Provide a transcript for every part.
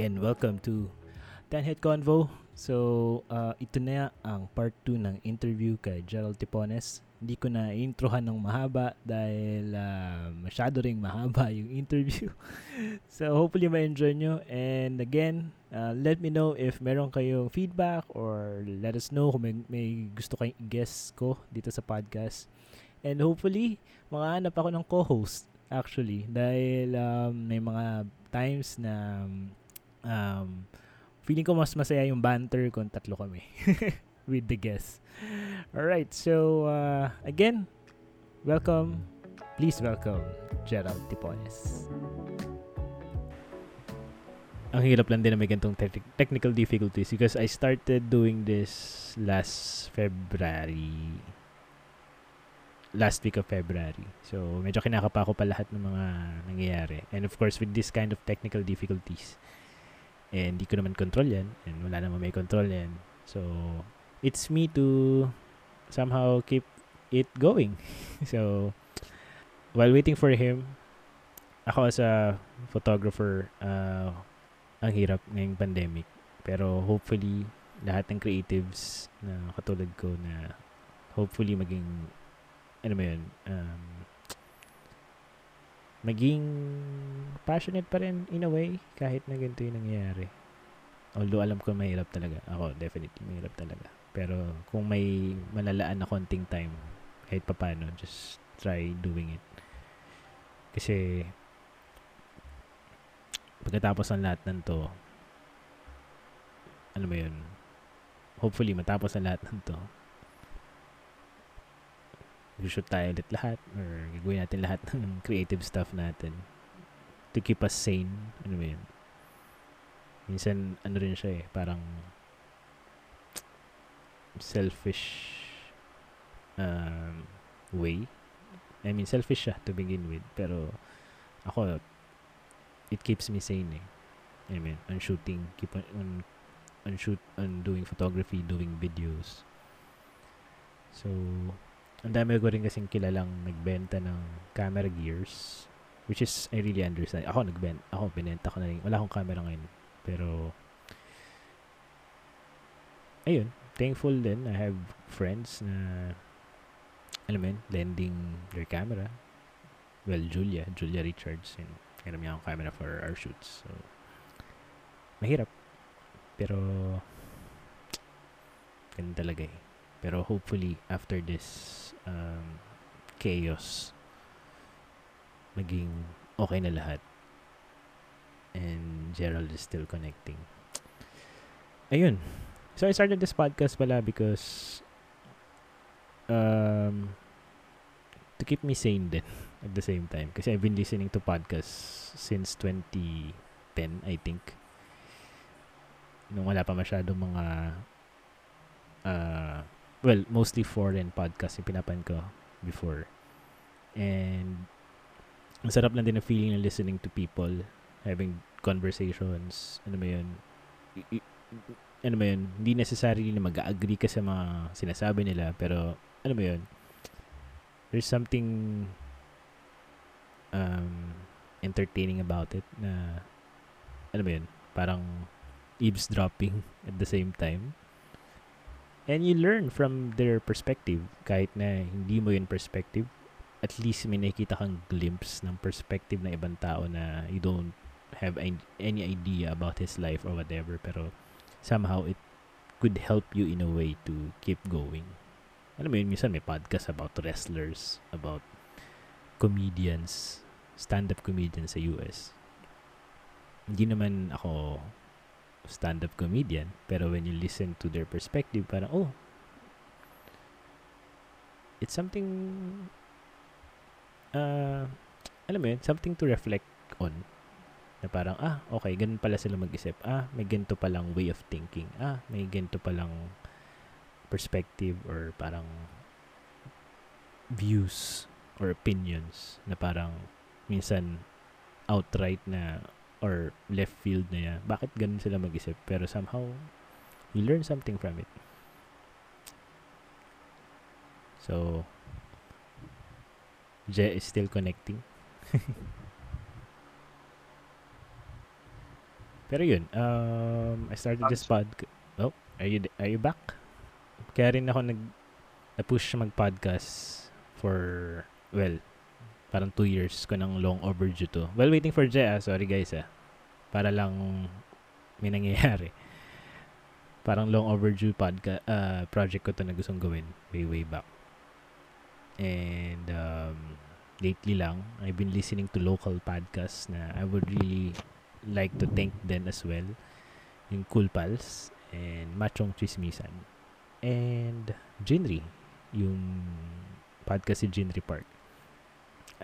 again, welcome to Tenhead Convo. So, uh, ito na ang part 2 ng interview kay Gerald Tipones. Hindi ko na introhan ng mahaba dahil uh, masyado ring mahaba yung interview. so, hopefully ma-enjoy nyo. And again, uh, let me know if meron kayong feedback or let us know kung may, may gusto kayong guest ko dito sa podcast. And hopefully, makahanap ako ng co-host actually dahil um, may mga times na um, feeling ko mas masaya yung banter kung tatlo kami with the guests. Alright, so uh, again, welcome, please welcome Gerald Tipones. Ang hirap lang din na may ganitong te- technical difficulties because I started doing this last February. Last week of February. So, medyo kinakapa ko pa lahat ng mga nangyayari. And of course, with this kind of technical difficulties, And di ko naman control yan. And wala naman may control yan. So, it's me to somehow keep it going. so, while waiting for him, ako as a photographer, uh, ang hirap ngayong pandemic. Pero hopefully, lahat ng creatives na katulad ko na hopefully maging, ano mo yun, um, maging passionate pa rin in a way kahit na ganito yung nangyayari. Although alam ko mahirap talaga. Ako, definitely mahirap talaga. Pero kung may malalaan na konting time, kahit papano, just try doing it. Kasi pagkatapos ng lahat ng to, ano mo yun, hopefully matapos ang lahat ng to, shoot tayo ulit lahat or gagawin natin lahat ng creative stuff natin to keep us sane. Ano ba yun? Minsan, ano rin siya eh, parang selfish um, way. I mean, selfish siya to begin with. Pero, ako, it keeps me sane eh. I mean, on shooting, keep on, on, on shoot, on doing photography, doing videos. So, ang dami ko rin kasing kilalang nagbenta ng camera gears which is I really understand. Ako nagbenta, ako binenta ko na rin. Wala akong camera ngayon. Pero ayun, thankful din. I have friends na alam mo yun, lending their camera. Well, Julia, Julia Richards, and alam niya akong camera for our shoots. So, mahirap. Pero, ganun talaga eh. Pero hopefully, after this um, chaos, maging okay na lahat. And Gerald is still connecting. Ayun. So I started this podcast pala because um, to keep me sane din at the same time. Kasi I've been listening to podcasts since 2010, I think. Nung wala pa masyadong mga uh, well, mostly foreign podcast yung pinapan ko before. And ang sarap lang din na feeling ng listening to people, having conversations, ano mo yun, ano mo yun, hindi necessarily na mag-agree ka sa mga sinasabi nila, pero, ano mo yun, there's something um, entertaining about it na, ano mo yun, parang eavesdropping at the same time. And you learn from their perspective. Kahit na hindi mo yun perspective, at least may nakikita kang glimpse ng perspective ng ibang tao na you don't have any idea about his life or whatever. Pero somehow it could help you in a way to keep going. Alam mo yun, minsan may podcast about wrestlers, about comedians, stand-up comedians sa US. Hindi naman ako stand-up comedian. Pero when you listen to their perspective, parang, oh, it's something, uh, alam mo yun, something to reflect on. Na parang, ah, okay, ganun pala sila mag-isip. Ah, may ganito palang way of thinking. Ah, may ganito palang perspective or parang views or opinions na parang minsan outright na or left field na yan. Bakit ganun sila mag-isip? Pero somehow, you learn something from it. So, Je is still connecting. Pero yun, um, I started this pod... Oh, are you, are you back? Kaya rin ako nag... Na-push mag-podcast for... Well, parang two years ko nang long overdue to. While waiting for Jay, ah, sorry guys ah. Para lang may nangyayari. Parang long overdue podcast, uh, project ko to na gustong gawin way, way back. And um, lately lang, I've been listening to local podcasts na I would really like to thank them as well. Yung Cool Pals and Machong Chismisan. And Jinri, yung podcast si Jinri Park.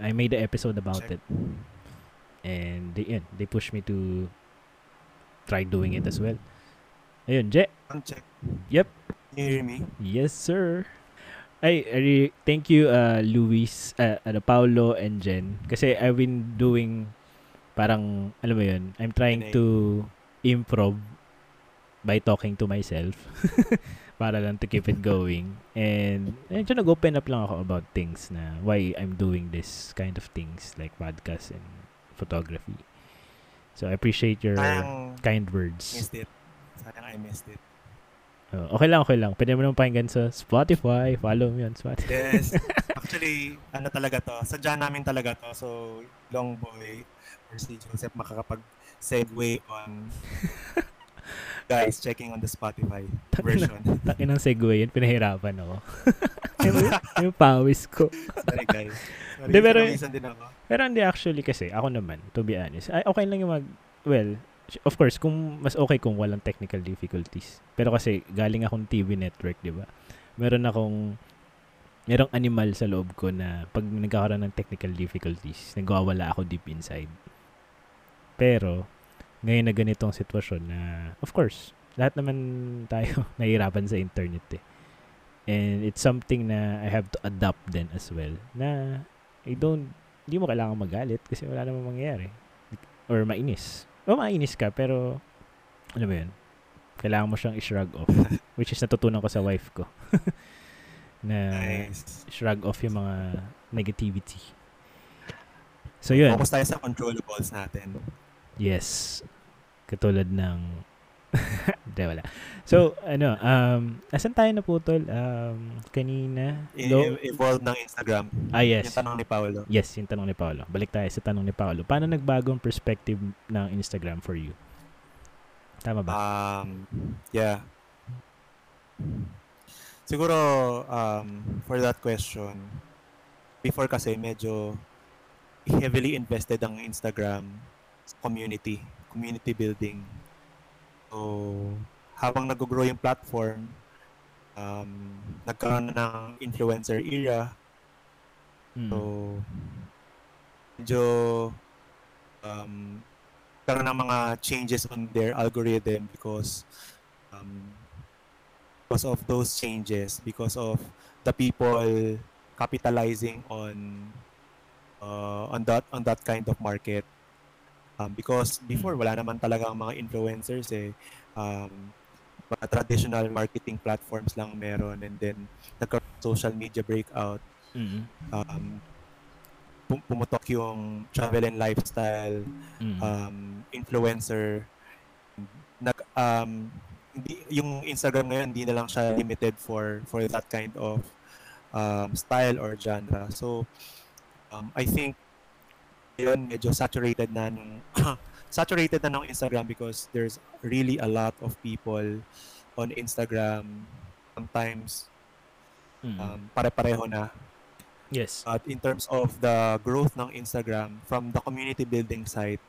I made an episode about Check. it. And they, yun, they pushed me to try doing it as well. Ayun, Je. Check. Yep. Can you hear me? Yes, sir. Ay, re- thank you, uh, Luis, uh, ano, Paulo, and Jen. Kasi I've been doing, parang, alam mo yun, I'm trying to improv by talking to myself. para lang to keep it going. And, medyo nag-open up lang ako about things na why I'm doing this kind of things like podcast and photography. So, I appreciate your Sayang kind words. missed it. Sayang I missed it. Oh, okay lang, okay lang. Pwede mo naman pakinggan sa Spotify. Follow me on Spotify. Yes. Actually, ano talaga to. Sadya namin talaga to. So, Long Boy or si Joseph makakapag-segue on guys checking on the Spotify version. Takin ng segue yun, pinahirapan ako. yung, yung pawis ko. Sorry guys. Sorry, pero- pero, din ako. Pero hindi actually kasi, ako naman, to be honest, ay, okay lang yung mag, well, of course, kung mas okay kung walang technical difficulties. Pero kasi, galing akong TV network, di ba? Meron akong, merong animal sa loob ko na pag nagkakaroon ng technical difficulties, nagwawala ako deep inside. Pero, ngayon na ganitong sitwasyon na, of course, lahat naman tayo nahihirapan sa internet eh. And it's something na I have to adapt then as well. Na I don't, hindi mo kailangan magalit kasi wala namang mangyayari. Or mainis. O mainis ka pero, ano ba yun? Kailangan mo siyang i-shrug off. which is natutunan ko sa wife ko. na Nice. shrug off yung mga negativity. So yun. Focus tayo sa controllables natin. Yes. Katulad ng Hindi, wala. So, ano, um, asan tayo naputol? Um, kanina? I- Lo- evolve ng Instagram. ah, yes. Yung tanong ni Paolo. Yes, yung tanong ni Paolo. Balik tayo sa tanong ni Paolo. Paano nagbago ang perspective ng Instagram for you? Tama ba? Um, yeah. Siguro, um, for that question, before kasi medyo heavily invested ang Instagram community, community building. So, habang nag-grow yung platform, um, nagkaroon na ng influencer era. Mm. So, medyo um, karoon ng mga changes on their algorithm because um, because of those changes, because of the people capitalizing on uh, on that on that kind of market. Um, because before wala naman talaga ang mga influencers eh. Um, mga traditional marketing platforms lang meron and then nagkaroon social media breakout Mm. um, pum- pumutok yung travel and lifestyle Mm. um, influencer nag um, hindi, yung Instagram ngayon hindi na lang siya limited for for that kind of um, style or genre so um, I think yun medyo saturated na nung saturated na ng Instagram because there's really a lot of people on Instagram sometimes Mm. um, pare-pareho na yes. At in terms of the growth ng Instagram from the community building side,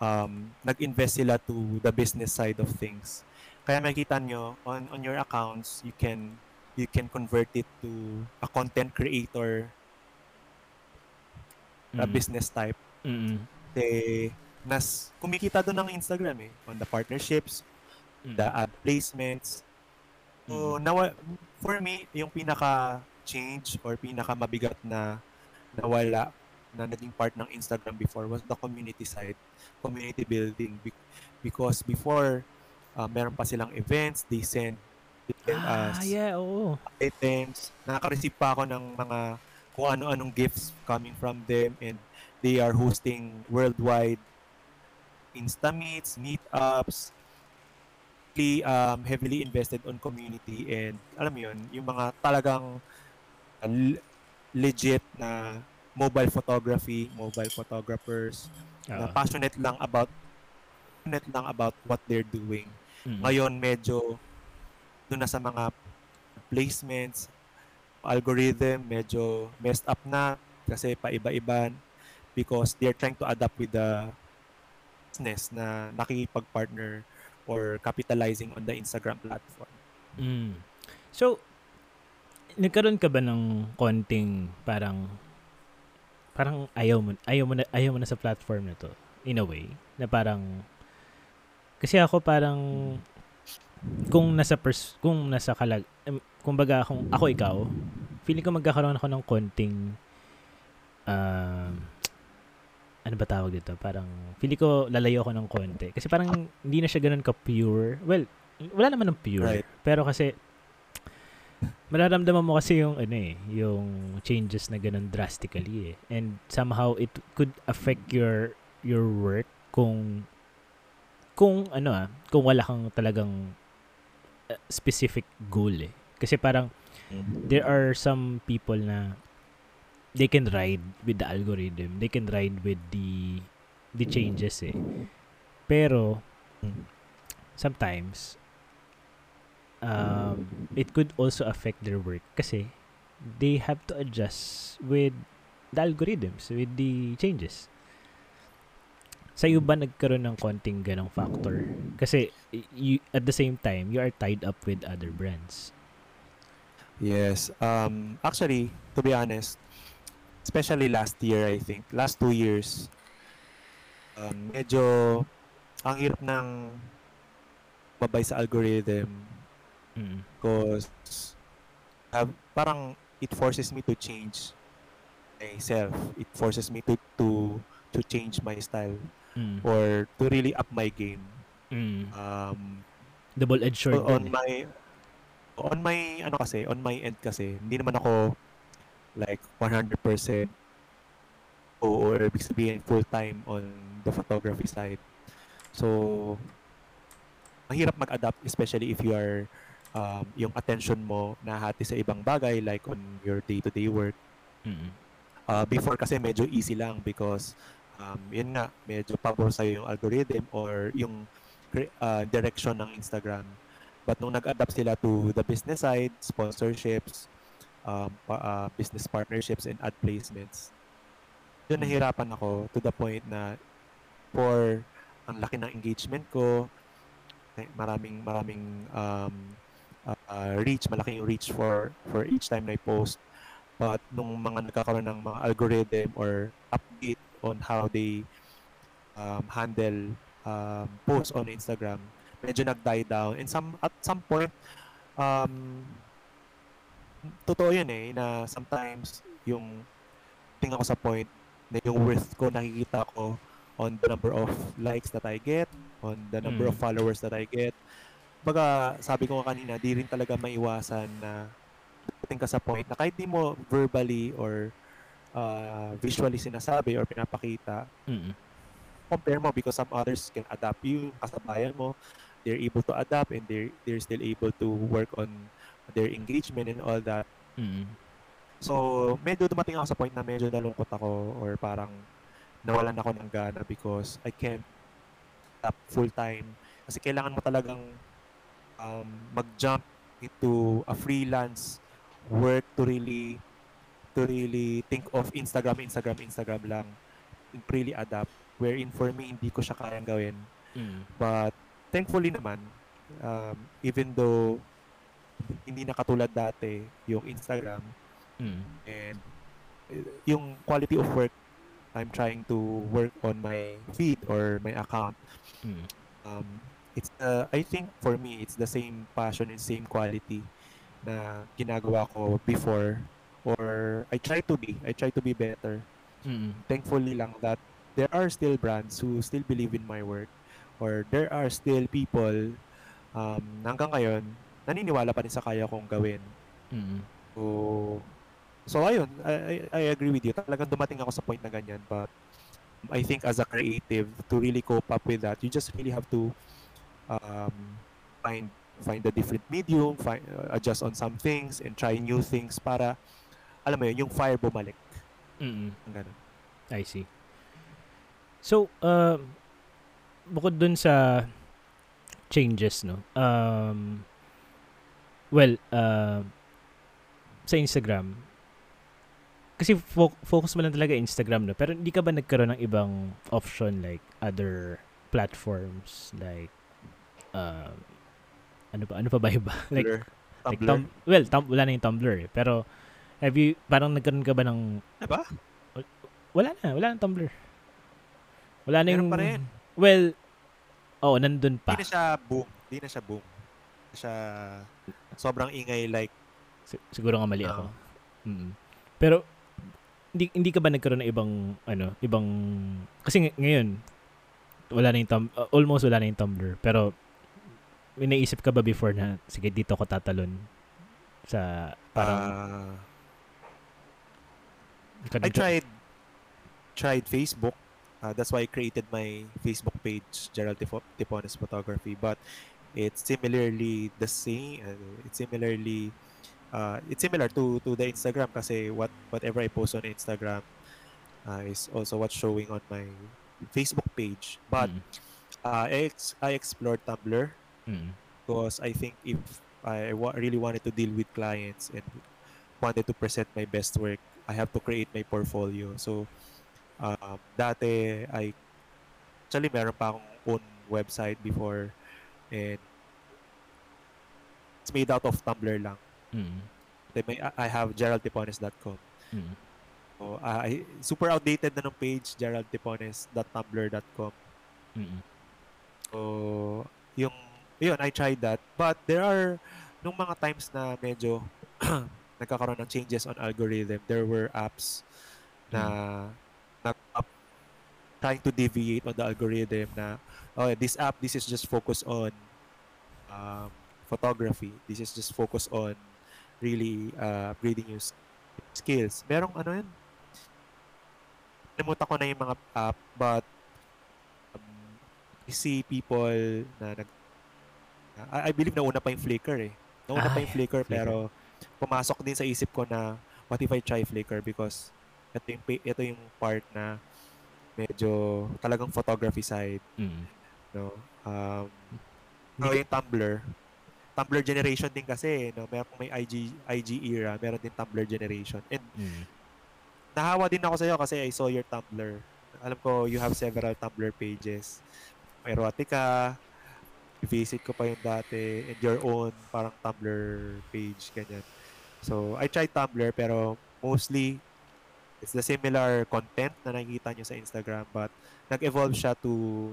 um, nag-invest sila to the business side of things. Kaya makita nyo on on your accounts, you can you can convert it to a content creator, a Mm. business type. Mm. Kasi nas kumikita doon ng Instagram eh on the partnerships, Mm. the ad placements. So, Mm. nawa, for me, yung pinaka change or pinaka mabigat na nawala na naging part ng Instagram before was the community side, community building. Be- because before, uh, meron pa silang events, they send, they send Ah, us yeah, oo. items. Nakaka-receive pa ako ng mga kung ano-anong gifts coming from them and they are hosting worldwide Insta meets, meetups, really um, heavily invested on community and alam mo yun, yung mga talagang uh, legit na mobile photography, mobile photographers, uh, na passionate lang about passionate lang about what they're doing. Mm-hmm. Ngayon medyo doon na sa mga placements, algorithm medyo messed up na kasi paiba-iba because they're trying to adapt with the business na nakikipag-partner or capitalizing on the Instagram platform. Mm. So, nagkaroon ka ba ng konting parang parang ayaw mo ayaw mo na ayaw mo na sa platform na to in a way na parang kasi ako parang kung nasa pers kung nasa kalag kumbaga kung ako ikaw feeling ko magkakaroon ako ng konting uh, ano ba tawag dito? Parang feeling ko lalayo ako ng konti. Kasi parang hindi na siya ganoon ka pure well wala naman ng pure. Right. pero kasi mararamdaman mo kasi yung ano eh yung changes na ganun drastically eh. And somehow it could affect your your work kung kung ano ah kung wala kang talagang specific goal eh kasi parang mm-hmm. there are some people na they can ride with the algorithm. They can ride with the the changes eh. Pero sometimes um, it could also affect their work kasi they have to adjust with the algorithms, with the changes. Sa iyo ba nagkaroon ng konting ganong factor? Kasi you, at the same time, you are tied up with other brands. Yes. Um, actually, to be honest, especially last year, I think, last two years, um, medyo ang hirap ng babay sa algorithm mm. because uh, parang it forces me to change myself. It forces me to to to change my style mm. or to really up my game. Mm. Um, Double-edged sword. On my on my ano kasi, on my end kasi, hindi naman ako like 100% o or ibig sabihin full time on the photography side. So mahirap mag-adapt especially if you are um, yung attention mo nahati sa ibang bagay like on your day-to-day work. Mm-hmm. Uh, before kasi medyo easy lang because um, yun nga, medyo pabor sa'yo yung algorithm or yung uh, direction ng Instagram. But nung nag-adapt sila to the business side, sponsorships, um, uh, business partnerships, and ad placements, yun hmm. nahirapan ako to the point na for ang laki ng engagement ko, eh, maraming maraming um, uh, reach, malaki yung reach for for each time na I post. But nung mga nagkakaroon ng mga algorithm or update on how they um, handle um, posts on Instagram, medyo nag-die down. And some, at some point, um, totoo yun eh, na sometimes yung tingin ako sa point na yung worth ko nakikita ko on the number of likes that I get, on the number mm. of followers that I get. Baga, sabi ko kanina, di rin talaga maiwasan na dating ka sa point na kahit di mo verbally or uh, visually sinasabi or pinapakita, mm compare mo because some others can adapt you, kasabayan mo, they're able to adapt and they're they're still able to work on their engagement and all that. Mm-hmm. So, medyo dumating ako sa point na medyo nalungkot ako or parang nawalan ako ng gana because I can't stop full time. Kasi kailangan mo talagang um, mag-jump into a freelance work to really to really think of Instagram, Instagram, Instagram lang really adapt. Wherein for me, hindi ko siya kayang gawin. Mm. But thankfully naman, um, even though hindi na katulad dati yung Instagram mm. and uh, yung quality of work I'm trying to work on my feed or my account mm. um, it's uh, I think for me it's the same passion and same quality na ginagawa ko before or I try to be I try to be better mm. thankfully lang that there are still brands who still believe in my work or there are still people um, hanggang ngayon naniniwala pa rin sa kaya kong gawin. Mm-hmm. So, so ayun, I, I agree with you. Talagang dumating ako sa point na ganyan but I think as a creative to really cope up with that, you just really have to um, find find a different medium, find, uh, adjust on some things, and try new things para, alam mo yun, yung fire bumalik. Ang ganun. I see. So, uh, bukod dun sa changes, no? Um, well, uh, sa Instagram, kasi fo- focus mo lang talaga Instagram, no? Pero hindi ka ba nagkaroon ng ibang option like other platforms like uh, ano pa ano pa ba iba? like Tumblr. like tum- well, tum- wala na yung Tumblr eh. Pero have you parang nagkaroon ka ba ng diba? wala na, wala na Tumblr. Wala na Meron yung pa rin. Well, oh, nandun pa. Hindi na siya boom. Hindi na siya boom. Na siya sobrang ingay like Si- siguro nga mali Oo. ako. Mm. Pero hindi hindi ka ba nagkaroon ng ibang ano, ibang kasi ng- ngayon wala na yung tum- uh, almost wala na yung Tumblr. Pero may naisip ka ba before na sige dito ako tatalon sa parang kanito- I tried tried Facebook. Uh, that's why I created my Facebook page, Gerald Tipones Photography. But it's similarly the same. Uh, it's similarly uh, it's similar to to the Instagram kasi what whatever I post on Instagram uh, is also what's showing on my Facebook page. But Mm. uh, I ex- I explored Tumblr Mm. because I think if I wa- really wanted to deal with clients and wanted to present my best work, I have to create my portfolio. So, um, dati, I, actually, meron pa akong own website before and it's made out of Tumblr lang. Mm. Then may, I have geraldtipones.com. Mm. So, uh, I, super outdated na ng page, geraldtipones.tumblr.com. Mm. So, yung, yun, I tried that. But there are, nung mga times na medyo nagkakaroon ng changes on algorithm, there were apps na nag up trying to deviate on the algorithm na, oh, this app, this is just focus on um, photography. This is just focus on really uh, upgrading your skills. Merong ano yun? Nalimutan ko na yung mga app, but um, I see people na nag I, I believe nauna pa yung Flickr eh. Nauna pa Ah, yung Flickr, Flickr. pero pumasok din sa isip ko na what if I try Flickr because ito yung ito yung part na medyo talagang photography side, Mm. no. Um so yung Tumblr, Tumblr generation din kasi, no. Meron may IG IG era, meron din Tumblr generation. And Mm. nahawa din ako sa iyo kasi I saw your Tumblr. Alam ko you have several Tumblr pages. May erotica, visit ko pa yung dati, and your own parang Tumblr page, ganyan. So, I tried Tumblr pero mostly it's the similar content na nakikita nyo sa Instagram but nag-evolve siya to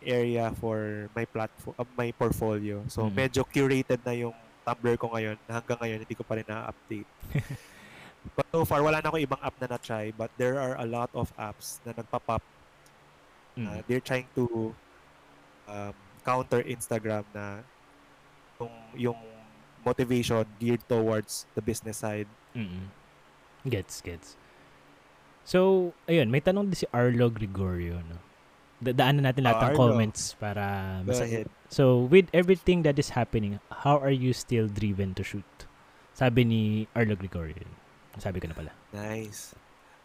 area for my platform, uh, my portfolio. So, Mm. medyo curated na yung Tumblr ko ngayon hanggang ngayon hindi ko pa rin na-update. But so far, wala na ako ibang app na na-try but there are a lot of apps na nagpa-pop. Mm. Uh, they're trying to um, counter Instagram na yung, yung motivation geared towards the business side. Mm. Gets, gets. So, ayun, may tanong din si Arlo Gregorio, no? Da- daanan natin lahat Ah, ng Arlo. comments para Go mas- ahead. So, with everything that is happening, how are you still driven to shoot? Sabi ni Arlo Gregorio. Sabi ko na pala. Nice.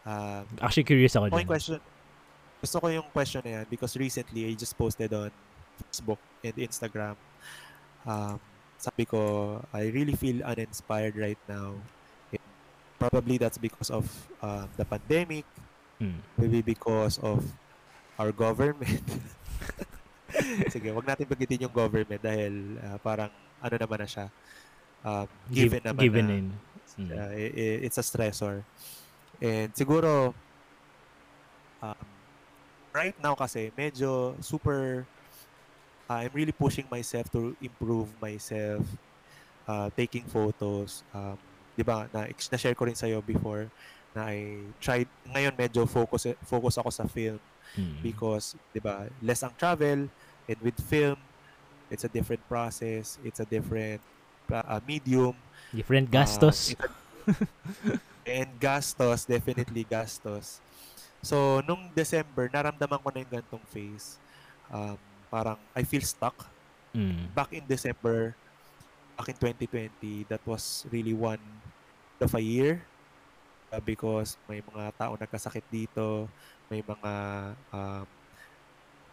Um, Actually, curious ako yung dyan. question, gusto ko yung question na yan because recently I just posted on Facebook and Instagram. Um, sabi ko, I really feel uninspired right now. And probably that's because of um, the pandemic, Mm. maybe because of our government. Sige, wag natin bagitin yung government dahil uh, parang ano naman na siya. Um, given Give- naman given na in. Mm. uh, it's a stressor. And siguro, um, right now kasi, medyo super, uh, I'm really pushing myself to improve myself, uh, taking photos. Um, di ba, na, na-share ko rin sa'yo before, na I tried, ngayon medyo focus, focus ako sa film Mm. because, di ba, less ang travel, and with film, it's a different process, it's a different uh, medium, Different Ah, gastos. a- and gastos, definitely gastos. So, nung December, naramdaman ko na yung gantong phase. Um, parang, I feel stuck. Mm. Back in December, back in 2020, that was really one of a year uh, because may mga tao nagkasakit dito, may mga um,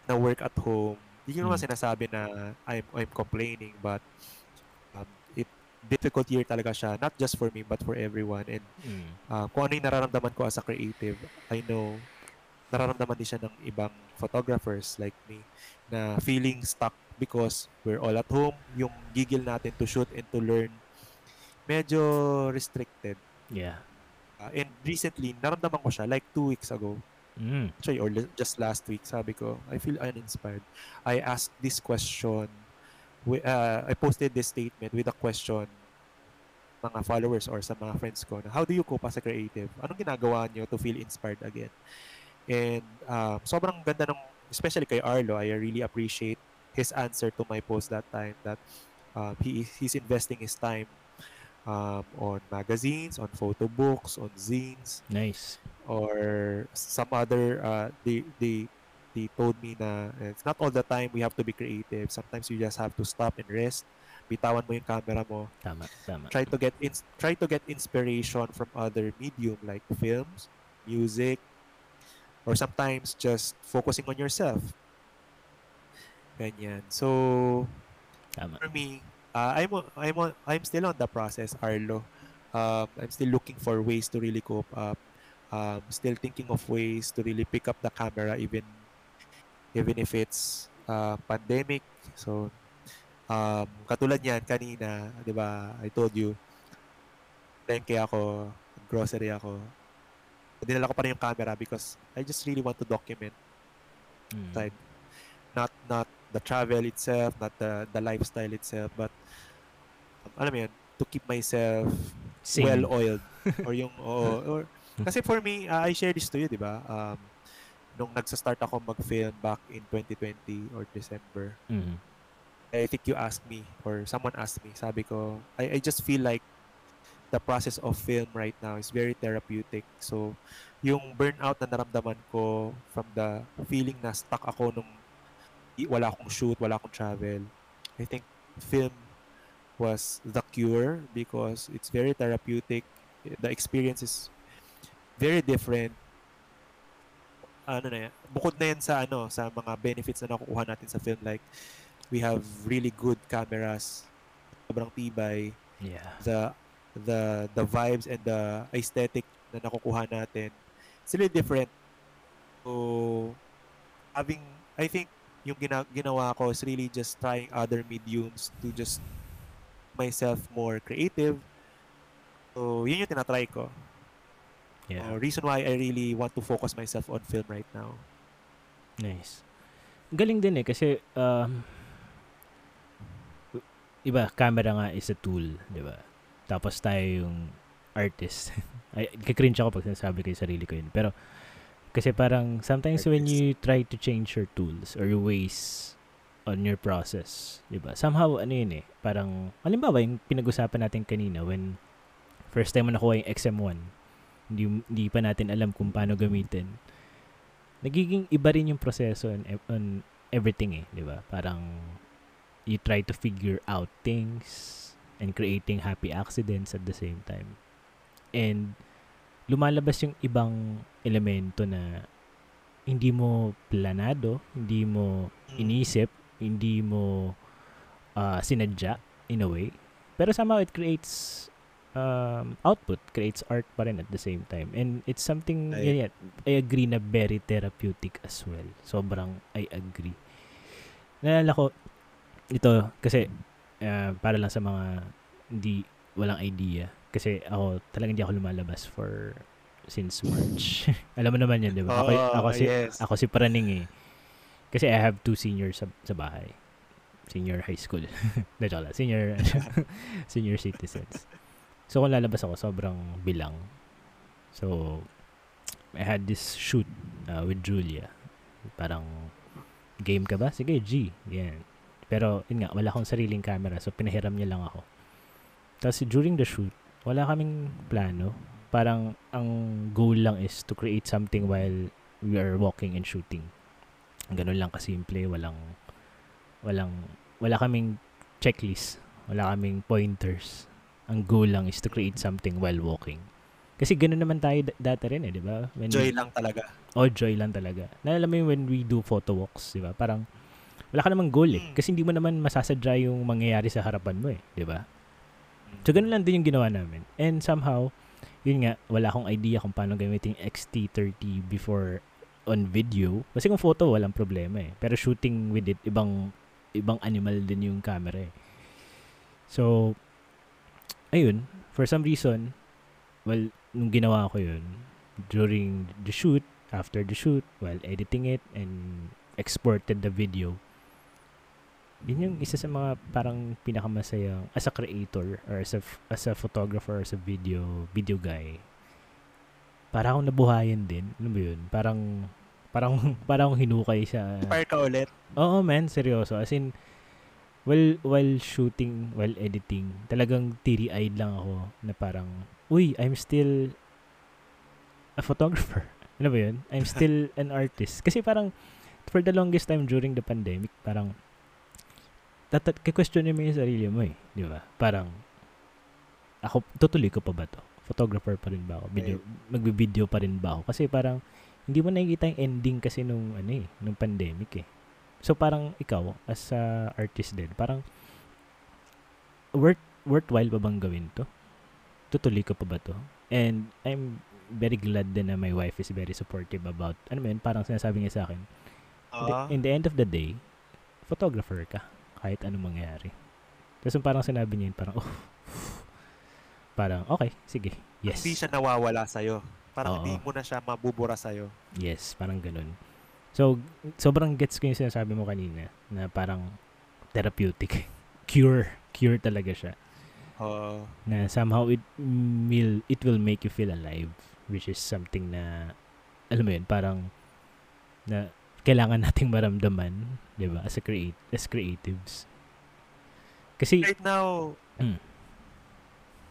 na work at home. Hindi ko naman Mm. sinasabi na I'm, I'm complaining but um, it difficult year talaga siya not just for me but for everyone and Mm. uh, kung ano yung nararamdaman ko as a creative I know nararamdaman din siya ng ibang photographers like me na feeling stuck because we're all at home. Yung gigil natin to shoot and to learn medyo restricted. Yeah. Uh, and recently naramdaman ko siya like two weeks ago. Mm. actually or just last week sabi ko I feel uninspired. I asked this question wi- uh, I posted this statement with a question mga followers or sa mga friends ko na how do you cope as a creative? Anong ginagawa niyo to feel inspired again and um, sobrang ganda ng especially kay Arlo I really appreciate his answer to my post that time that um, he he's investing his time um, on magazines on photo books on zines Nice. or some other uh, they they they told me na it's not all the time we have to be creative sometimes you just have to stop and rest bitawan mo yung camera mo Tama, tama. try to get ins- try to get inspiration from other medium like films music or sometimes just focusing on yourself ganyan so Tama. for me, uh, I'm I'm I'm still on the process, Arlo. Um, I'm still looking for ways to really cope up. Um, still thinking of ways to really pick up the camera, even even if it's uh, pandemic. So, um, katulad niyan kanina, 'di ba? I told you, thank ako, grocery ako. Dinala ko pa rin yung camera because I just really want to document Mm. side. Not not the travel itself, not the the lifestyle itself, but um, alam mo yun, to keep myself Same. well oiled or yung oo, or kasi for me, uh, I share this to you, 'di ba? Um nung nagsa-start ako mag-film back in 2020 or December, Mm. I think you asked me or someone asked me, sabi ko, I, I just feel like the process of film right now is very therapeutic. So, yung burnout na naramdaman ko from the feeling na stuck ako nung wala akong shoot, wala akong travel, I think film was the cure because it's very therapeutic. The experience is very different. Ano na yan, bukod na yan sa ano, sa mga benefits na nakukuha natin sa film like we have really good cameras, sobrang tibay, Yeah. the the the vibes and the aesthetic na nakukuha natin it's really different so having I think yung gina, ginawa ko is really just trying other mediums to just myself more creative so yun yung tinatry ko Yeah. Uh, reason why I really want to focus myself on film right now Nice. Galing din eh kasi um, iba, camera nga is a tool, di ba? Tapos tayo yung artist. Ay, kikringe ako pag sinasabi ko yung sarili ko yun. Pero, kasi parang sometimes when Artist. you try to change your tools or your ways on your process, di ba? Somehow, ano yun eh, parang, halimbawa yung pinag-usapan natin kanina when first time mo nakuha yung XM1, hindi, hindi pa natin alam kung paano gamitin nagiging iba rin yung proseso on, ev- on everything eh, di ba? Parang you try to figure out things and creating happy accidents at the same time. And lumalabas yung ibang elemento na hindi mo planado, hindi mo inisip, hindi mo ah, sinadya in a way. Pero somehow it creates um, output, creates art pa rin at the same time. And it's something, I- yun yan, I agree na very therapeutic as well. Sobrang I agree. Nalala ko, ito, kasi ah, para lang sa mga hindi, walang idea. Kasi ako, talagang hindi ako lumalabas for since March. Alam mo naman yan, di ba? Ako, Oo, ako, si, yes. ako si Praning eh. Kasi I have two seniors sa, sa bahay. Senior high school. Na joke. Senior, senior citizens. So, kung lalabas ako, sobrang bilang. So, I had this shoot uh, with Julia. Parang, game ka ba? Sige, G. Yan. Pero, yun nga, wala akong sariling camera. So, pinahiram niya lang ako. Tapos, during the shoot, wala kaming plano. Parang, ang goal lang is to create something while we are walking and shooting. Ganun lang kasimple, walang walang wala kaming checklist, wala kaming pointers. Ang goal lang is to create something while walking. Kasi ganun naman tayo dati rin eh, di ba? When Joy we- lang talaga. Oh, joy lang talaga. Naalala mo yung when we do photo walks, di ba? Parang wala ka namang goal eh. Kasi hindi mo naman masasadya yung mangyayari sa harapan mo eh, di ba? So, ganun lang din yung ginawa namin. And somehow, yun nga, wala akong idea kung paano gamitin XT30 before on video. Kasi kung photo, walang problema eh. Pero shooting with it, ibang ibang animal din yung camera eh. So, ayun, for some reason, well, nung ginawa ko yun, during the shoot, after the shoot, while editing it and exported the video, yun yung isa sa mga parang pinakamasayang as a creator or as a, as a photographer as a video video guy para akong nabuhayan din alam mo yun parang parang parang hinukay sa Fire ka ulit. Oo, man, seryoso. As in, while, while shooting, while editing, talagang teary-eyed lang ako na parang, uy, I'm still a photographer. Ano ba yun? I'm still an artist. Kasi parang, for the longest time during the pandemic, parang, tatat question mo yung sarili mo eh. Di ba? Parang, ako, tutuloy ko pa ba to? Photographer pa rin ba ako? Video, magbi-video pa rin ba ako? Kasi parang, hindi mo nakikita yung ending kasi nung, ano eh, nung pandemic eh. So parang ikaw as a artist din, parang worth worthwhile pa bang gawin to? Tutuloy ko pa ba to? And I'm very glad din na my wife is very supportive about ano man, parang sinasabi niya sa akin. the- Ah, in the end of the day, photographer ka kahit anong mangyari. Tapos yung parang sinabi niya yun, parang oh, parang okay, sige. Yes. Hindi siya nawawala sa'yo. Parang Oo. hindi mo na siya mabubura sa'yo. Yes, parang ganun. So, sobrang gets ko yung sinasabi mo kanina na parang therapeutic. Cure. Cure talaga siya. Oo. Na somehow it will, it will make you feel alive. Which is something na, alam mo yun, parang na kailangan nating maramdaman, di ba, as, a create, as creatives. Kasi, right now, Mm.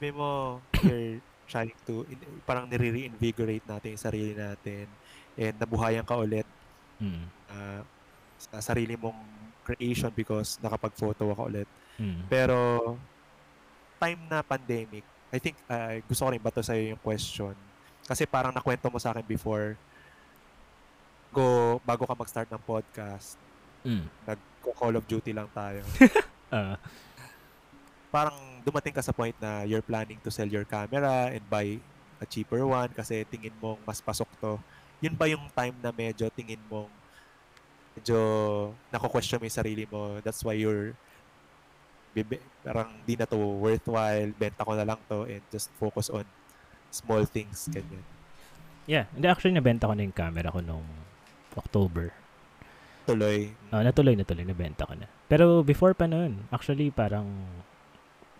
may mo, you're trying to, in- parang nire-reinvigorate natin yung sarili natin and nabuhayan ka ulit mm, ah, sa sarili mong creation because nakapag-photo ka ulit. mm, Pero, time na pandemic, I think, ah, gusto ko rin bato sa'yo yung question. Kasi parang nakwento mo sa akin before, go, bago ka mag-start ng podcast, mm. nag-Call of Duty lang tayo. Ah, parang dumating ka sa point na you're planning to sell your camera and buy a cheaper one kasi tingin mong mas pasok to. Yun ba yung time na medyo tingin mong medyo nako-question mo yung sarili mo. That's why you're bibi, parang di na to worthwhile, benta ko na lang to and just focus on small things, ganyan. yeah, hindi actually nabenta ko na yung camera ko nung October. Tuloy. Oh, natuloy na tuloy, nabenta ko na. Pero before pa noon, actually parang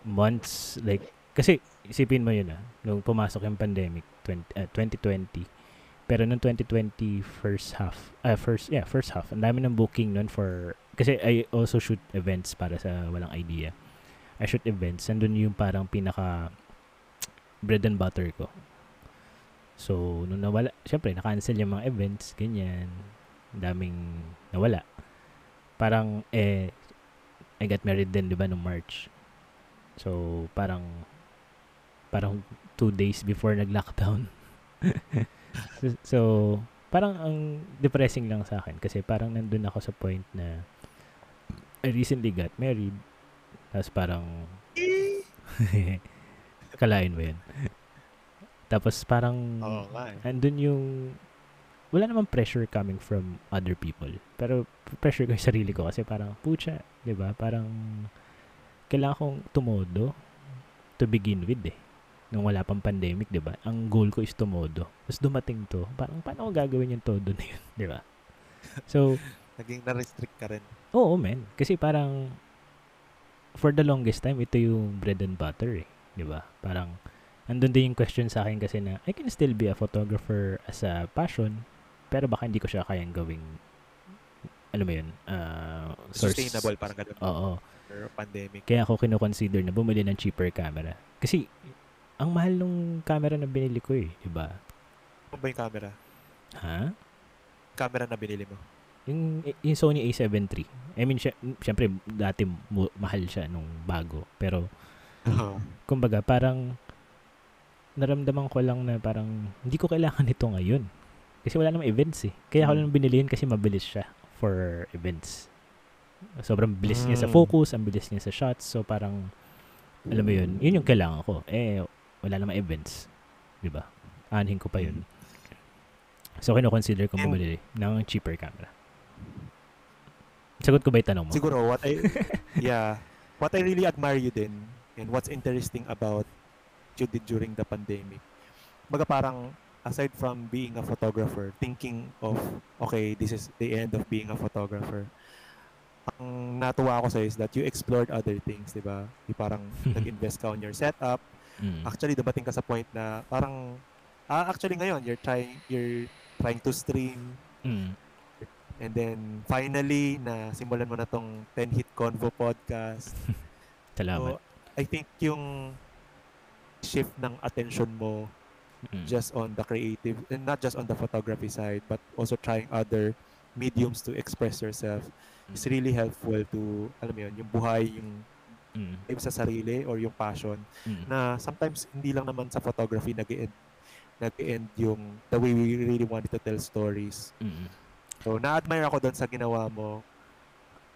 months, like, kasi isipin mo yun ah, nung pumasok yung pandemic, 20, ah, 2020, pero nung 2020 first half, ah, first, yeah, first half, ang dami ng booking nun for, kasi I also shoot events para sa walang idea. I shoot events, nandun yung parang pinaka bread and butter ko. So, nung nawala, syempre, na-cancel yung mga events, ganyan. Daming nawala. Parang, eh, I got married din, di ba, nung March. So, parang, parang two days before nag-lockdown. so, so, parang ang depressing lang sa akin kasi parang nandun ako sa point na I recently got married. Tapos parang, kalain mo yun. Tapos parang, nga eh. andun yung wala namang pressure coming from other people. Pero pressure ko yung sarili ko kasi parang, pucha, di ba? Parang, kailangan kong tumodo to begin with eh. Nung wala pang pandemic, di ba? Ang goal ko is tumodo. Tapos dumating to, parang paano ko gagawin yung todo na yun, di ba? So, Naging na-restrict ka rin. oo men. Kasi parang, for the longest time, ito yung bread and butter eh. Di ba? Parang, andun din yung question sa akin kasi na, I can still be a photographer as a passion, pero baka hindi ko siya kayang gawing, alam mo yun, uh, source- Sustainable, parang ganun. Oo. Or pandemic. Kaya ako kinoconsider na bumili ng cheaper camera. Kasi, ang mahal nung camera na binili ko eh, di ba? Ano ba yung camera? Ha? camera na binili mo? Yung, yung Sony A7 III. I mean, sy- syempre, dati mahal siya nung bago. Pero, kumbaga, parang naramdaman ko lang na parang hindi ko kailangan nito ngayon. Kasi wala namang events eh. Kaya ako Mm. lang binili yun kasi mabilis siya for events. Sobrang bilis niya sa Mm. focus, ang bilis niya sa shots. So parang, alam mo yun, yun yung kailangan ko. Eh, wala namang events. Di ba? Aanhin ko pa yun. So, kino-consider ko Mm. Bumili ng cheaper camera. Sagot ko ba yung tanong mo? Siguro, what I, yeah, what I really admire you din, and what's interesting about you did during the pandemic, baga parang, aside from being a photographer, thinking of, okay, this is the end of being a photographer, ang natuwa ako sa is that you explored other things, di ba? Yung parang nag-invest ka on your setup. Mm. Actually, dumating ka sa point na parang, ah, actually ngayon, you're trying, you're trying to stream, Mm. And then, finally, na simulan mo na tong 10 Hit Convo podcast. Salamat. So, I think yung shift ng attention mo Mm. just on the creative, and not just on the photography side, but also trying other mediums to express yourself is really helpful to, alam mo yun, yung buhay, yung Mm. aim sa sarili or yung passion Mm. na sometimes hindi lang naman sa photography nag-end nag-end yung the way we really wanted to tell stories. Mm. So, na-admire ako doon sa ginawa mo.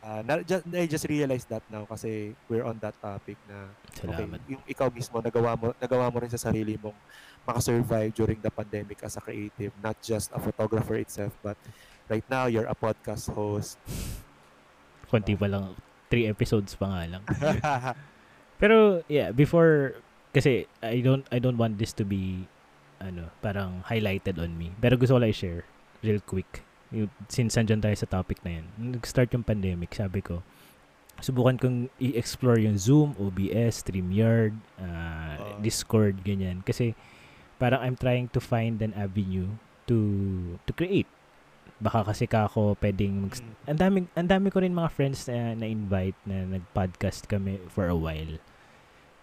Uh, na, just, I just realized that now kasi we're on that topic na okay, Salamat. yung ikaw mismo nagawa mo nagawa mo rin sa sarili mong makasurvive during the pandemic as a creative, not just a photographer itself, but right now you're a podcast host. Konti pa lang. Three episodes pa nga lang. Pero, yeah, before, kasi I don't, I don't want this to be, ano, parang highlighted on me. Pero gusto ko lang i-share, real quick. Yung, since andyan tayo sa topic na yan. Nag-start yung pandemic, sabi ko, subukan kong i-explore yung Zoom, OBS, StreamYard, uh, Oo. Discord, ganyan. Kasi, parang I'm trying to find an avenue to to create. Baka kasi ka ako pwedeng mag- Mm. ang dami ang dami ko rin mga friends na na-invite na nag-podcast kami for a while.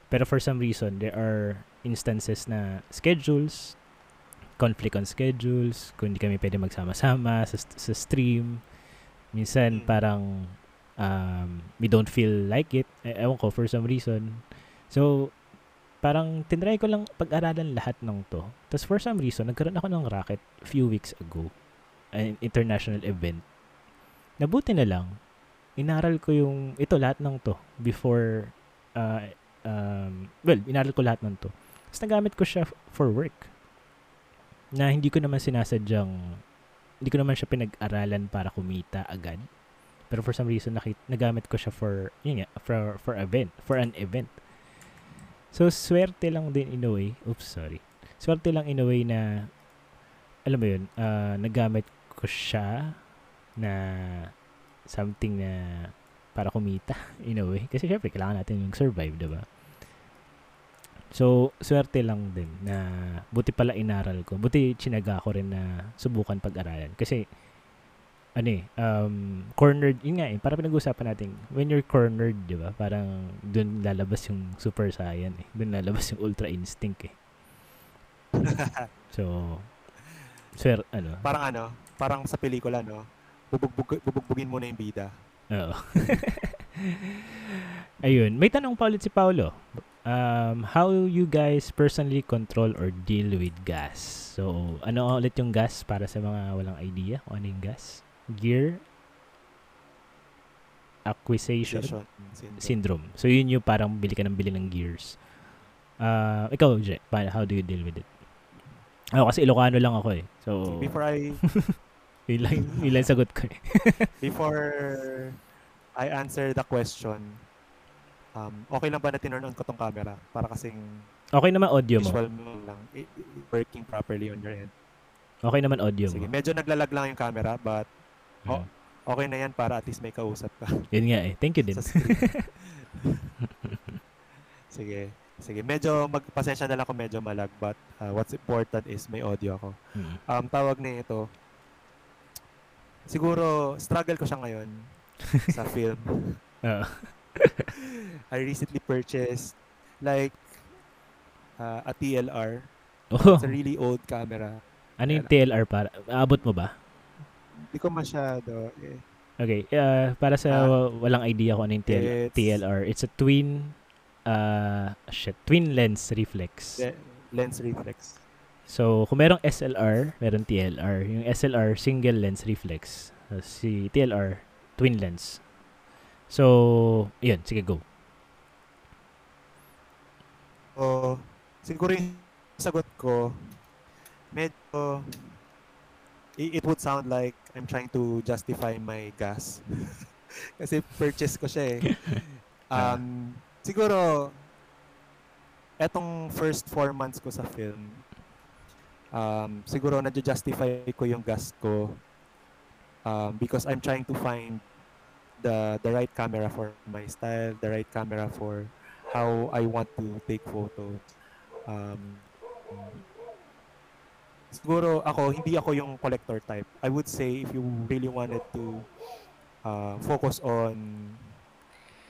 Pero for some reason, there are instances na schedules, conflict on schedules, kung hindi kami pwede magsama-sama sa, sa stream. Minsan Mm. parang um, we don't feel like it. E- ewan ko, for some reason. So, parang tinry ko lang pag-aralan lahat ng to. Tapos for some reason, nagkaroon ako ng racket few weeks ago. An international event. Nabuti na lang, inaral ko yung, ito lahat ng to before, uh, um, well, inaral ko lahat ng to. Tapos nagamit ko siya f- for work. Na hindi ko naman sinasadyang, hindi ko naman siya pinag-aralan para kumita agad. Pero for some reason, nakit, nagamit ko siya for, yun nga, for, for event, for an event. So, swerte lang din in a way. Oops, sorry. Swerte lang in a way na, alam mo yun, ah, nagamit ko siya na something na para kumita in a way. Kasi syempre, kailangan natin yung survive, diba? So, swerte lang din na buti pala inaral ko. Buti chinaga ko rin na subukan pag-aralan. Kasi, ano eh, um, cornered, yun nga eh, para pinag-uusapan natin, when you're cornered, di ba, parang dun lalabas yung super saiyan eh. Dun lalabas yung ultra instinct eh. So, swer, ano, parang ano, parang sa pelikula, no? Bubugbog, bubugbugin mo na yung bida. Oo. Ayun. May tanong pa ulit si Paolo. Um, how you guys personally control or deal with gas? So, ano ulit yung gas para sa mga walang idea kung ano yung gas? Gear acquisition syndrome. syndrome. So, yun yung parang bili ka ng bili ng gears. Uh, ikaw, Je, how do you deal with it? Ako kasi Ilocano lang ako eh. So, Before I yun lang, yun lang sagot ko eh. before I answer the question, um, okay lang ba na tinurn on ko tong camera? Para kasing Okay naman audio mo. visual mo lang, working properly on your end. Okay naman audio Sige, mo. medyo naglalag lang yung camera, but oh, okay na yan para at least may kausap ka Yun nga eh. Thank you din. Sige. Sige, medyo magpasensya na lang kung medyo malag, but uh, what's important is may audio ako. Mm. Um, tawag na ito, siguro, struggle ko siya ngayon sa film. Oo. I recently purchased like uh, a TLR. Oh, It's a really old camera. ano yung TLR para? Aabot mo ba? Hindi ko masyado. Eh. Okay, uh, para sa Ah. walang idea kung ano yung TL, It's- TLR, it's a twin uh shit, twin lens reflex. Le- lens reflex. So, kung merong SLR, meron TLR. Yung SLR, single lens reflex. Uh, si TLR, twin lens. So, yun, sige, go. So, siguro yung sagot ko, medyo, it would sound like I'm trying to justify my gas. Kasi purchase ko siya eh. Um, siguro, etong first four months ko sa film, um, siguro nadja-justify ko yung gas ko um, because I'm trying to find the the right camera for my style, the right camera for how I want to take photos. Um, siguro ako, hindi ako yung collector type. I would say if you really wanted to uh, focus on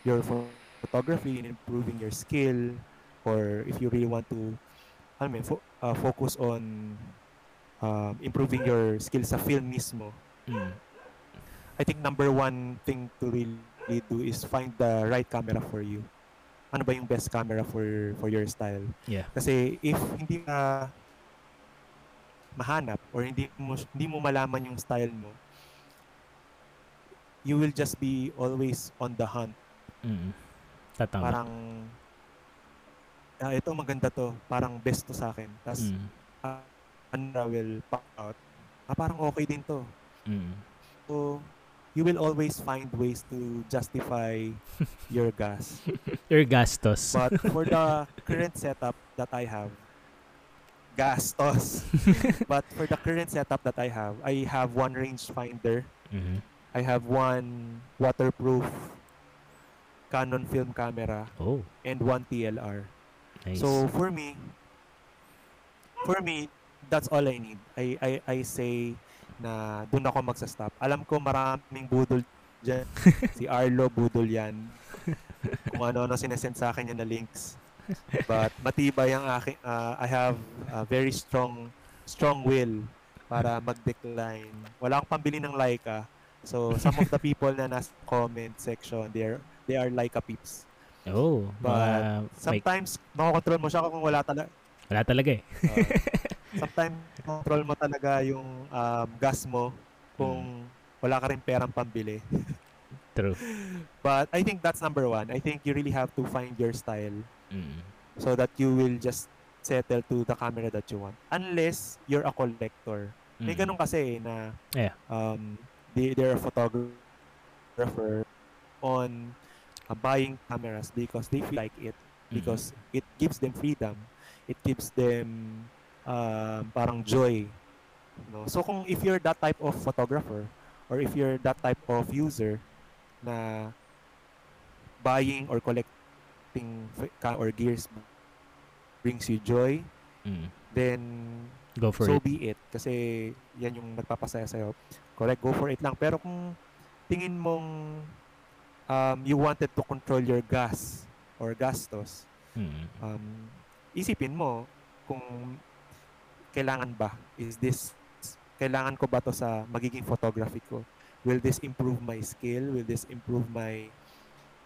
your pho- photography and improving your skill, or if you really want to, I mean, fo- uh, focus on um, improving your skill sa film mismo, Mm. I think number one thing to really do is find the right camera for you. Ano ba yung best camera for for your style? Yeah. Kasi if hindi ka mahanap or hindi mo hindi mo malaman yung style mo, you will just be always on the hunt. Mm. Tatama. Parang ah, ito maganda to, parang best to sa akin. Tapos Mm. na will pop out. Ah, parang okay din to. Mm. So, you will always find ways to justify your gas. Your gastos. But for the current setup that I have, gastos. but for the current setup that I have, I have one rangefinder. Mhm. I have one waterproof Canon film camera Oh, and one TLR. nice. So for me, for me, that's all I need. I I, I say na doon ako magsa-stop. Alam ko maraming budol dyan. si Arlo budol yan. Kung ano-ano sinesend sa akin yan na links. But matibay ang aking, ah, I have a very strong strong will para mag-decline. Wala akong pambili ng Leica. So some of the people na nasa comment section, they're they are Leica peeps. oh, But may, Sometimes makokontrol mo siya kung wala talaga wala talaga eh. Uh, sometimes control mo talaga yung um, gas mo kung wala ka rin perang pambili. True. But I think that's number one. I think you really have to find your style Mm. so that you will just settle to the camera that you want. Unless you're a collector. May Mm. ganun kasi eh, na Yeah. um, they, they're a photographer on uh, buying cameras because they feel like it Mm. because it gives them freedom. It gives them um, parang joy. No? So kung if you're that type of photographer or if you're that type of user na buying or collecting ca- or gears brings you joy, Mm. then Go for so it. be it. Kasi yan yung nagpapasaya sa'yo. Correct, go for it lang. Pero kung tingin mong um, you wanted to control your gas or gastos, Mm. um, isipin mo kung kailangan ba is this kailangan ko ba to sa magiging photography ko will this improve my skill will this improve my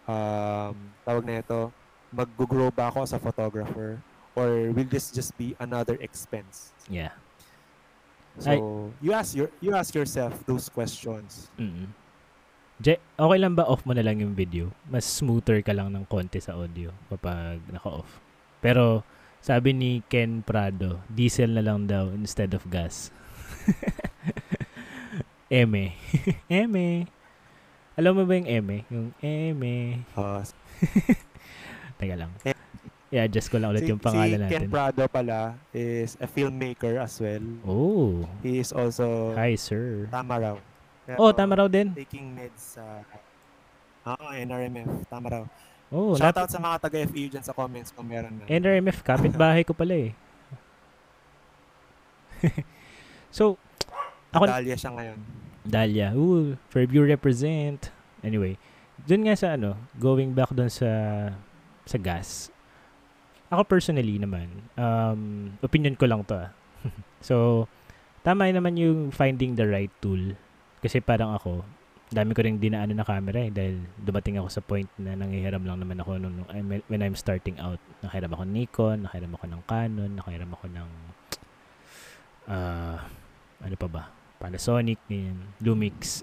um tawag na ito mag-grow ba ako as a photographer or will this just be another expense Yeah. so Ay- you ask your you ask yourself those questions Mm. Je, okay lang ba off mo na lang yung video? Mas smoother ka lang ng konti sa audio kapag naka-off. Pero sabi ni Ken Prado, diesel na lang daw instead of gas. eme. eme. Alam mo ba yung eme? Yung eme. uh, Teka lang. I-adjust ko lang ulit si, yung pangalan si Ken natin. Prado pala is a filmmaker as well Oh. he is also Hi, sir. tama raw Oh, tama raw din. taking meds sa Oo, NRMF. Tama raw. Oh, Shout nap- out sa mga taga-FEU dyan sa comments kung meron na. NRMF, kapitbahay ko pala eh. so, ako, Dahlia siya ngayon. Dahlia. Ooh, Fairview represent. Anyway, dun nga sa ano, going back dun sa sa gas. Ako personally naman, um, opinion ko lang to ah. so, tama naman yung finding the right tool Kasi parang ako, dami ko rin dinaanan na camera eh dahil dumating ako sa point na nanghihiram lang naman ako nung, nung when I'm starting out. Nakahiram ako ng Nikon, nakahiram ako ng Canon, nakahiram ako ng uh, ano pa ba? Panasonic, ganyan, Lumix.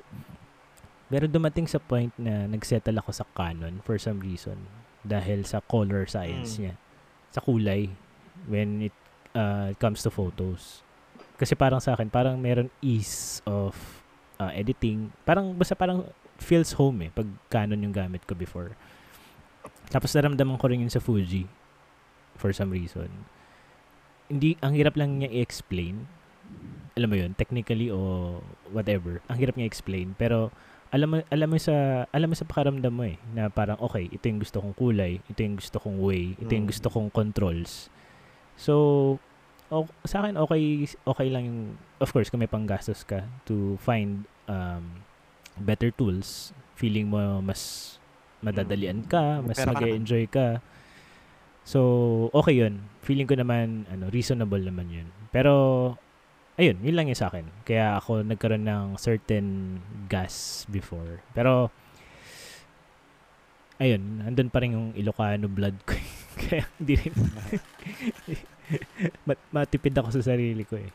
Pero dumating sa point na nagsettle ako sa Canon for some reason dahil sa color science mm. niya. Sa kulay when it uh, comes to photos. Kasi parang sa akin, parang meron ease of uh, editing. Parang, basta parang feels home eh, pag Canon yung gamit ko before. Tapos naramdaman ko rin yun sa Fuji for some reason. Hindi, ang hirap lang niya i-explain. Alam mo yun, technically o whatever. Ang hirap niya i-explain. Pero, alam mo alam mo sa alam mo sa pakaramdam mo eh na parang okay ito yung gusto kong kulay ito yung gusto kong way ito yung mm. gusto kong controls so o, sa akin okay okay lang yung of course kung may panggastos ka to find um, better tools feeling mo mas madadalian ka mm. mas mag-enjoy ka so okay yun. Feeling ko naman ano reasonable naman yun. Pero ayun yun lang yung sa akin. Kaya ako nagkaroon ng certain gas before. Pero ayun andun pa rin yung Ilocano blood ko. Kaya hindi rin Mat- matipid ako sa sarili ko eh.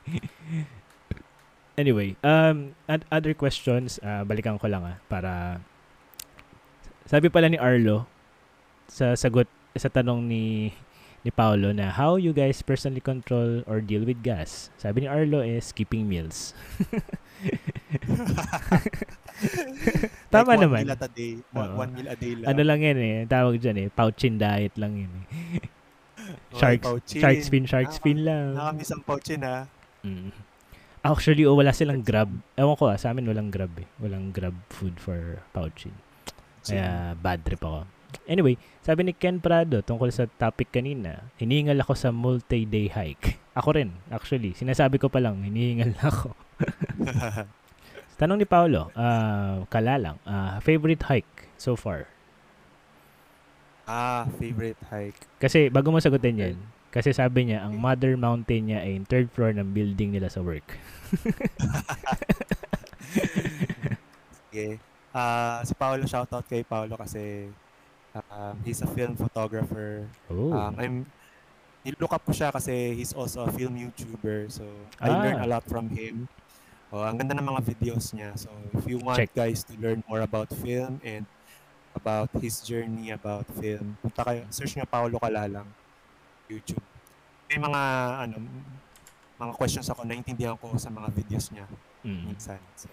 anyway, um, and other questions, uh, balikan ko lang ah, para sabi pala ni Arlo sa sagot sa tanong ni ni Paolo na how you guys personally control or deal with gas. Sabi ni Arlo is skipping meals. Tama like naman. One meal a day. One, one meal a day lang. Ano lang yan eh. Tawag dyan eh. Pouchin diet lang yun eh. Sharks, shark spin, shark spin lang. Nakamiss ang pouchin ha. Mm. Actually, oh, wala silang grab. Ewan ko ah, sa amin walang grab eh. Walang grab food for pouchin. Kaya bad trip ako. Anyway, sabi ni Ken Prado tungkol sa topic kanina, hinihingal ako sa multi-day hike. Ako rin, actually. Sinasabi ko pa lang, hinihingal ako. Tanong ni Paolo, uh, kalalang, uh, favorite hike so far? Ah, favorite hike. Kasi bago mo sagutin yan, kasi sabi niya, ang mother mountain niya ay third floor ng building nila sa work. Sige. Uh, si Paolo, shoutout kay Paolo kasi uh, he's a film photographer. Oh. Um, I'm nilook up ko siya kasi he's also a film YouTuber. So, I ah. learned a lot from him. Oh, ang ganda ng mga videos niya. So, if you want Check. guys to learn more about film and about his journey about film. Punta kayo, search nyo Paolo Kalalang, YouTube. May mga, ano, mga questions ako, naintindihan ko sa mga videos niya mm. minsan. So,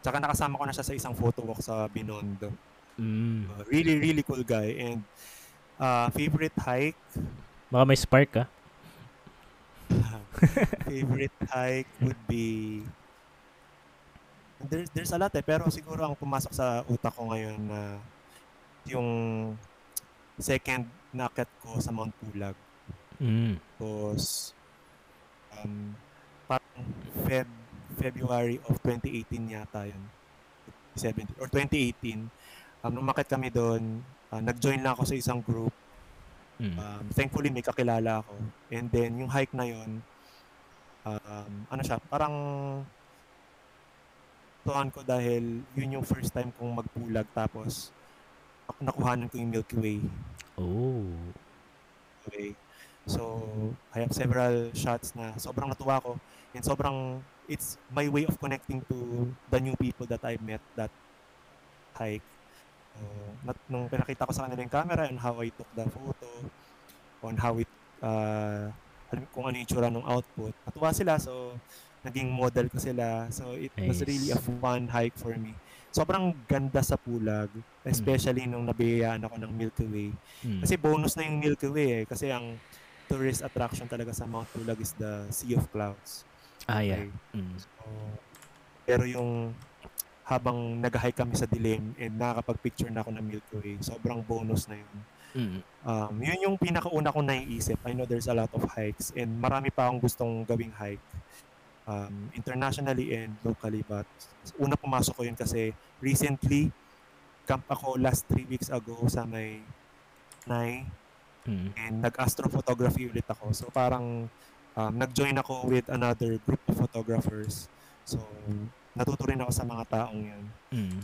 tsaka nakasama ko na siya sa isang photo walk sa Binondo. Mm. Uh, really, really cool guy. And uh, favorite hike? Baka may spark ka? favorite hike would be there's there's a lot eh pero siguro ang pumasok sa utak ko ngayon na uh, yung second nakit ko sa Mount Pulag. Mm. Was um parang Feb February of 2018 yata yun. 17 or 2018. Um umakit kami doon, uh, nag-join lang ako sa isang group. Mm. Um, thankfully may kakilala ako. And then yung hike na yun um, ano siya, parang natutuhan ko dahil yun yung first time kong magpulag tapos nakuhanan ko yung Milky Way. Oh. Okay. So, I have several shots na sobrang natuwa ko and sobrang it's my way of connecting to the new people that I met that hike. Nat, nung pinakita ko sa kanila yung camera and how I took the photo on how it uh, kung ano yung tsura ng output. Natuwa sila so naging model ko sila. So it nice. was really a fun hike for me. Sobrang ganda sa Pulag, especially mm. nung nabiyayaan ako ng Milky Way. Mm. Kasi bonus na yung Milky Way eh. Kasi ang tourist attraction talaga sa Mount Pulag is the Sea of Clouds. Ah, yeah. Okay? Mm. So, pero yung habang nag-hike kami sa dilim and nakakapag-picture na ako ng Milky Way, sobrang bonus na yun. Mm. Um, yun yung pinakauna kong naiisip. I know there's a lot of hikes and marami pa akong gustong gawing hike um, internationally and locally. But una pumasok ko yun kasi recently, camp ako last three weeks ago sa may Nai mm. and nag-astrophotography ulit ako. So parang um, nag-join ako with another group of photographers. So natuto rin ako sa mga taong yun. Mm.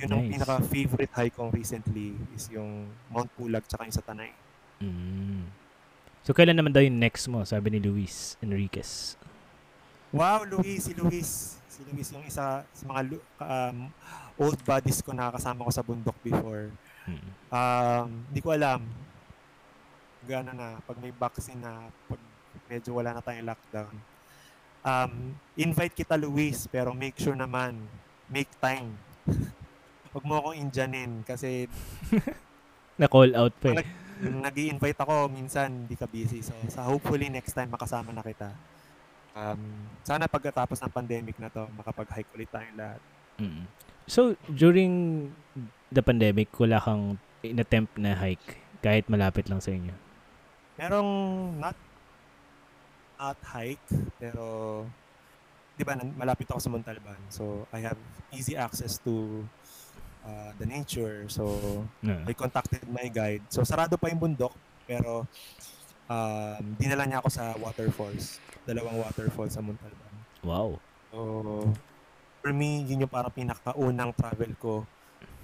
Yun ang Nice. pinaka-favorite hike kong recently is yung Mount Pulag tsaka yung sa Tanay. Mm. So, kailan naman daw yung next mo? Sabi ni Luis Enriquez. Wow, Luis, si Luis. Si Luis yung isa sa mga um, old buddies ko na kasama ko sa bundok before. Mm. Um, hindi ko alam. Gano'n na, pag may vaccine na, pag medyo wala na tayong lockdown. Um, invite kita, Luis, pero make sure naman, make time. Huwag mo akong indyanin kasi Na-call out pa eh. nag invite ako, minsan hindi ka busy. So, sa hopefully next time makasama na kita. Um, sana pagkatapos ng pandemic na to, makapag-hike ulit tayong lahat. Mm. So, during the pandemic, wala kang in-attempt na hike kahit malapit lang sa inyo? Merong not not hike, pero di ba, malapit ako sa Montalban. So, I have easy access to uh, the nature. So, No. I contacted my guide. So, sarado pa yung bundok, pero um, dinala niya ako sa waterfalls. Dalawang waterfalls sa Montalban. Wow. So, for me, yun yung parang pinakaunang travel ko.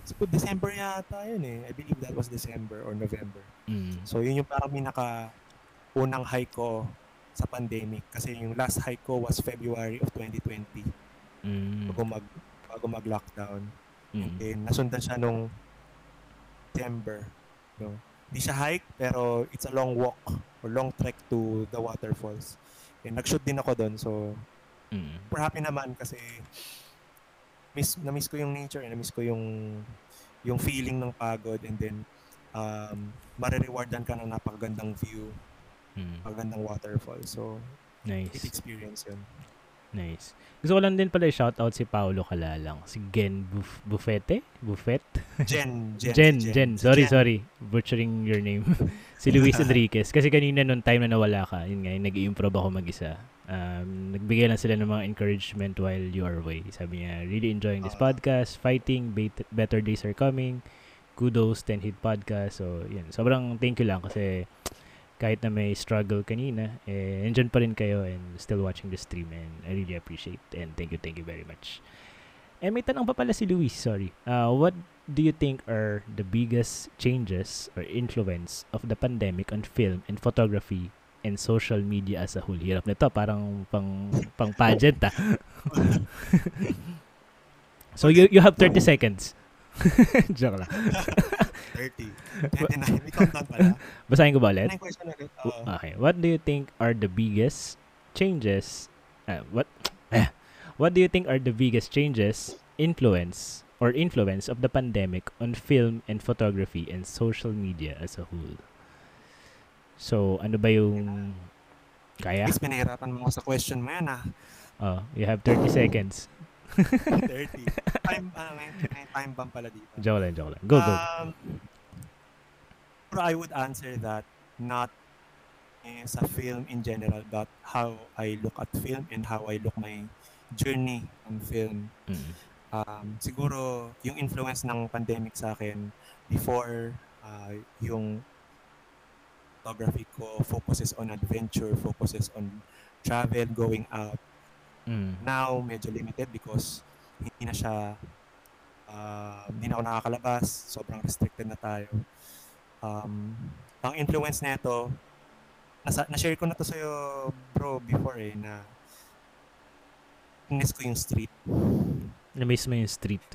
So, December yata yun eh. I believe that was December or November. Mm. So, yun yung parang pinaka unang hike ko sa pandemic. Kasi yung last hike ko was February of 2020 Mm. bago mag bago mag-lockdown. Mm. And nasundan siya nung December. No? Hindi siya hike, pero it's a long walk or long trek to the waterfalls. And nag-shoot din ako doon. So, Mm. super happy naman kasi miss, na-miss ko yung nature, eh, na-miss ko yung yung feeling ng pagod and then um, marirewardan ka ng napakagandang view, Mm. napakagandang waterfall. So, Nice. it experience yun. Nice. Gusto ko lang din pala i-shoutout si Paolo Kalalang. Si Gen Buf- Buffete? Buffet? Jen, Jen, Jen, si Jen. Sorry, Jen. sorry. Butchering your name. si Luis Enriquez. Kasi kanina nung time na nawala ka, yun nga, nag-improve ako mag-isa. Um, nagbigay lang sila ng mga encouragement while you are away. Sabi niya, really enjoying this Ah. podcast, fighting, bet- better days are coming, kudos, 10 hit podcast. So, yun. Sobrang thank you lang kasi kahit na may struggle kanina, eh, andyan pa rin kayo and still watching the stream and I really appreciate and thank you, thank you very much. Eh, may tanong pa pala si Luis, sorry. Uh, what do you think are the biggest changes or influence of the pandemic on film and photography and social media as a whole? Hirap nito, parang pang, pang pageant ah. so you you have 30 seconds. Joke lang. 30. 29. May countdown pala. Basahin ko ba ulit? Question ulit? Oo. Okay. What do you think are the biggest changes? Uh, what? Eh, what do you think are the biggest changes, influence, or influence of the pandemic on film and photography and social media as a whole? So, ano ba yung kaya? Please, pinahirapan mo sa question mo yan ah. Oh, you have 30 seconds. 30. Time, may time bomb pala dito. Joke lang, joke lang. Go, go. Um, I would answer that not eh, sa film in general, but how I look at film and how I look my journey on film. Mm. Um, siguro, yung influence ng pandemic sa akin before uh, yung photography ko focuses on adventure, focuses on travel, going out. Mm. Now, medyo limited because hindi na siya, uh, hindi na ako nakakalabas. Sobrang restricted na tayo. Um, ang influence nito, nasa, na-share ko na to sa'yo, bro, before eh, na miss ko yung street. Na-miss mo yung street.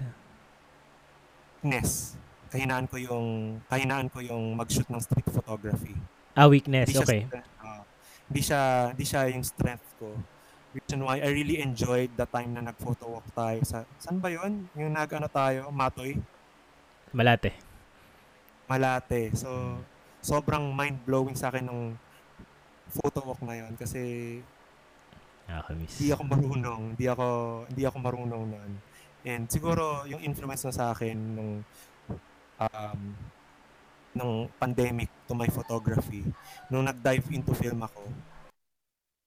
Ness. Kahinaan ko yung, kahinaan ko yung mag-shoot ng street photography. Ah, weakness. Siya, Okay. ah, hindi siya, hindi siya yung strength ko. Reason why I really enjoyed the time na nag-photo walk tayo sa, saan ba yun? Yung nag-ano tayo, Matoy? Malate. Malate. So, sobrang mind-blowing sa akin nung photo walk na yun kasi Nakakamiss. hindi ako marunong, hindi ako hindi ako marunong noon. And siguro yung influence na sa akin nung um nung pandemic to my photography, nung nag-dive into film ako,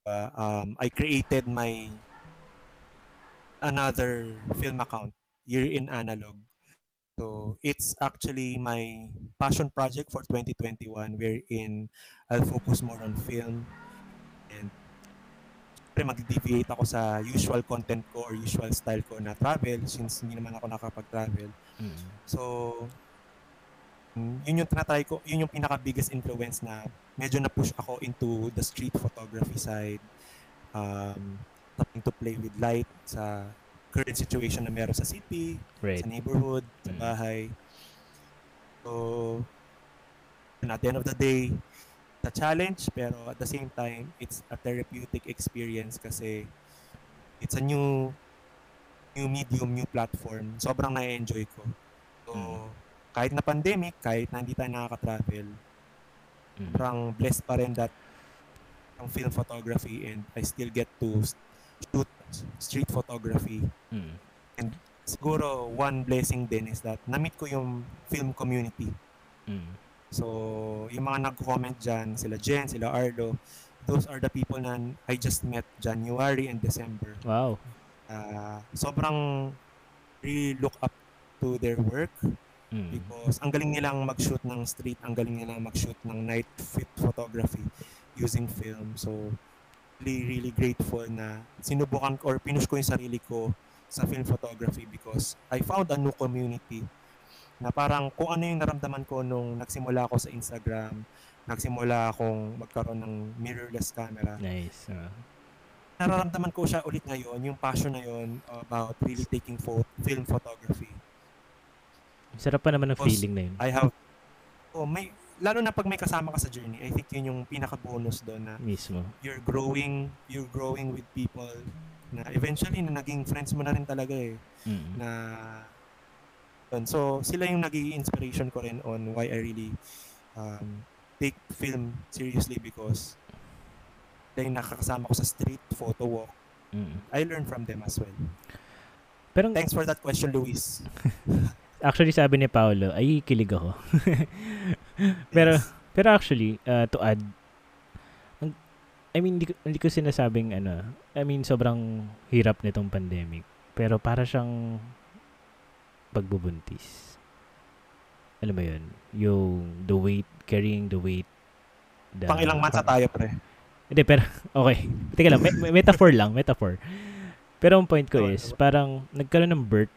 uh, um, I created my another film account, Year in Analog. So it's actually my passion project for 2021 wherein I'll focus more on film and Siyempre, mag-deviate ako sa usual content ko or usual style ko na travel since hindi naman ako nakapag-travel. Mm. So, mm, yun yung tinatry ko, yun yung pinaka-biggest influence na medyo na-push ako into the street photography side. Um, starting to play with light sa current situation na meron sa city, Right. sa neighborhood, sa Mm. bahay. So, and at the end of the day, a challenge, pero at the same time, it's a therapeutic experience kasi it's a new new medium, new platform. Sobrang na-enjoy ko. So, Mm. Kahit na pandemic, kahit na hindi tayo nakaka-travel, Mm. parang blessed pa rin that ang film photography and I still get to shoot street photography Mm. siguro one blessing din is that na-meet ko yung film community. Mm. So, yung mga nag-comment dyan, sila Jen, sila Ardo, those are the people na I just met January and December. Wow. Uh, sobrang really look up to their work Mm. because ang galing nilang mag-shoot ng street, ang galing nilang mag-shoot ng night fit photography using film. So, really, really grateful na sinubukan ko or pinush ko yung sarili ko sa film photography because I found a new community na parang kung ano yung naramdaman ko nung nagsimula ako sa Instagram, nagsimula akong magkaroon ng mirrorless camera. Nice. Ah. Nararamdaman ko siya ulit ngayon, yung passion na yun about really taking pho- film photography. Sarap pa naman ng Because feeling na yun. I have oh may lalo na pag may kasama ka sa journey I think yun yung pinaka bonus doon na Mismo. you're growing you're growing with people na eventually na naging friends mo na rin talaga eh Mm. na yun. so sila yung naging inspiration ko rin on why I really um, take film seriously because sila yung nakakasama ko sa street photo walk Mm. I learn from them as well Pero thanks for that question Luis actually sabi ni Paolo, ay kilig ako. Pero Yes. pero actually, uh, to add I mean, hindi ko, hindi ko sinasabing ano, I mean, sobrang hirap nitong pandemic. Pero para siyang pagbubuntis. Alam mo yun? Yung the weight, carrying the weight. The, pang ilang months tayo pre Hindi, pero, okay. Teka lang, me- me- metaphor lang, metaphor. Pero ang point ko is, parang nagkaroon ng birth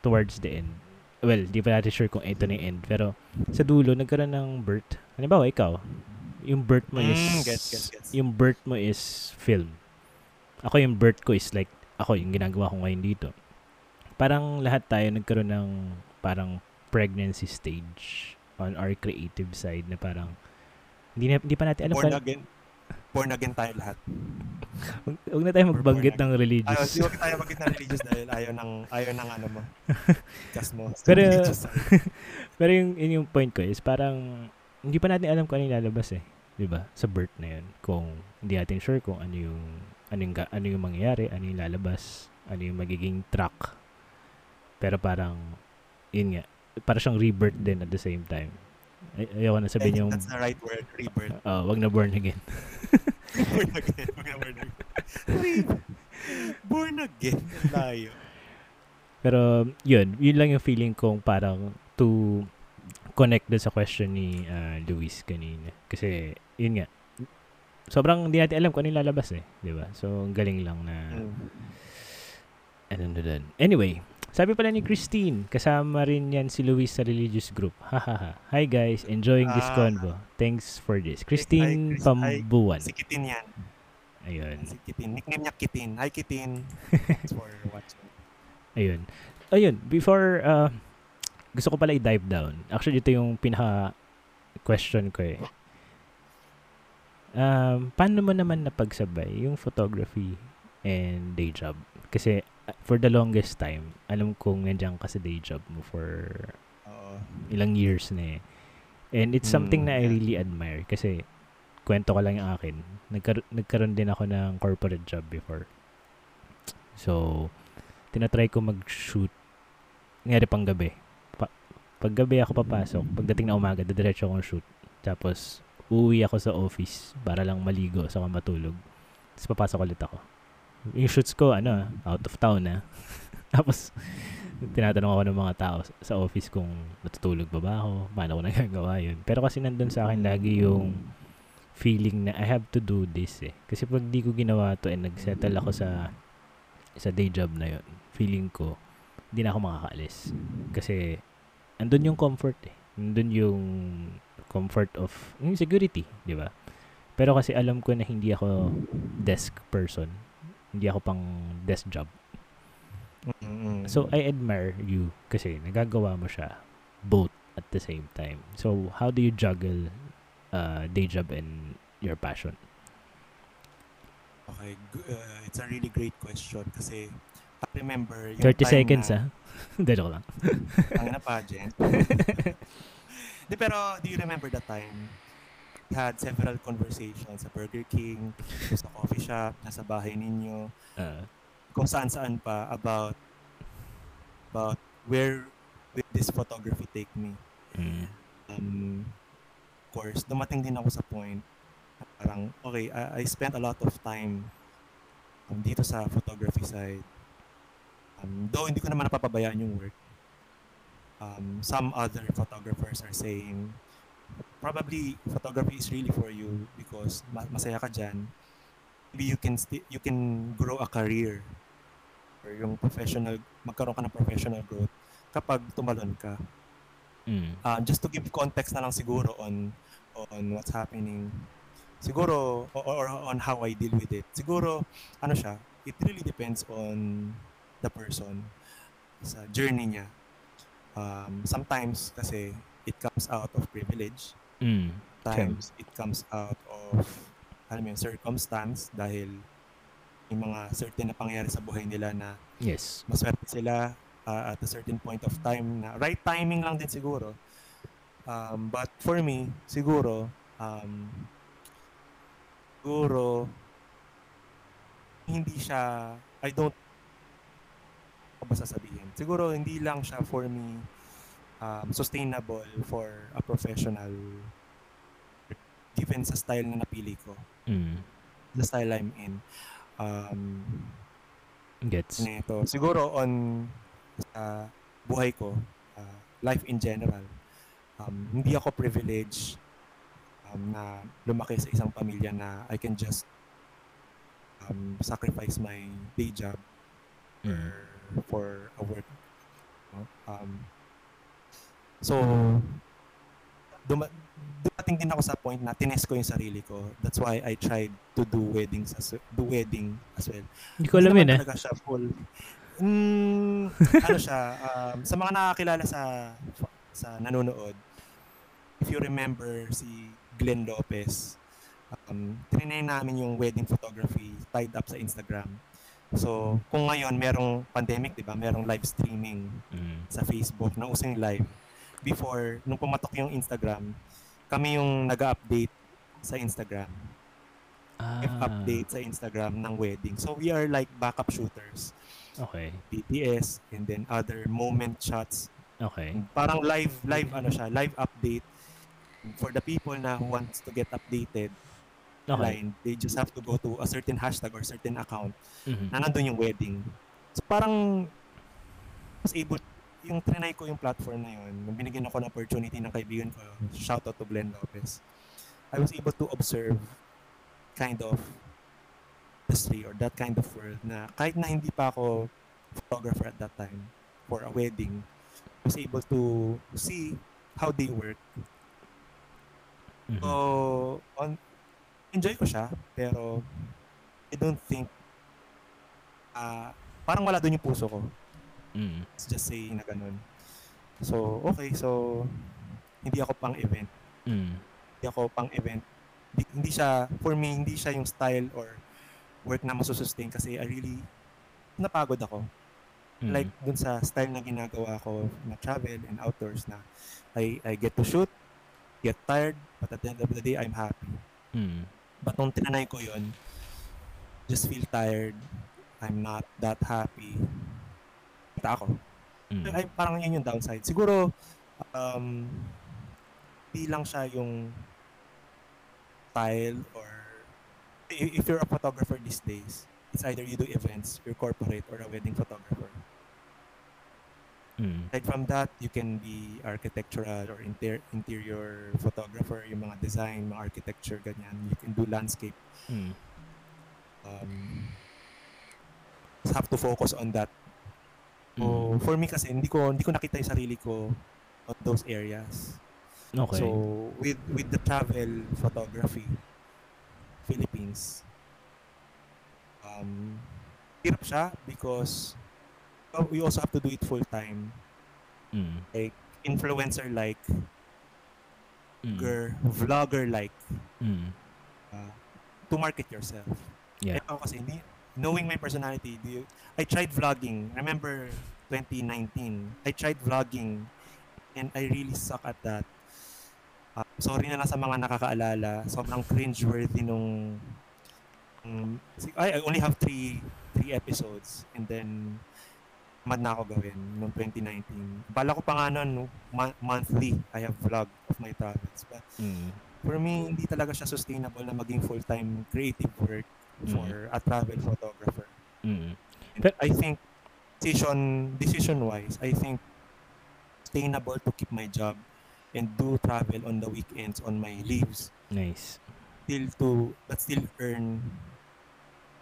towards the end. Well, di pa natin sure kung ito na yung end. Pero sa dulo, nagkaroon ng birth. Halimbawa, ikaw, yung birth mo is, Mm, gets, gets, gets. yung birth mo is film. Ako yung birth ko is like, ako yung ginagawa ko ngayon dito. Parang lahat tayo nagkaroon ng parang pregnancy stage on our creative side na parang hindi, na, hindi pa natin alam born pa, again born again tayo lahat Huwag huwag na tayo magbanggit ng Ayaw, religious. di wag tayo magkit ng religious dahil ayaw ng, ayaw ng ano mo. Kas mo. sa Pero-. Pero yung, yun yung point ko is parang hindi pa natin alam kung ano yung lalabas eh. 'Di ba? Sa birth na yun. Kung hindi natin sure kung ano yung ano yung, ano yung mangyayari, ano yung lalabas, ano yung magiging track. Pero parang yun nga, para siyang rebirth din at the same time. Ay, ayoko na sabihin yung that's the right word, rebirth. uh, wag na born again. born again. Wag na born again. Born again. Layo. Pero yun, yun lang yung feeling kong parang to connect dun sa question ni ah, Luis kanina. Kasi yun nga, sobrang hindi natin alam kung ano lalabas eh. Di ba? So, ang galing lang na Mm. ano na. Anyway, sabi pala ni Christine, kasama rin yan si Luis sa religious group. Hahaha. Hi guys, enjoying this Ah. convo. Thanks for this. Christine Chris. Hi. Pambuan. Si Kitin yan. Ayun. Si Kitin. Nickname niya Kitin. Hi Kitin. Thanks for watching. Ayun. Ayun, before uh, gusto ko pala i-dive down. Actually, ito yung pinaka question ko eh. Um, paano mo naman napagsabay yung photography and day job? Kasi uh, for the longest time, alam kong nandiyan ka sa day job mo for Oo. ilang years na eh. And it's something Mm, na I yeah. really admire kasi kwento ko lang yung akin. Nagkar- nagkaroon din ako ng corporate job before. So, tinatry ko mag-shoot ngayari pang gabi. Pa- pag gabi ako papasok, pagdating na umaga, didiretso akong shoot. Tapos, uuwi ako sa office para lang maligo sa matulog. Tapos papasok ulit ako. Yung shoots ko, ano, out of town na. Tapos, tinatanong ako ng mga tao sa- office kung natutulog ba ba ako, paano ko nagagawa yun. Pero kasi nandun sa akin lagi yung feeling na I have to do this eh. Kasi pag di ko ginawa to and nagsettle ako sa sa day job na yon feeling ko, hindi na ako makakaalis. Kasi, andun yung comfort eh. Andun yung comfort of yung security, di ba? Pero kasi alam ko na hindi ako desk person. Hindi ako pang desk job. Mm-mm. So, I admire you kasi nagagawa mo siya both at the same time. So, how do you juggle uh, day job and your passion? Okay, uh, it's a really great question kasi I remember yung 30 time seconds, na, ah. Hindi, joke lang. Ang na pageant. Di, pero do you remember that time? Had several conversations sa Burger King, sa coffee shop, nasa bahay ninyo, Uh, kung saan-saan pa about about where will this photography take me. mm, Um, of course, dumating din ako sa point parang, okay, I, I spent a lot of time um, dito sa photography side. Um, though hindi ko naman napapabayaan yung work. Um, some other photographers are saying, probably photography is really for you because ma- masaya ka dyan. Maybe you can sti- you can grow a career or yung professional, magkaroon ka ng professional growth kapag tumalon ka. Mm, um, just to give context na lang siguro on on what's happening. Siguro or, or on how I deal with it. Siguro ano siya it really depends on the person sa journey niya. Um, sometimes kasi it comes out of privilege mm, times it comes out of alam mo yun, circumstance dahil may mga certain na pangyayari sa buhay nila na yes. maswerte sila uh, at a certain point of time na right timing lang din siguro. Um, but for me, siguro, um, siguro, hindi siya, I don't, ano ba sasabihin? Siguro, hindi lang siya for me um, sustainable for a professional given sa style na napili ko. Mm, The style I'm in. Um, gets. nito. Siguro on sa buhay ko, uh, life in general, um, hindi ako privileged um, na lumaki sa isang pamilya na I can just um, sacrifice my day job Mm, for a work. No? Um, so, duma- dumating din ako sa point na tinest ko yung sarili ko. That's why I tried to do weddings as do wedding as well. Hindi ko alam yun eh. talaga siya full. Mm, ano siya, um, sa mga nakakilala sa sa nanonood, if you remember si Glenn Lopez, um, trinay namin yung wedding photography tied up sa Instagram. So, kung ngayon merong pandemic, di ba, merong live streaming Mm, sa Facebook, na uso yung live. Before, nung pumatok yung Instagram, kami yung nag-update sa Instagram. ah, update sa Instagram ng wedding. So, we are like backup shooters. Okay. BTS and then other moment shots. Okay. Parang live live ano siya, live update for the people na who wants to get updated Okay. line. They just have to go to a certain hashtag or certain account Mhm. na nandun yung wedding. So parang was able yung trinay ko yung platform na yun, nung binigyan ako ng opportunity ng kaibigan ko, shout out to Glenn Lopez. I was able to observe kind of industry or that kind of world na kahit na hindi pa ako photographer at that time for a wedding, I was able to see how they work. Mhm. So, on, enjoy ko siya, pero I don't think ah parang wala doon yung puso ko. Mm, Let's just say na ganun. So, okay. So, hindi ako pang event. mm, Hindi ako pang event. Hindi, hindi siya, for me, hindi siya yung style or work na masusustain kasi I really, napagod ako. mm. Like, dun sa style na ginagawa ko na travel and outdoors na I, I get to shoot, get tired, but at the end of the day, I'm happy. Mm, But nung tinanay ko yon just feel tired. I'm not that happy. Kita ako. mm. Ay, parang yun yung downside. Siguro, um, di lang siya yung style or if you're a photographer these days, it's either you do events, you're corporate, or a wedding photographer. Mm. Aside from that, you can be architectural or inter- interior photographer, yung mga design, mga architecture, ganyan. You can do landscape. Mm. Um, have to focus on that. So, Mm. for me kasi, hindi ko, hindi ko nakita yung sarili ko on those areas. Okay. So, with with the travel photography, Philippines, um, hirap siya because we also have to do it full time. mm. Influencer like, Mm. vlogger, vlogger like, Mm. uh, to market yourself. Yeah. Eh, ako kasi, hindi, knowing my personality, do you, I tried vlogging. Remember 2019, I tried vlogging and I really suck at that. Uh, sorry na lang sa mga nakakaalala. Sobrang cringe-worthy nung um, I, I only have three three episodes and then mad na ako gawin noong 2019. Bala ko pa nga nun, no, mo- monthly, I have vlog of my travels. But Mm. for me, hindi talaga siya sustainable na maging full-time creative work for a travel photographer. Mm. And But- I think decision decision wise, I think sustainable to keep my job and do travel on the weekends on my leaves Nice. still to but still earn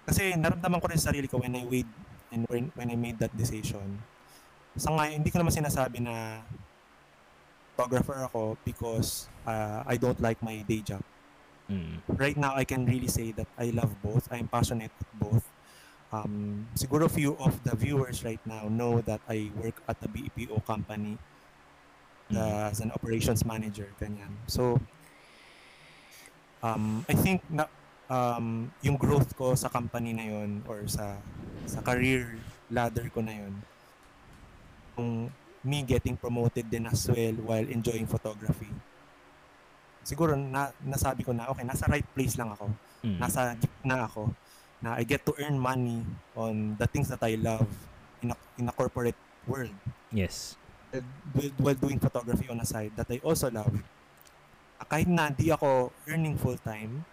kasi naramdaman ko rin sa sarili ko when I weighed and when, when I made that decision sa ngayon hindi ko naman sinasabi na photographer ako because uh, I don't like my day job Mm. right now I can really say that I love both. I'm passionate at both. Um, siguro few of the viewers right now know that I work at a BPO company Mm. uh, as an operations manager, ganyan. So, um, I think na um, yung growth ko sa company na yon or sa sa career ladder ko na yon kung me getting promoted din as well while enjoying photography siguro na, nasabi ko na okay nasa right place lang ako Mm. nasa gitna ako na I get to earn money on the things that I love in a, in a corporate world Yes. while, while doing photography on a side that I also love uh, kahit na di ako earning full time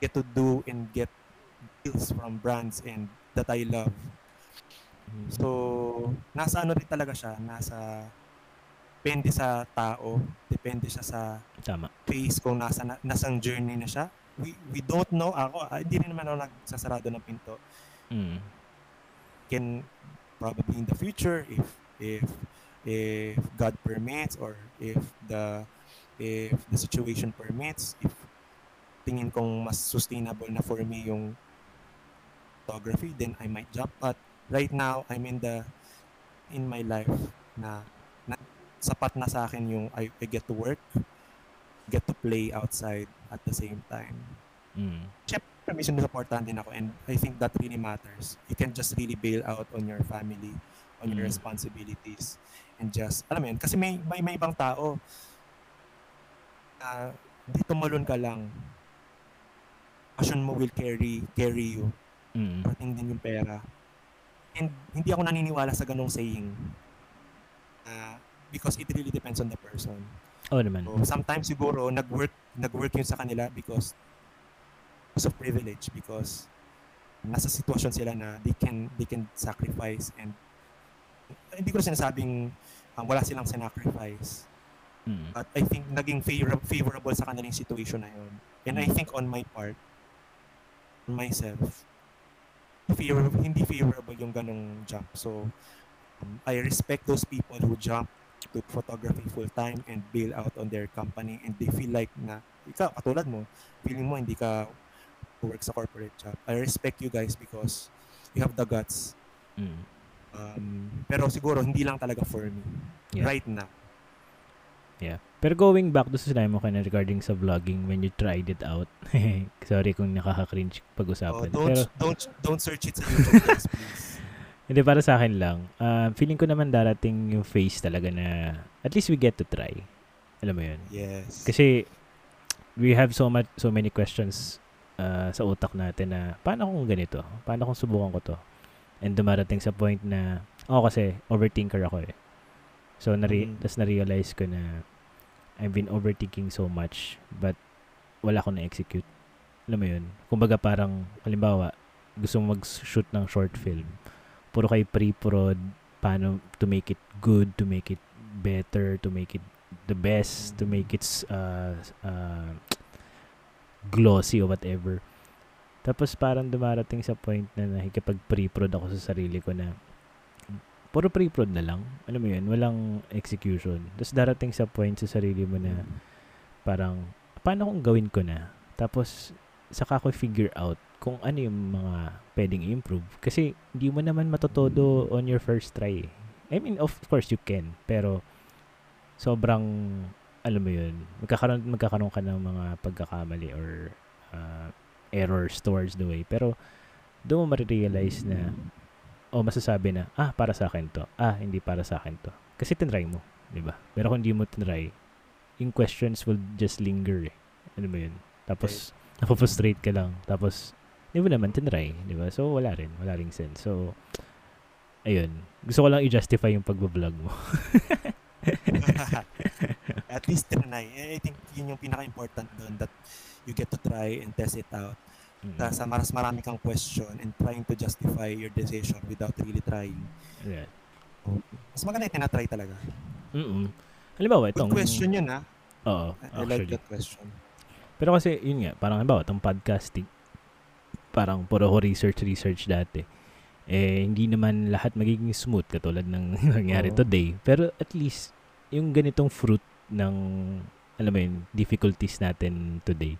get to do and get deals from brands and that I love Mm. so nasa ano rin talaga siya nasa depende sa tao depende siya sa Tama. phase kung nasa na, nasang journey na siya we we don't know ako ah, hindi rin naman ako nagsasarado ng pinto Mm. can probably in the future if if if God permits or if the if the situation permits if tingin kong mas sustainable na for me yung photography then I might jump but right now I'm in the in my life na, na sapat na sa akin yung I, I get to work get to play outside at the same time Mm. syempre may sinusuportahan din ako and I think that really matters. You can just really bail out on your family, on your Mm. responsibilities and just, alam mo yun, kasi may, may, may ibang tao na di tumalon ka lang. Passion mo will carry carry you. Mm. Parating din yung pera. And hindi ako naniniwala sa ganong saying. Uh, because it really depends on the person. Oo naman. So, sometimes siguro nag-work nag-work yun sa kanila because because of privilege because nasa sitwasyon sila na they can they can sacrifice and hindi ko sinasabing um, wala silang sinacrifice Mm. but I think naging favor- favorable sa kanilang situation na yun and I Mm. think on my part on myself favor- hindi favorable yung ganong jump so um, I respect those people who jump to photography full time and bail out on their company and they feel like na ikaw katulad mo feeling mo hindi ka work sa corporate job I respect you guys because you have the guts Mm. um, pero siguro hindi lang talaga for me Yeah. right now Yeah. Pero going back to sa sinabi mo kanina regarding sa vlogging when you tried it out. Sorry kung nakaka-cringe oh, pag-usapan. don't Pero don't don't search it sa YouTube guys please hindi para sa akin lang. ah, feeling ko naman darating yung face talaga na at least we get to try. Alam mo 'yun. yes Kasi we have so much so many questions uh, sa utak natin na paano kung ganito? Paano kung subukan ko to? And dumarating sa point na ako kasi overthinker ako eh. So nare- Mm. tas na-realize ko na I've been overthinking so much but wala akong na-execute. Alam mo yun? Kumbaga parang, halimbawa, gusto mo mag-shoot ng short film. Puro kay pre-prod, paano to make it good, to make it better, to make it the best, to make it uh, uh, glossy or whatever. Tapos parang dumarating sa point na nakikipag pre-prod ako sa sarili ko na puro pre-prod na lang. Alam mo yun, walang execution. Tapos darating sa point sa sarili mo na parang, paano kung gawin ko na? Tapos, saka ko figure out kung ano yung mga pwedeng improve. Kasi, hindi mo naman matotodo on your first try. Eh. I mean, of course, you can. Pero, sobrang, alam mo yun, magkakaroon, magkakaroon ka ng mga pagkakamali or uh, errors towards the way. Pero, doon mo marirealize na o masasabi na, ah, para sa akin to. Ah, hindi para sa akin to. Kasi tinry mo, di ba? Pero kung hindi mo tinry, yung questions will just linger eh. Ano mo yun? Tapos, okay. napofrustrate ka lang. Tapos, hindi mo naman tinry, di ba? So, wala rin. Wala rin sense. So, ayun. Gusto ko lang i-justify yung pag-vlog mo. At least tinry. I think yun yung pinaka-important doon that you get to try and test it out mm-hmm. sa maras marami kang question and trying to justify your decision without really trying. Yeah. So, mas maganda yung tinatry talaga. Mm-mm. Halimbawa, itong... Good question yun, ha? Oo, I, I like that question. Pero kasi, yun nga, parang halimbawa, itong podcasting, parang puro ko research-research dati. Eh, hindi naman lahat magiging smooth katulad ng nangyari oh. today. Pero at least, yung ganitong fruit ng, alam mo yun, difficulties natin today,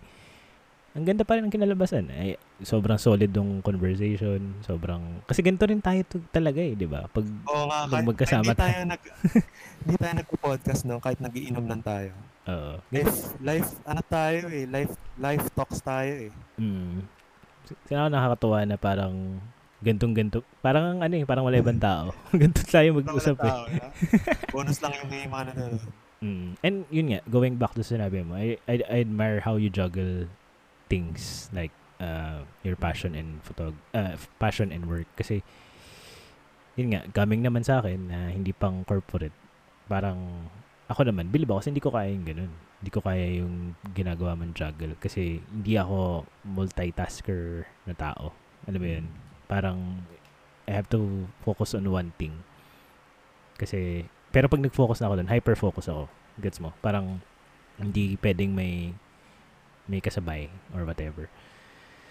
ang ganda pa rin ng kinalabasan. Ay, sobrang solid yung conversation. Sobrang... Kasi ganito rin tayo to, talaga eh, di ba? Pag, Oo nga, pag magkasama tayo. Hindi tayo, nag, hindi tayo nagpo-podcast no, kahit nagiinom lang tayo. Oo. Life, life, ano tayo eh, life, life talks tayo eh. Mm. Sino nakakatuwa na parang gantong ganto parang ano eh parang wala ibang tao. Ganto tayo mag-usap eh. bonus lang yung may mga nanonood. Mm. and yun nga going back to sinabi mo I, I, I admire how you juggle things like uh, your passion and photog uh, passion and work. Kasi yun nga coming naman sa akin na hindi pang corporate. Parang ako naman bilib ako kasi hindi ko kaya yung ganun hindi ko kaya yung ginagawa man juggle kasi hindi ako multitasker na tao alam mo yun parang I have to focus on one thing kasi pero pag nag-focus na ako doon hyper focus ako gets mo parang hindi pwedeng may may kasabay or whatever.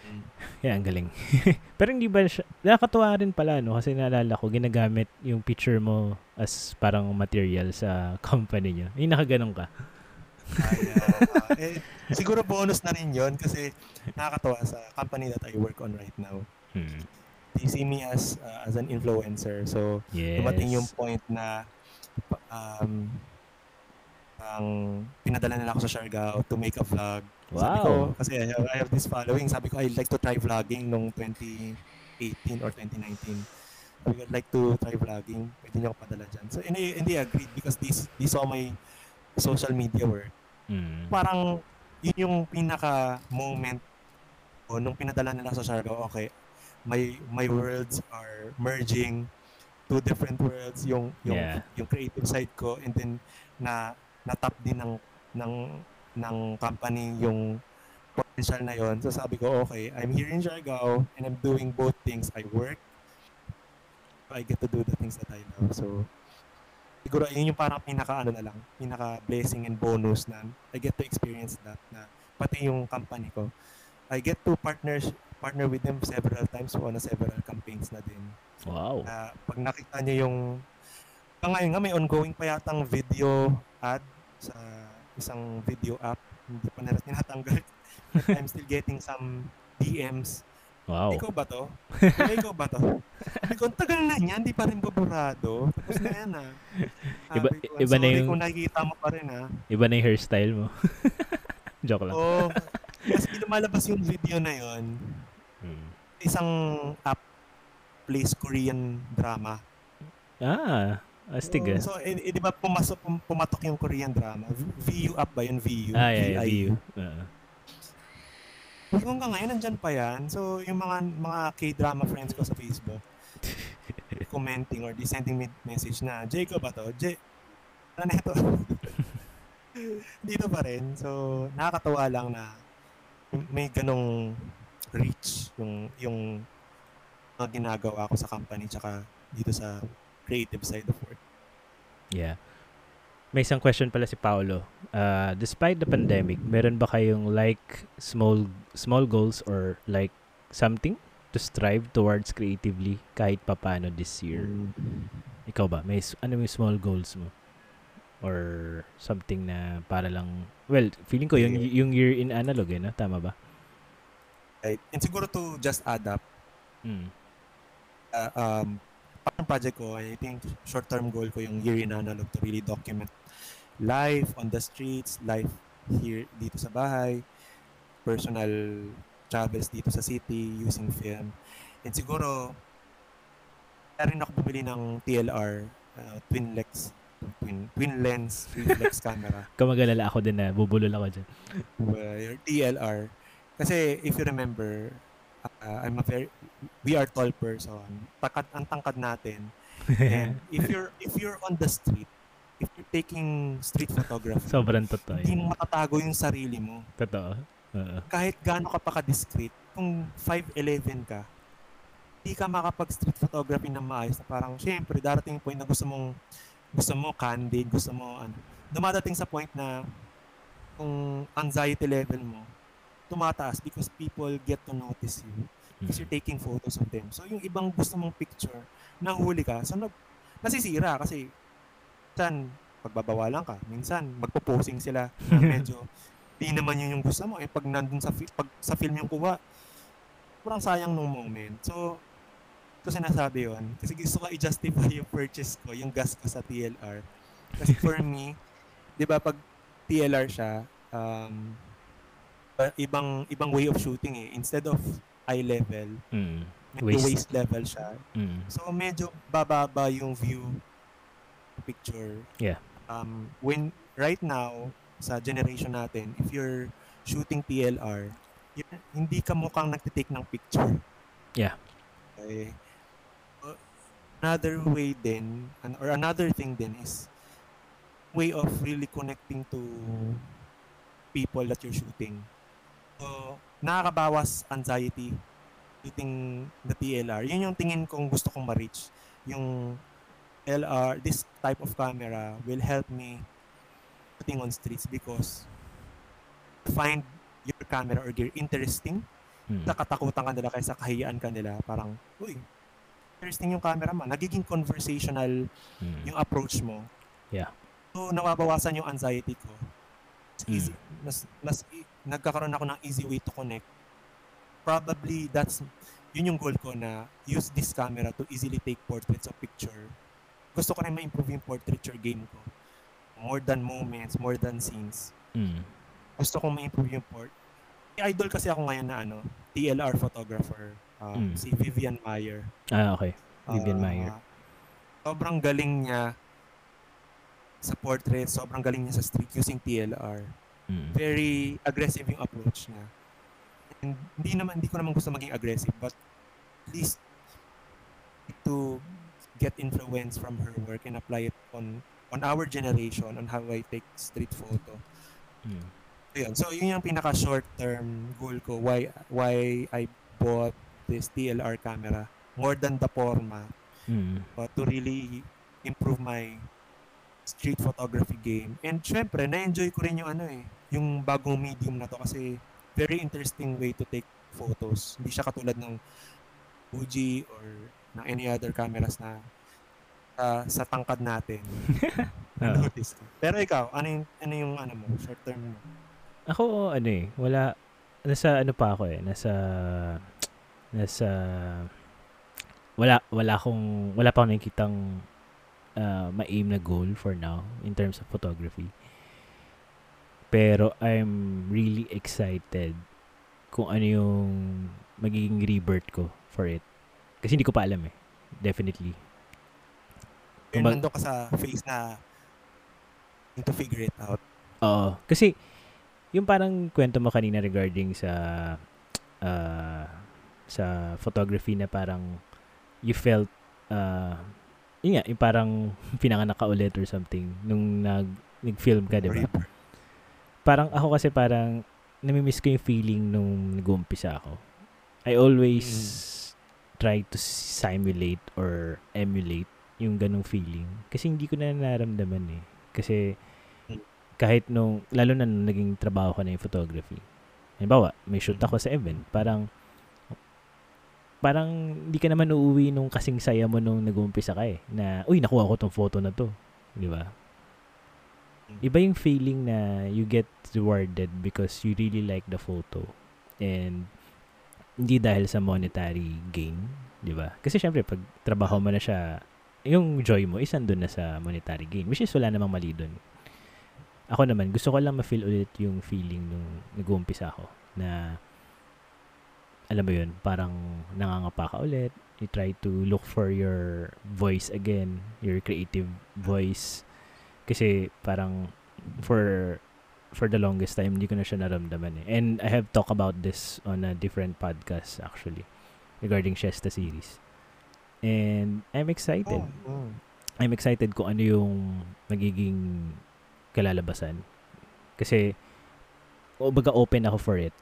Mm. Yeah, ang galing. Pero hindi ba siya, nakakatuwa rin pala, no? Kasi naalala ko, ginagamit yung picture mo as parang material sa company niya. Yung nakaganon ka. Uh, eh, siguro bonus na rin yon kasi nakakatawa sa company that I work on right now. Hmm. They see me as uh, as an influencer. So, yes. dumating yung point na um, ang pinadala nila ako sa Siargao to make a vlog. Wow. Sabi ko, kasi I have, I have this following, sabi ko, I'd like to try vlogging nung 2018 or 2019. Sabi ko, I'd like to try vlogging. Pwede niyo ako padala dyan. So, hindi, hindi agreed because this, this saw my social media work. Mm. Parang, yun yung pinaka-moment o nung pinadala nila sa Siargao, okay, my my worlds are merging two different worlds yung yung yeah. yung creative side ko and then na na-tap din ng ng ng company yung potential na yon. So sabi ko, okay, I'm here in Jargao and I'm doing both things. I work, I get to do the things that I love. So siguro yun yung parang pinaka ano na lang, pinaka blessing and bonus na I get to experience that na pati yung company ko. I get to partners partner with them several times on a several campaigns na din. Wow. Uh, pag nakita niyo yung ngayon nga may ongoing pa yatang video ad sa isang video app. Hindi pa nila tinatanggal. I'm still getting some DMs. Wow. Ikaw ba to? ikaw ba to? Sabi ko, tagal na niya, hindi pa rin baburado. Tapos na yan ah. iba, ko, iba na yung... kung nakikita mo pa rin ah. Iba na yung hairstyle mo. Joke lang. Oo. Oh, kasi lumalabas yung video na yon hmm. Isang app plays Korean drama. Ah, Astig oh, So, eh, eh, di ba pumasok, pum, pumatok yung Korean drama? VU up ba yun? VU? Ah, yeah, yeah VU. Uh-huh. Hanggang ngayon, nandyan pa yan. So, yung mga mga K-drama friends ko sa Facebook, commenting or sending me message na, Jacob ba to? J ano na ito? Dito pa rin. So, nakakatawa lang na may ganong reach yung yung mga ginagawa ko sa company tsaka dito sa creative side of work. Yeah. May isang question pala si Paolo. Uh, despite the pandemic, meron ba kayong like small small goals or like something to strive towards creatively kahit papano this year? Ikaw ba? May ano yung small goals mo? Or something na para lang well, feeling ko yung yung year in analog eh, no? Tama ba? Right? And siguro to just add up, Mm. uh, um, parang project ko, I think short-term goal ko yung year in analog to really document life on the streets, life here dito sa bahay, personal travels dito sa city using film. And siguro, kaya rin ako bumili ng TLR, uh, twin lex, twin, twin lens, twin flex camera. Kamagalala ako din na bubulol ako dyan. uh, your DLR. Kasi if you remember, uh, I'm a very, we are tall person. Takad, ang tangkad natin. And if you're, if you're on the street, if you're taking street photography, Sobrang totoo. hindi mo makatago yung sarili mo. Totoo. Oo. Kahit gaano ka pa ka-discreet, kung 5'11 ka, hindi ka makapag-street photography na maayos na parang, syempre, darating yung point na gusto mong, gusto mo candid, gusto mo, ano, dumadating sa point na, kung anxiety level mo, tumataas because people get to notice you because Mm. you're taking photos of them. So, yung ibang gusto mong picture, nahuli ka, so, nag, nasisira kasi, minsan, pagbabawalan ka, minsan, magpo-posing sila na medyo, di naman yun yung gusto mo. Eh, pag nandun sa, pag, sa film yung kuha, kurang sayang nung moment. So, ito sinasabi yun. Kasi gusto ko i-justify yung purchase ko, yung gas ko sa TLR. Kasi for me, di ba, pag TLR siya, um, ibang ibang way of shooting eh. Instead of eye level, Mm. Waist. waist level siya. Mm. So medyo bababa yung view picture. Yeah. Um when right now sa generation natin, if you're shooting PLR, hindi ka mukhang nagtitake ng picture. Yeah. Okay. Uh, another way an- or another thing din is way of really connecting to people that you're shooting. So, nakakabawas anxiety shooting the TLR. Yun yung tingin kong gusto kong ma-reach. Yung LR, this type of camera will help me shooting on streets because find your camera or gear interesting Mm. nakatakutan ka nila kaysa kahiyaan ka nila. Parang, uy, interesting yung camera mo. Nagiging conversational Mm. yung approach mo. Yeah. So, nawabawasan yung anxiety ko. Mas Mm. easy, mas, mas, i- nagkakaroon ako ng easy way to connect. Probably, that's, yun yung goal ko na use this camera to easily take portraits of picture. Gusto ko rin ma-improve yung portraiture game ko. More than moments, more than scenes. Mm. Gusto kong ma-improve yung port. May idol kasi ako ngayon na ano, TLR photographer. um, Mm. Si Vivian Meyer. Ah, okay. Vivian Ah, Meyer. Sobrang galing niya sa portrait, sobrang galing niya sa street using TLR. Mm. Very aggressive yung approach niya. And hindi naman hindi ko naman gusto maging aggressive but at least to get influence from her work and apply it on on our generation on how I take street photo. Mm. Ayun. So, yun yung pinaka short term goal ko why why I bought this TLR camera more than the forma Mm. but to really improve my street photography game. And syempre, na-enjoy ko rin yung ano eh, yung bagong medium na to kasi very interesting way to take photos. Hindi siya katulad ng Fuji or ng any other cameras na ah, sa tangkad natin. Notice ko. Pero ikaw, ano yung, ano yung ano mo, short term mo? Ako, ano eh, wala, nasa ano pa ako eh, nasa, nasa, wala, wala akong, wala pa akong nakikitang uh, ma-aim na goal for now in terms of photography. Pero I'm really excited kung ano yung magiging rebirth ko for it. Kasi hindi ko pa alam eh. Definitely. Pero Kumbaga- nandun ka sa phase na to figure it out. Oo. Kasi, yung parang kwento mo kanina regarding sa uh, sa photography na parang you felt uh, yun nga, yung parang pinanganak ka ulit or something nung nag, nag-film ka, di ba? Parang ako kasi parang namimiss ko yung feeling nung nag-uumpisa ako. I always try to simulate or emulate yung ganong feeling. Kasi hindi ko na naramdaman eh. Kasi kahit nung, lalo na nung naging trabaho ko na yung photography. Halimbawa, may shoot ako sa event. Parang, parang hindi ka naman uuwi nung kasing saya mo nung nag-uumpisa ka eh. Na, uy, nakuha ko tong photo na to. Di ba? Iba yung feeling na you get rewarded because you really like the photo. And hindi dahil sa monetary gain, di ba? Kasi syempre, pag trabaho mo na siya, yung joy mo is andun na sa monetary gain. Which is wala namang mali dun. Ako naman, gusto ko lang ma-feel ulit yung feeling nung nag-uumpisa ako na alam mo yun, parang nangangapa ka ulit. You try to look for your voice again, your creative voice. Kasi parang for for the longest time, hindi ko na siya naramdaman eh. And I have talked about this on a different podcast actually regarding Shesta series. And I'm excited. Oh, oh. I'm excited kung ano yung magiging kalalabasan. Kasi, baga open ako for it.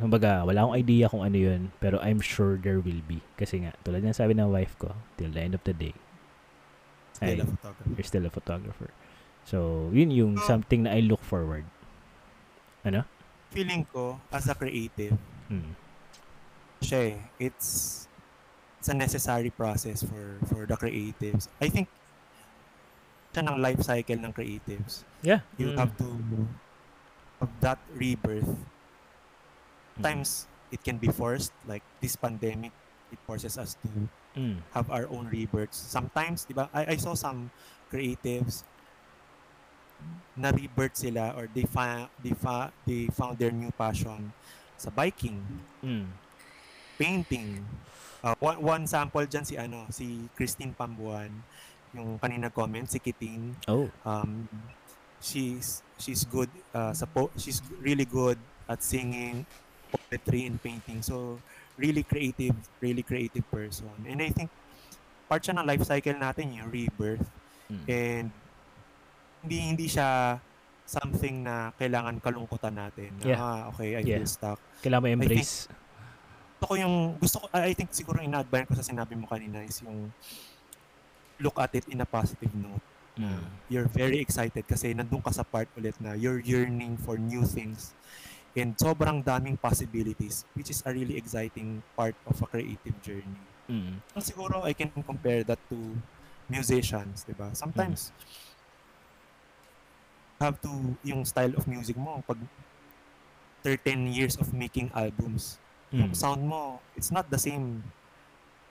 Kumbaga, wala akong idea kung ano yun, pero I'm sure there will be. Kasi nga, tulad ng sabi ng wife ko, till the end of the day, Still ay, a photographer. you're still a photographer. So, yun yung Oh. something na I look forward. Ano? Feeling ko, as a creative, Hmm. siya eh, it's it's a necessary process for for the creatives. I think siya ng life cycle ng creatives. Yeah. You Mm. have to of that rebirth. Mm. Times it can be forced, like this pandemic, it forces us to Mm. have our own rebirths. Sometimes, di ba, I, I saw some creatives na rebirth sila or they, fa- they, fa- they found their new passion sa biking, Mm. painting. Uh, one, one sample dyan si ano, si Christine Pambuan, yung kanina comment, si Kiting. Oh. Um, she's she's good uh, sa po- she's really good at singing, poetry and painting. So really creative, really creative person. And I think part siya ng life cycle natin yung rebirth Mm. and hindi hindi siya something na kailangan kalungkutan natin. Na, Yeah. Ah, okay, I Yeah. feel stuck. Kailangan mo embrace. Gusto ko yung gusto ko I I think siguro ina-advise ko sa sinabi mo kanina is yung look at it in a positive note. Mm. You're very excited kasi nandun ka sa part ulit na you're yearning for new things and sobrang daming possibilities which is a really exciting part of a creative journey. Mm. So, siguro I can compare that to musicians, 'di ba? Sometimes have to yung style of music mo pag 13 years of making albums Mm. yung sound mo, it's not the same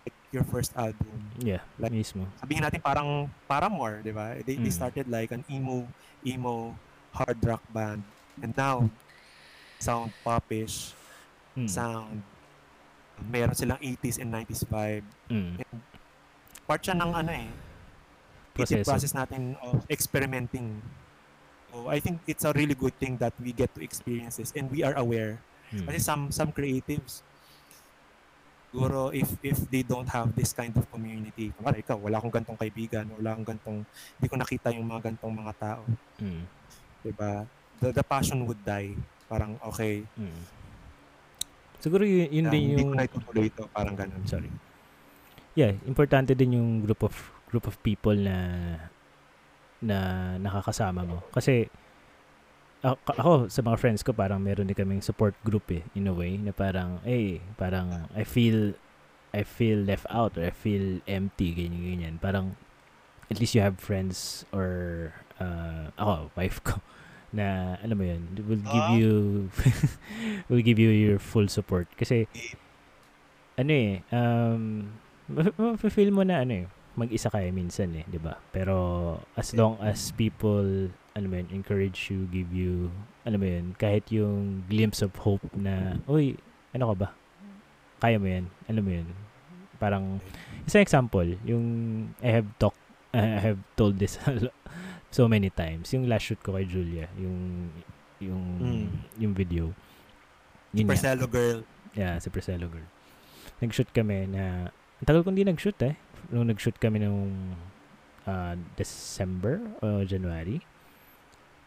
like your first album. Yeah, Like- mismo. Sabihin natin parang Paramore, 'di ba? They, they Mm. started like an emo emo hard rock band and now sound popish, Mm. sound meron silang 80s and 90s vibe. Mm. Part siya ng ano eh, Proseso. process natin of experimenting. So I think it's a really good thing that we get to experience this and we are aware Mm. Kasi some some creatives siguro if if they don't have this kind of community, kumari ikaw, wala akong gantong kaibigan, wala akong gantong, hindi ko nakita yung mga gantong mga tao, Mm. 'di ba? The, the passion would die. Parang okay, Mm. Siguro yun, yun ah, din hindi yung ko na ito, parang ganun. sorry. Yeah, importante din yung group of group of people na na nakakasama mo. Kasi ako, ako sa mga friends ko parang meron din kaming support group eh in a way na parang eh parang I feel I feel left out or I feel empty ganyan ganyan. Parang at least you have friends or uh, ako wife ko na alam mo yun will give Ah. you will give you your full support kasi ano eh um ma-feel mo na ano eh mag-isa kayo minsan eh, 'di ba? Pero as long as people ano mo yun, encourage you, give you ano mo yun, kahit yung glimpse of hope na uy, ano ka ba? Kaya mo yan. Ano mo yun? Parang isang example, yung I have talked I have told this so many times. Yung last shoot ko kay Julia, yung yung Mm. yung video. Yun nga. Percelo girl. Yeah, si Priscilla girl. Nag-shoot kami na, ang tagal kong di nag-shoot eh. Nung nag-shoot kami nung ah, December o January.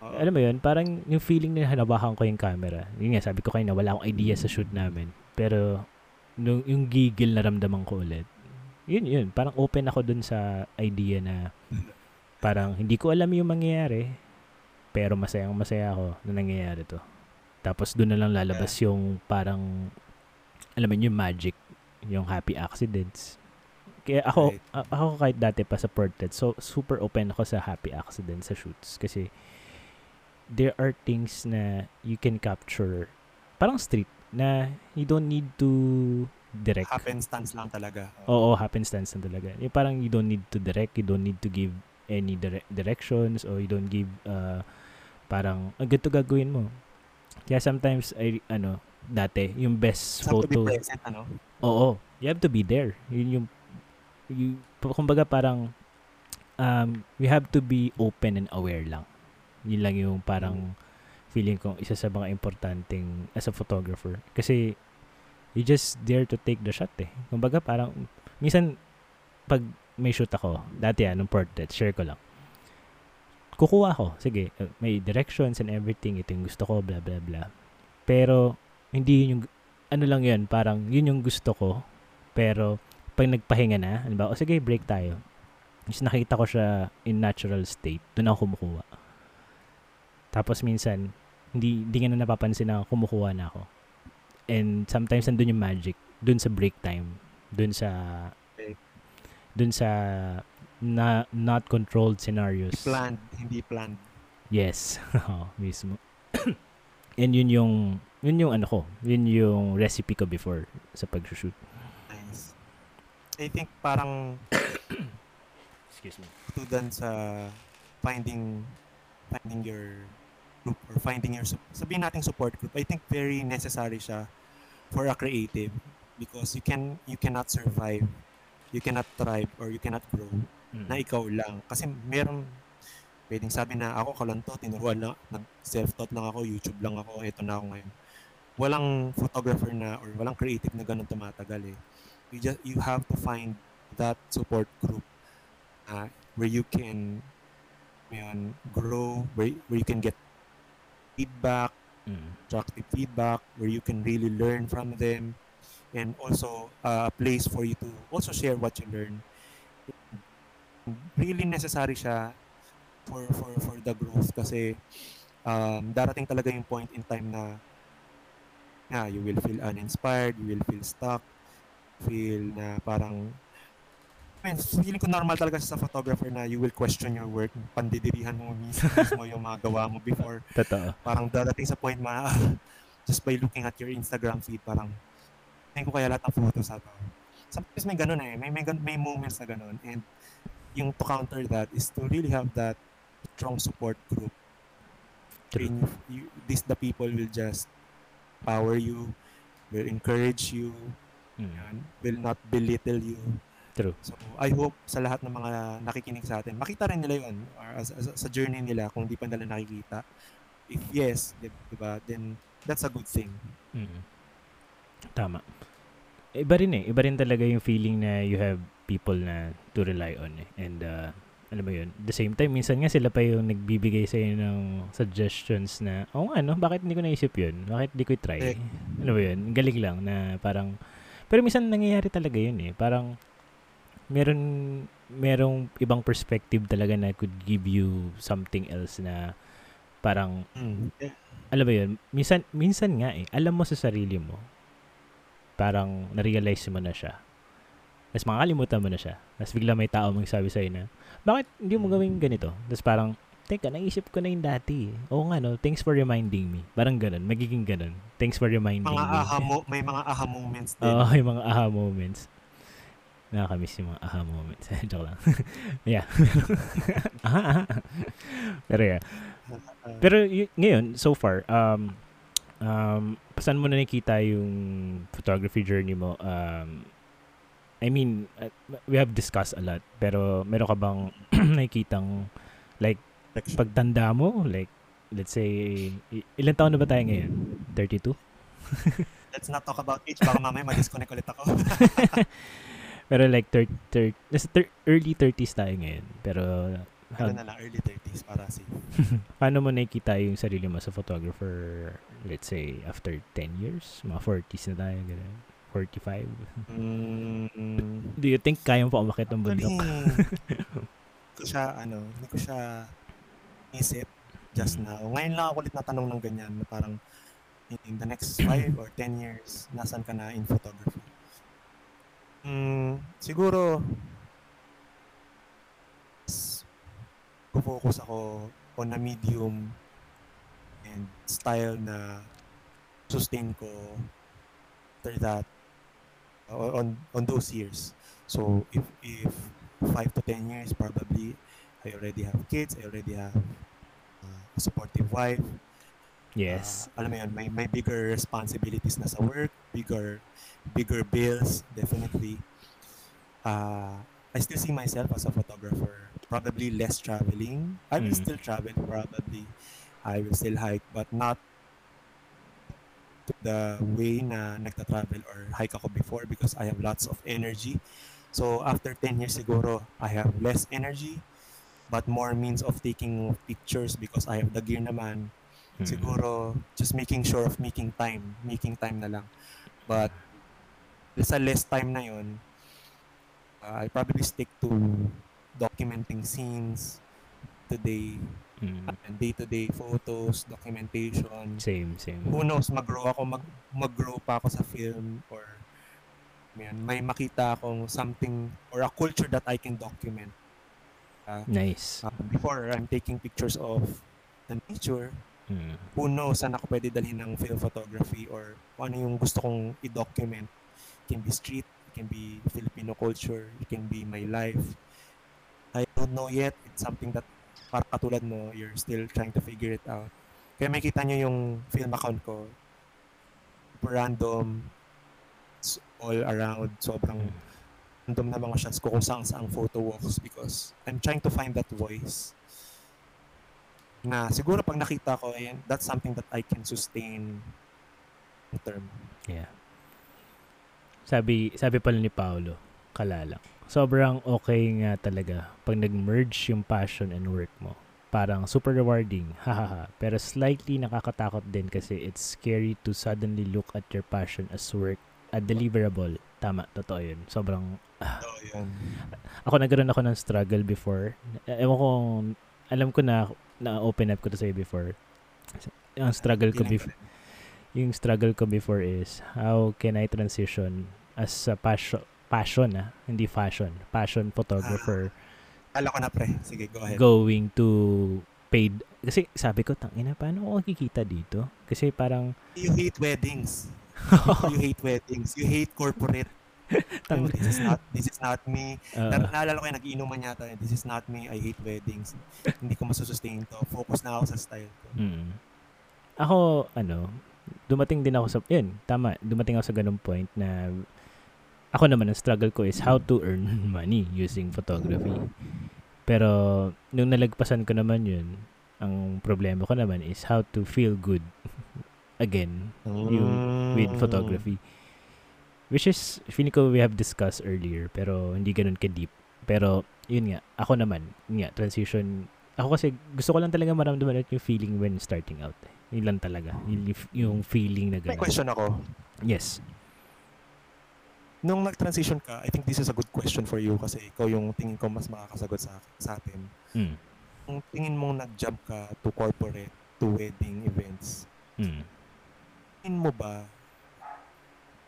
Oo. Alam mo yun, parang yung feeling na hanabakan ko yung camera. Yun nga, sabi ko kayo na wala akong idea sa shoot namin. Pero, nung, yung gigil na ramdaman ko ulit, yun yun, parang open ako dun sa idea na parang hindi ko alam yung mangyayari pero masayang masaya ako na nangyayari to. Tapos doon na lang lalabas yung parang alam mo yun, yung magic, yung happy accidents. Kaya ako, Right. ako kahit dati pa sa portrait, so super open ako sa happy accidents sa shoots kasi there are things na you can capture parang street na you don't need to direct. Happenstance lang talaga. Oo, happenstance na talaga. Yung parang you don't need to direct, you don't need to give any dire- directions or you don't give uh, parang ah, ganito gagawin mo. Kaya sometimes I ano dati yung best Just have to be photo present, ano? Oo, you have to be there. Yun yung, you, kumbaga parang, um, we have to be open and aware lang. Yun lang yung parang feeling ko isa sa mga importanteng as a photographer. Kasi, you just dare to take the shot eh. Kumbaga parang, minsan, pag may shoot ako, dati ah, nung portrait, share ko lang. Kukuha ko, sige, uh, may directions and everything, ito yung gusto ko, blah, blah, blah. Pero, hindi yun yung ano lang yun, parang yun yung gusto ko. Pero, pag nagpahinga na, ano ba, o sige, break tayo. Tapos nakita ko siya in natural state, doon ako kumukuha. Tapos minsan, hindi, hindi nga na napapansin na kumukuha na ako. And sometimes, nandun yung magic, doon sa break time, doon sa, doon sa na, not controlled scenarios. Planned, hindi planned. Yes. Oo, mismo. And yun yung, yun yung ano ko, yun yung recipe ko before sa pag-shoot. I think parang Excuse me. tudan sa finding finding your group or finding your sabihin nating support group I think very necessary siya for a creative because you can you cannot survive you cannot thrive or you cannot grow Mm. na ikaw lang kasi meron pwedeng sabi na ako ka lang to tinuruan lang nag self-taught lang ako YouTube lang ako eto na ako ngayon walang photographer na or walang creative na ganun tumatagal eh you just you have to find that support group uh, where you can yun, grow where, where you can get feedback Mm. constructive feedback where you can really learn from them and also uh, a place for you to also share what you learn really necessary siya for for for the growth kasi um, darating talaga yung point in time na yeah, you will feel uninspired, you will feel stuck, feel na parang I mean, feeling ko normal talaga sa photographer na you will question your work, pandidirihan mo mismo, mismo yung mga gawa mo before Totoo. parang dadating sa point ma just by looking at your Instagram feed parang tingin ko kaya lahat ng photos sa to. Sometimes may ganun eh. May, may, may moments na ganun. And yung to counter that is to really have that strong support group. True. You, this the people will just power you, will encourage you, Mm. yan, will not belittle you. True. So, I hope sa lahat ng mga nakikinig sa atin, makita rin nila yun or as, as- sa journey nila kung di pa nila nakikita. If yes, di, di ba, then that's a good thing. Mm. Tama. Iba rin eh. Iba rin talaga yung feeling na you have people na to rely on eh. And uh, alam mo yun, the same time, minsan nga sila pa yung nagbibigay sa'yo ng suggestions na, oh nga no, bakit hindi ko naisip yun? Bakit hindi ko i-try? Correct. Ano ba yun? Galing lang na parang, pero minsan nangyayari talaga yun eh. Parang, meron, merong ibang perspective talaga na could give you something else na parang Mm. alam mo yun, minsan, minsan nga eh, alam mo sa sarili mo, parang na-realize mo na siya. Tapos makakalimutan mo na siya. Tapos bigla may tao mong sabi sa'yo na, bakit hindi mo gawin ganito? Tapos parang, teka, naisip ko na yung dati. eh. Oo nga no, thanks for reminding me. Parang ganun, magiging ganun. Thanks for reminding Mga me. aha mo, may mga aha moments din. Oo, yung mga aha moments. Nakakamiss yung mga aha moments. Joke lang. yeah. aha, aha. Pero yeah. Pero y- ngayon, so far, um, um, saan mo na nakita yung photography journey mo? Um, I mean, uh, we have discussed a lot, pero meron ka bang nakikitang, like. Pagtanda mo? Like, let's say, ilan taon na ba tayo ngayon? 32? Let's not talk about age. Baka mamaya ma-disconnect ulit ako. Pero like, thir- thir- thir- early 30s tayo ngayon. Pero, ano na lang, early 30s para safe. paano mo nakikita yung sarili mo sa photographer, let's say, after 10 years? Mga 40s na tayo, gano'n. 45. Mm, Do you think kaya mo pa umakit ng bundok? hindi ko siya, ano, hindi ko siya isip just Mm. now. Ngayon lang ako ulit natanong ng ganyan na parang in, the next 5 or 10 years, nasan ka na in photography? Mm, siguro, focus ako on a medium and style na sustain ko after that uh, on on those years. So if if five to ten years probably I already have kids, I already have supportive wife. Yes. Uh, alam mo yun, may, may bigger responsibilities na sa work, bigger bigger bills, definitely. Uh, I still see myself as a photographer. Probably less traveling. I will Mm. still travel probably. I will still hike but not the way na nagta-travel or hike ako before because I have lots of energy. So after 10 years siguro, I have less energy but more means of taking pictures because I have the gear naman. Mm. Siguro just making sure of making time, making time na lang. But sa less time na yon, uh, I probably stick to documenting scenes today Mm. and day-to-day photos, documentation. Same, same. Who knows, mag-grow ako, mag, mag-grow pa ako sa film or yan, may makita akong something or a culture that I can document. Uh, Nice. uh, before I'm taking pictures of the nature, Mm. who knows saan ako pwede dalhin ng film photography or ano yung gusto kong i-document. It can be street, it can be Filipino culture, it can be my life. I don't know yet. It's something that para katulad mo, you're still trying to figure it out. Kaya makita nyo yung film account ko. Random. All around. Sobrang Mm. Random na mga shots ko kung saan saang photo walks because I'm trying to find that voice na siguro pag nakita ko, ayan, that's something that I can sustain long term. Yeah. Sabi, sabi pala ni Paolo, kalalang. Sobrang okay nga talaga pag nag-merge yung passion and work mo. Parang super rewarding, hahaha. Pero slightly nakakatakot din kasi it's scary to suddenly look at your passion as work, a deliverable. Tama, totoo yun. Sobrang, So, yun. ako nagkaroon ako ng struggle before. Ewan ko, alam ko na, na-open up ko to sa'yo before. Ang struggle ko before, yung struggle ko before is how can I transition as a passion passion ah, hindi fashion passion photographer Kala ko na pre. Sige, go ahead. going to paid kasi sabi ko tangina paano ako kikita dito kasi parang You hate weddings. you hate weddings. You hate corporate. Tang- this is not this is not me. uh, Na- naalala ko yung nag-inuman yata. This is not me. I hate weddings. Hindi ko masusustain to. Focus na ako sa style ko. mm. ako ano dumating din ako sa yun tama dumating ako sa ganung point na ako naman ang struggle ko is how to earn money using photography pero nung nalagpasan ko naman yun ang problema ko naman is how to feel good again Yung with Mm. photography. Which is, feeling ko we have discussed earlier, pero hindi ganun ka-deep. Pero, yun nga, ako naman, yun nga, transition, ako kasi gusto ko lang talaga maramdaman yung feeling when starting out. Eh. Yun lang talaga. Yung, yung feeling na May gano'n. question ako. Yes. Nung nag-transition ka, I think this is a good question for you kasi ikaw yung tingin ko mas makakasagot sa, sa atin. Mm. Kung tingin mong nag-jump ka to corporate, to wedding events, Mm. tingin mo ba,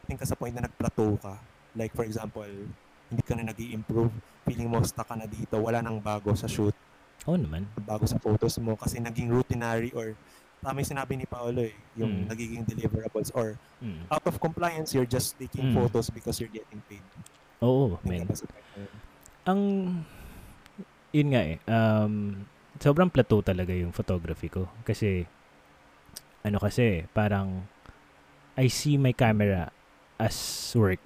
tingin ka sa point na nag-plateau ka? Like for example, hindi ka na nag improve feeling mo stuck ka na dito, wala nang bago sa shoot, Oo naman. bago sa photos mo kasi naging routinary or tama yung sinabi ni Paolo eh, yung Mm. nagiging deliverables or Mm. out of compliance, you're just taking Mm. photos because you're getting paid. Oo, man. ang yun nga eh um, sobrang plateau talaga yung photography ko kasi ano kasi parang I see my camera as work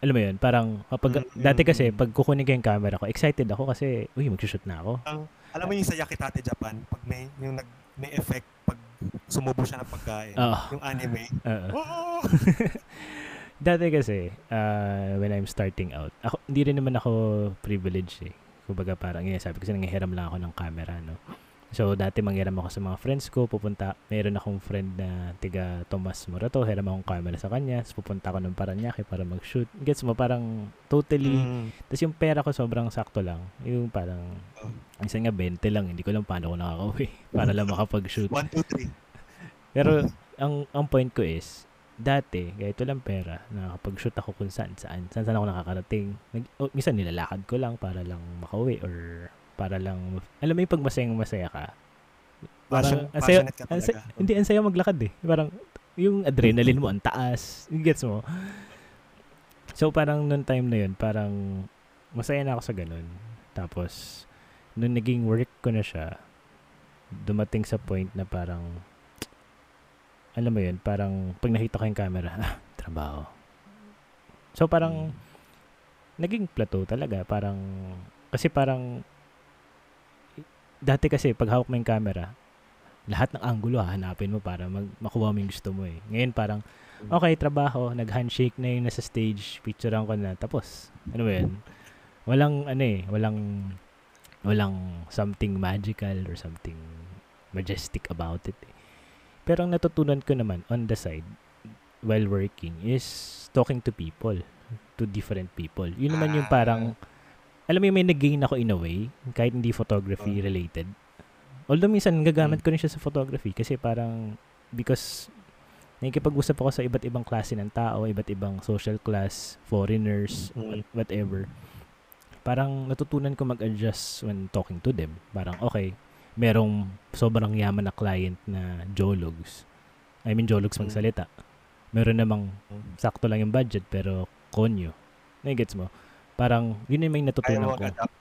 alam mo yun parang kapag Mm, dati kasi pag kukunin ko yung camera ko excited ako kasi uy magsushoot na ako Alam mo yung sa Yakitate Japan, pag may, yung nag, may effect pag sumubo siya ng pagkain, Oo. yung anime, Oo. oh! dati kasi uh, when I'm starting out ako hindi rin naman ako privileged eh kumbaga parang yun sabi ko kasi nanghihiram lang ako ng camera no So, dati manghiram ako sa mga friends ko. Pupunta, meron akong friend na tiga Tomas Morato. Hiram akong camera sa kanya. Tapos pupunta ako ng Paranaque para mag-shoot. Gets mo, parang totally. Mm. Tapos yung pera ko sobrang sakto lang. Yung parang, Oh. minsan nga 20 lang. Hindi ko lang paano ako nakakauwi. para lang makapag-shoot. One, two, three. Pero, ang ang point ko is, dati, kahit walang pera, nakakapag-shoot ako kung saan saan. Saan saan ako nakakarating. Nag, o, minsan nilalakad ko lang para lang makauwi or para lang, alam mo yung pag masayang masaya ka. Passion, ang saya, passionate ka talaga. hindi, ang saya maglakad eh. Parang, yung adrenaline mo, ang taas. Gets mo? So, parang noon time na yun, parang, masaya na ako sa ganun. Tapos, nung naging work ko na siya, dumating sa point na parang, alam mo yun, parang, pag nakita ko yung camera, ah, trabaho. So, parang, naging plateau talaga. Parang, kasi parang, dati kasi, pag hawak mo yung camera, lahat ng angulo hahanapin mo para mag, makuha mo yung gusto mo eh. Ngayon parang, okay, trabaho, nag-handshake na yung nasa stage, picturean ko na, tapos, ano ba yun? Walang, ano eh, walang, walang something magical or something majestic about it eh. Pero ang natutunan ko naman on the side, while working, is talking to people, to different people. Yun naman yung Ah. Alam mo yung may nag-gain ako in a way, kahit hindi photography Oh. related. Although minsan gagamit Mm. ko rin siya sa photography kasi parang because nakikipag-usap ako sa iba't ibang klase ng tao, iba't ibang social class, foreigners, Mm. what- whatever. Parang natutunan ko mag-adjust when talking to them. Parang okay, merong sobrang yaman na client na geologs. I mean geologs Mm. magsalita. Meron namang Mm. sakto lang yung budget pero konyo. Nagets mo? Parang yun yung may Kaya natutunan ko. adapt.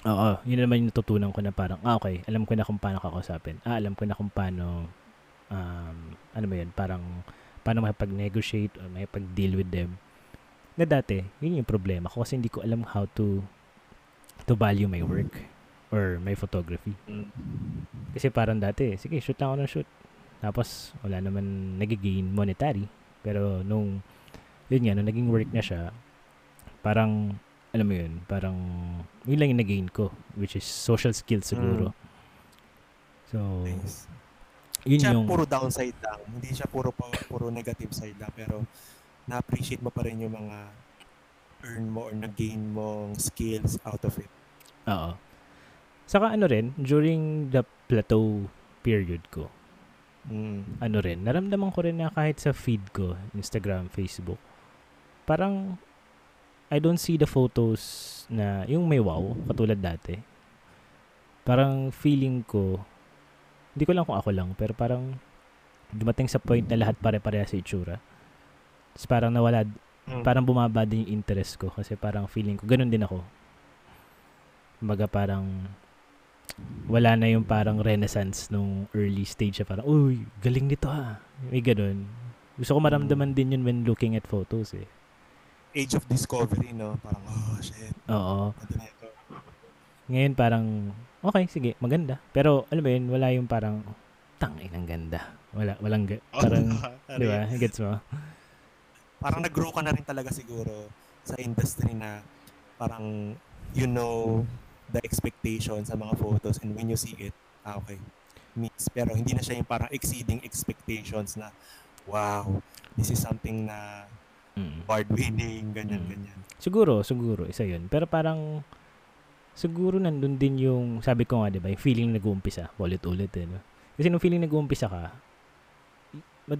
Oo, yun naman yung natutunan ko na parang, ah, okay, alam ko na kung paano kakausapin. Ah, alam ko na kung paano, um, ano mo yun, parang, paano makipag-negotiate or makipag-deal with them. Na dati, yun yung problema ko kasi hindi ko alam how to, to value my work or my photography. Mm. Kasi parang dati, sige, shoot lang ako ng shoot. Tapos, wala naman nagigain monetary. Pero nung, yun nga, nung naging work na siya, parang, alam mo yun, parang, yun lang yung nagain ko, which is social skills siguro. So, Nice. yun siya yung, puro downside lang. Hindi siya puro puro negative side lang pero na-appreciate mo pa rin yung mga earn mo or na-gain mong skills out of it. oo. Saka ano rin, during the plateau period ko, Mm. ano rin, naramdaman ko rin na kahit sa feed ko, Instagram, Facebook, parang I don't see the photos na yung may wow, katulad dati. Parang feeling ko, hindi ko lang kung ako lang, pero parang dumating sa point na lahat pare-pareha sa itsura. Tapos parang nawala, Mm. parang bumaba din yung interest ko kasi parang feeling ko, ganun din ako. Kumbaga parang wala na yung parang renaissance nung early stage na parang, uy, galing nito ha. May ganun. Gusto ko maramdaman din yun when looking at photos eh. Age of discovery, no? Parang, oh, shit. Oo. Ito na ito. Ngayon parang, okay, sige, maganda. Pero, alam mo yun, wala yung parang, tangin ang ganda. Wala, walang, ga- parang, di ba? Gets mo? Parang nag-grow ka na rin talaga siguro sa industry na parang you know the expectation sa mga photos and when you see it, ah, okay, meets. Pero hindi na siya yung parang exceeding expectations na, wow, this is something na Mm. award-winning, ganyan, Mm. ganyan. Siguro, siguro, isa yun. Pero parang, siguro nandun din yung, sabi ko nga, di ba, yung feeling na nag-uumpisa, ulit-ulit eh, no? Kasi nung feeling na nag-uumpisa ka,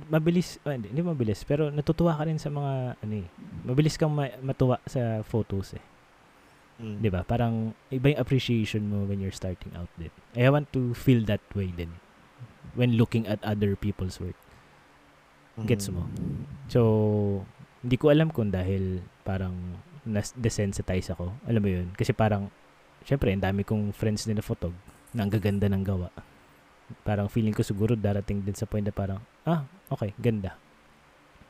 mabilis, ah, hindi, hindi mabilis, pero natutuwa ka rin sa mga, ano eh, mabilis kang ma- matuwa sa photos eh. Mm. 'di ba? Parang iba yung appreciation mo when you're starting out din. I want to feel that way din when looking at other people's work. Gets mo? So, hindi ko alam kung dahil parang nas desensitize ako. Alam mo 'yun? Kasi parang syempre, ang dami kong friends din na photog na ang gaganda ng gawa. Parang feeling ko siguro darating din sa point na parang, ah, okay, ganda.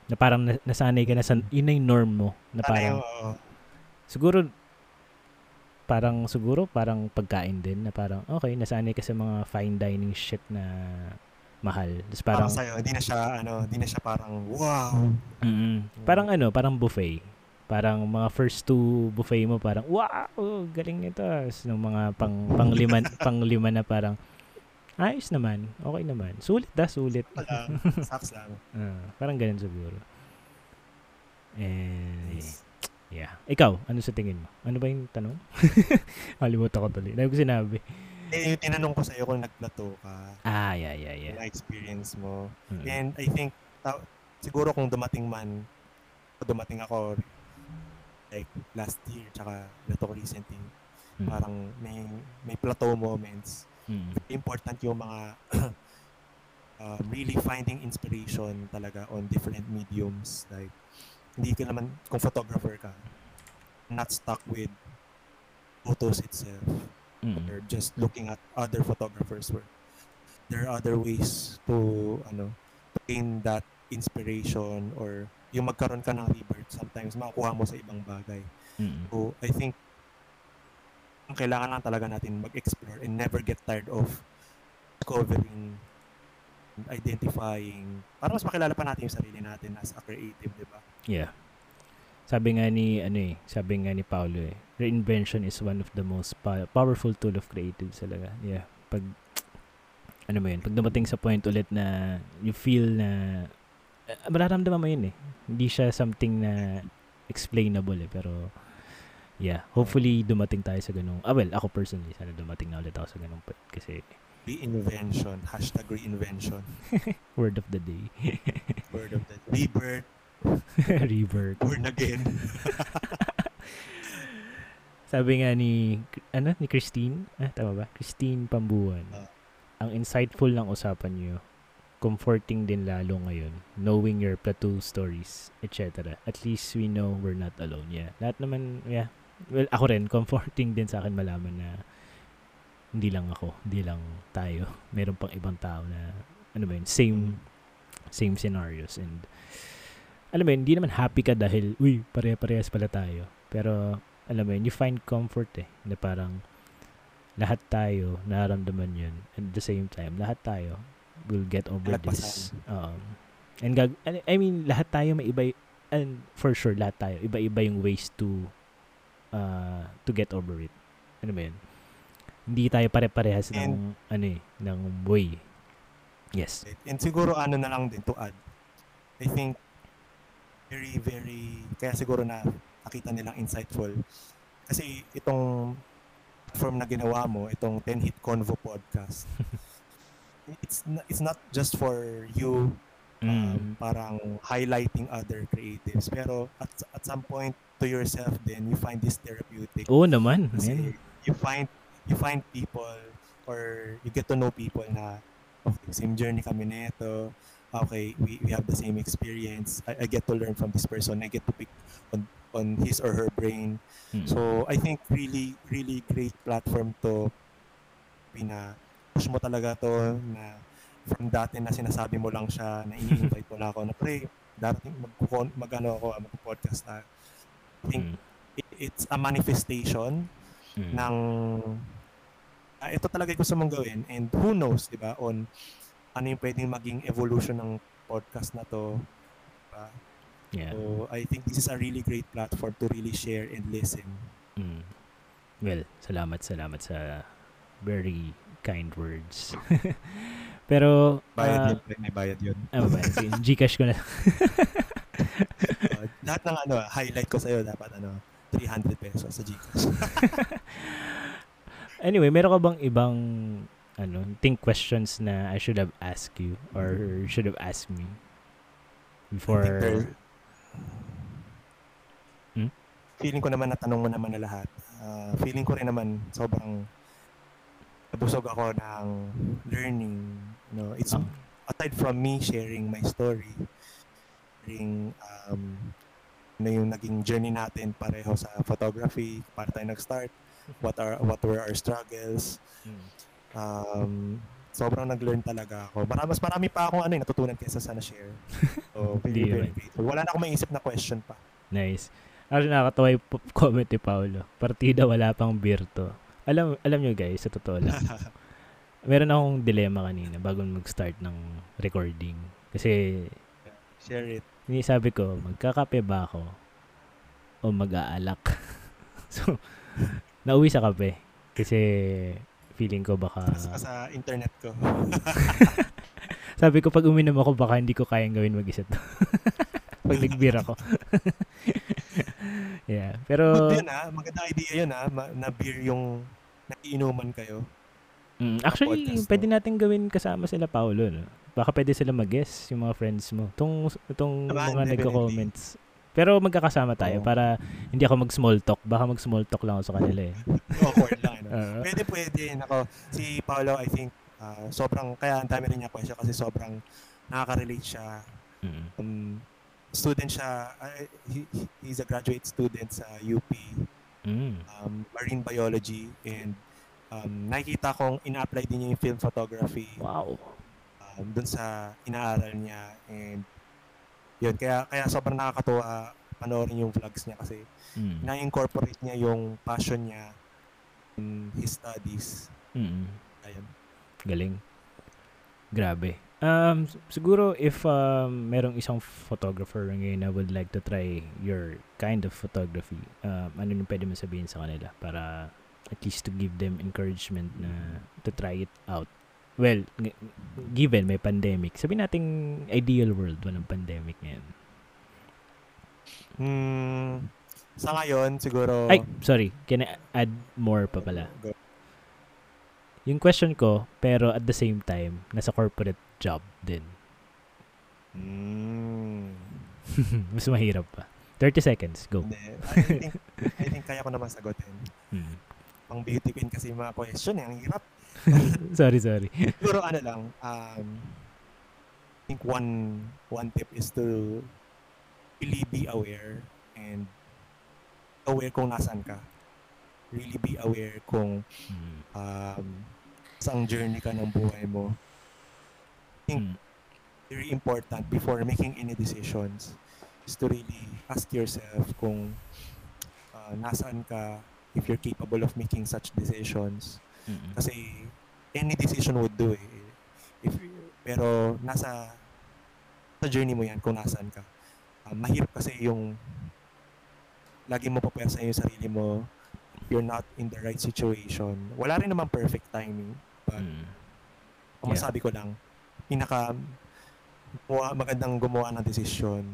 Na parang na- nasanay ka na sa, yun na yung norm mo. Na parang, siguro parang siguro parang pagkain din na parang okay nasanay ka sa mga fine dining shit na mahal tapos parang, parang sa'yo, hindi na siya, ano, hindi na siya parang, wow. mm, parang ano parang buffet parang mga first two buffet mo parang wow galing nito tapos nung mga pang panglima panglima na parang Ayos naman. Okay naman. Sulit da, sulit. Wala. Sucks lang. Ah, parang ganun siguro. And, Nice. yeah. Ikaw, ano sa tingin mo? Ano ba yung tanong? Kalimutan ko tuloy. Dahil ko sinabi. Eh, tinanong ko sa'yo kung nagplato ka, Ah, yeah, yeah, yeah. yung experience mo. Mm. And I think, ta- siguro kung dumating man, dumating ako, like last year, tsaka ito ko recently, Mm. parang may, may plateau moments. Mm. Important yung mga um, really finding inspiration talaga on different mediums. Like, hindi ka naman, kung photographer ka, not stuck with photos itself Mm. or just looking at other photographers work. There are other ways to ano to gain that inspiration or yung magkaroon ka ng rebirth sometimes makukuha mo sa ibang bagay. Mm. So I think ang kailangan lang talaga natin mag-explore and never get tired of discovering identifying para mas makilala pa natin yung sarili natin as a creative, di ba? Yeah. Sabi nga ni ano eh, sabi nga ni Paulo eh, reinvention is one of the most pa- powerful tool of creatives talaga. Yeah. Pag ano mo yun, pag dumating sa point ulit na you feel na uh, mararamdaman mo yun eh. Hindi siya something na explainable eh, pero yeah, hopefully dumating tayo sa ganung, ah well, ako personally, sana dumating na ulit ako sa ganung point kasi Reinvention, hashtag reinvention, word of the day. word of the rebirth, Revert. born again. Sabi nga ni ano ni Christine, ah, tama ba? Christine Pambuan. Ah. ang insightful ng usapan niyo. Comforting din lalo ngayon, knowing your plateau stories, etc. At least we know we're not alone. Yeah. Lahat naman, yeah. Well, ako rin, comforting din sa akin malaman na hindi lang ako, hindi lang tayo. Meron pang ibang tao na, ano ba yun, same, same scenarios. And, alam mo yun, hindi naman happy ka dahil, uy, pare-parehas pala tayo. Pero, alam mo yun, you find comfort eh. Na parang, lahat tayo nararamdaman yun. And at the same time, lahat tayo will get over this. Um, and gag I- mean, lahat tayo may iba, and for sure, lahat tayo, iba-iba yung ways to uh, to get over it. Ano ba yun? Hindi tayo pare-parehas ng, ano eh, ng way. Yes. And siguro ano na lang din to add. I think very very kaya siguro na nakita nilang insightful kasi itong platform na ginawa mo, itong 10 Hit Convo podcast. it's not, it's not just for you um, Mm. parang highlighting other creatives pero at at some point to yourself then you find this therapeutic Oo naman. kasi man. you find you find people or you get to know people na okay, same journey kami nito. Okay, we, we have the same experience. I, I get to learn from this person. I get to pick on on his or her brain. Mm. So I think really really great platform to pina push mo talaga to na from dati na sinasabi mo lang siya na ini-invite mo lang ako na pre darating mag magano ako mag-podcast na I think Mm. it, it's a manifestation Mm. ng ah, ito talaga gusto mong gawin and who knows, 'di ba, on ano yung pwedeng maging evolution ng podcast na to. diba? Yeah. So, I think this is a really great platform to really share and listen. Mm. Well, salamat, salamat sa very kind words. Pero, Bayad ah, yun, may bayad yun. ano ba, sige, Gcash ko na. Uh, lahat ng ano, highlight ko sa'yo dapat ano, 300 pesos sa Gcash. anyway, meron ka bang ibang ano, think questions na I should have asked you or should have asked me before Hmm? Feeling ko naman natanong mo naman na lahat. Ah, feeling ko rin naman sobrang nabusog ako ng learning. You know, it's Ah. aside from me sharing my story, sharing um, ano yung naging journey natin pareho sa photography, para tayo nag-start, what are what were our struggles. Mm. Um, sobrang nag-learn talaga ako. Marami, mas marami pa akong ano, eh, natutunan kaysa sa na-share. So, very, very grateful. Wala na akong maisip na question pa. Nice. Actually, nakakatawa yung comment ni Paolo. Partida wala pang birto. Alam, alam nyo guys, sa totoo lang. meron akong dilema kanina bago mag-start ng recording. Kasi, Share it. sabi ko, magkakape ba ako o mag-aalak? so, nauwi sa kape. Kasi, Feeling ko baka... Sa, sa internet ko. Sabi ko pag uminom ako baka hindi ko kayang gawin mag-isa to. pag nag-beer ako. yeah. Pero... Good yun ha. Maganda idea yun ha. Ma- na beer yung nakiinuman kayo. Mm, actually, podcast, pwede no? natin gawin kasama sila Paolo. No? Baka pwede sila mag-guess, yung mga friends mo. Itong, itong Naman, mga definitely. nagko-comments. Pero magkakasama tayo Oo. para hindi ako mag-small talk. Baka mag-small talk lang ako sa kanila eh. Awkward lang. Ano? Oo. Pwede, pwede. Nako, si Paolo, I think, ah, sobrang, kaya ang dami rin niya question kasi sobrang nakaka-relate siya. Mm. Um, student siya, he, he- he's a graduate student sa UP, Mm. um, marine biology, and um, nakikita kong ina-apply din niya yung film photography Wow. um, dun sa inaaral niya. And yun, kaya, kaya sobrang nakakatuwa panoorin yung vlogs niya kasi Mm. na-incorporate niya yung passion niya in his studies. Mm. Ayun. Galing. Grabe. Um, siguro if um, merong isang photographer ngayon na would like to try your kind of photography, um, ano yung pwede mo sabihin sa kanila para at least to give them encouragement na to try it out. Well, g- given may pandemic, sabi nating ideal world, walang pandemic ngayon. Hmm, sa ngayon, siguro... Ay, sorry. Can I add more pa pala? Yung question ko, pero at the same time, nasa corporate job din. Hmm. Mas mahirap pa. 30 seconds, go. I think, I think kaya ko naman sagutin. Hmm. Pang beauty queen kasi yung mga question, eh, ang hirap. sorry, sorry. Siguro ano lang, um, I think one one tip is to really be aware and aware kung nasan ka. Really be aware kung Hmm. um, saan journey ka ng buhay mo. I think Hmm. very important before making any decisions is to really ask yourself kung uh, nasaan ka if you're capable of making such decisions. Mm-mm. Kasi any decision would do eh. If, pero nasa sa journey mo yan kung nasaan ka. Uh, mahirap kasi yung lagi mo papersa yung sarili mo you're not in the right situation. Wala rin naman perfect timing. But Mm. Yeah. masabi ko lang, pinaka gumawa, magandang gumawa ng desisyon.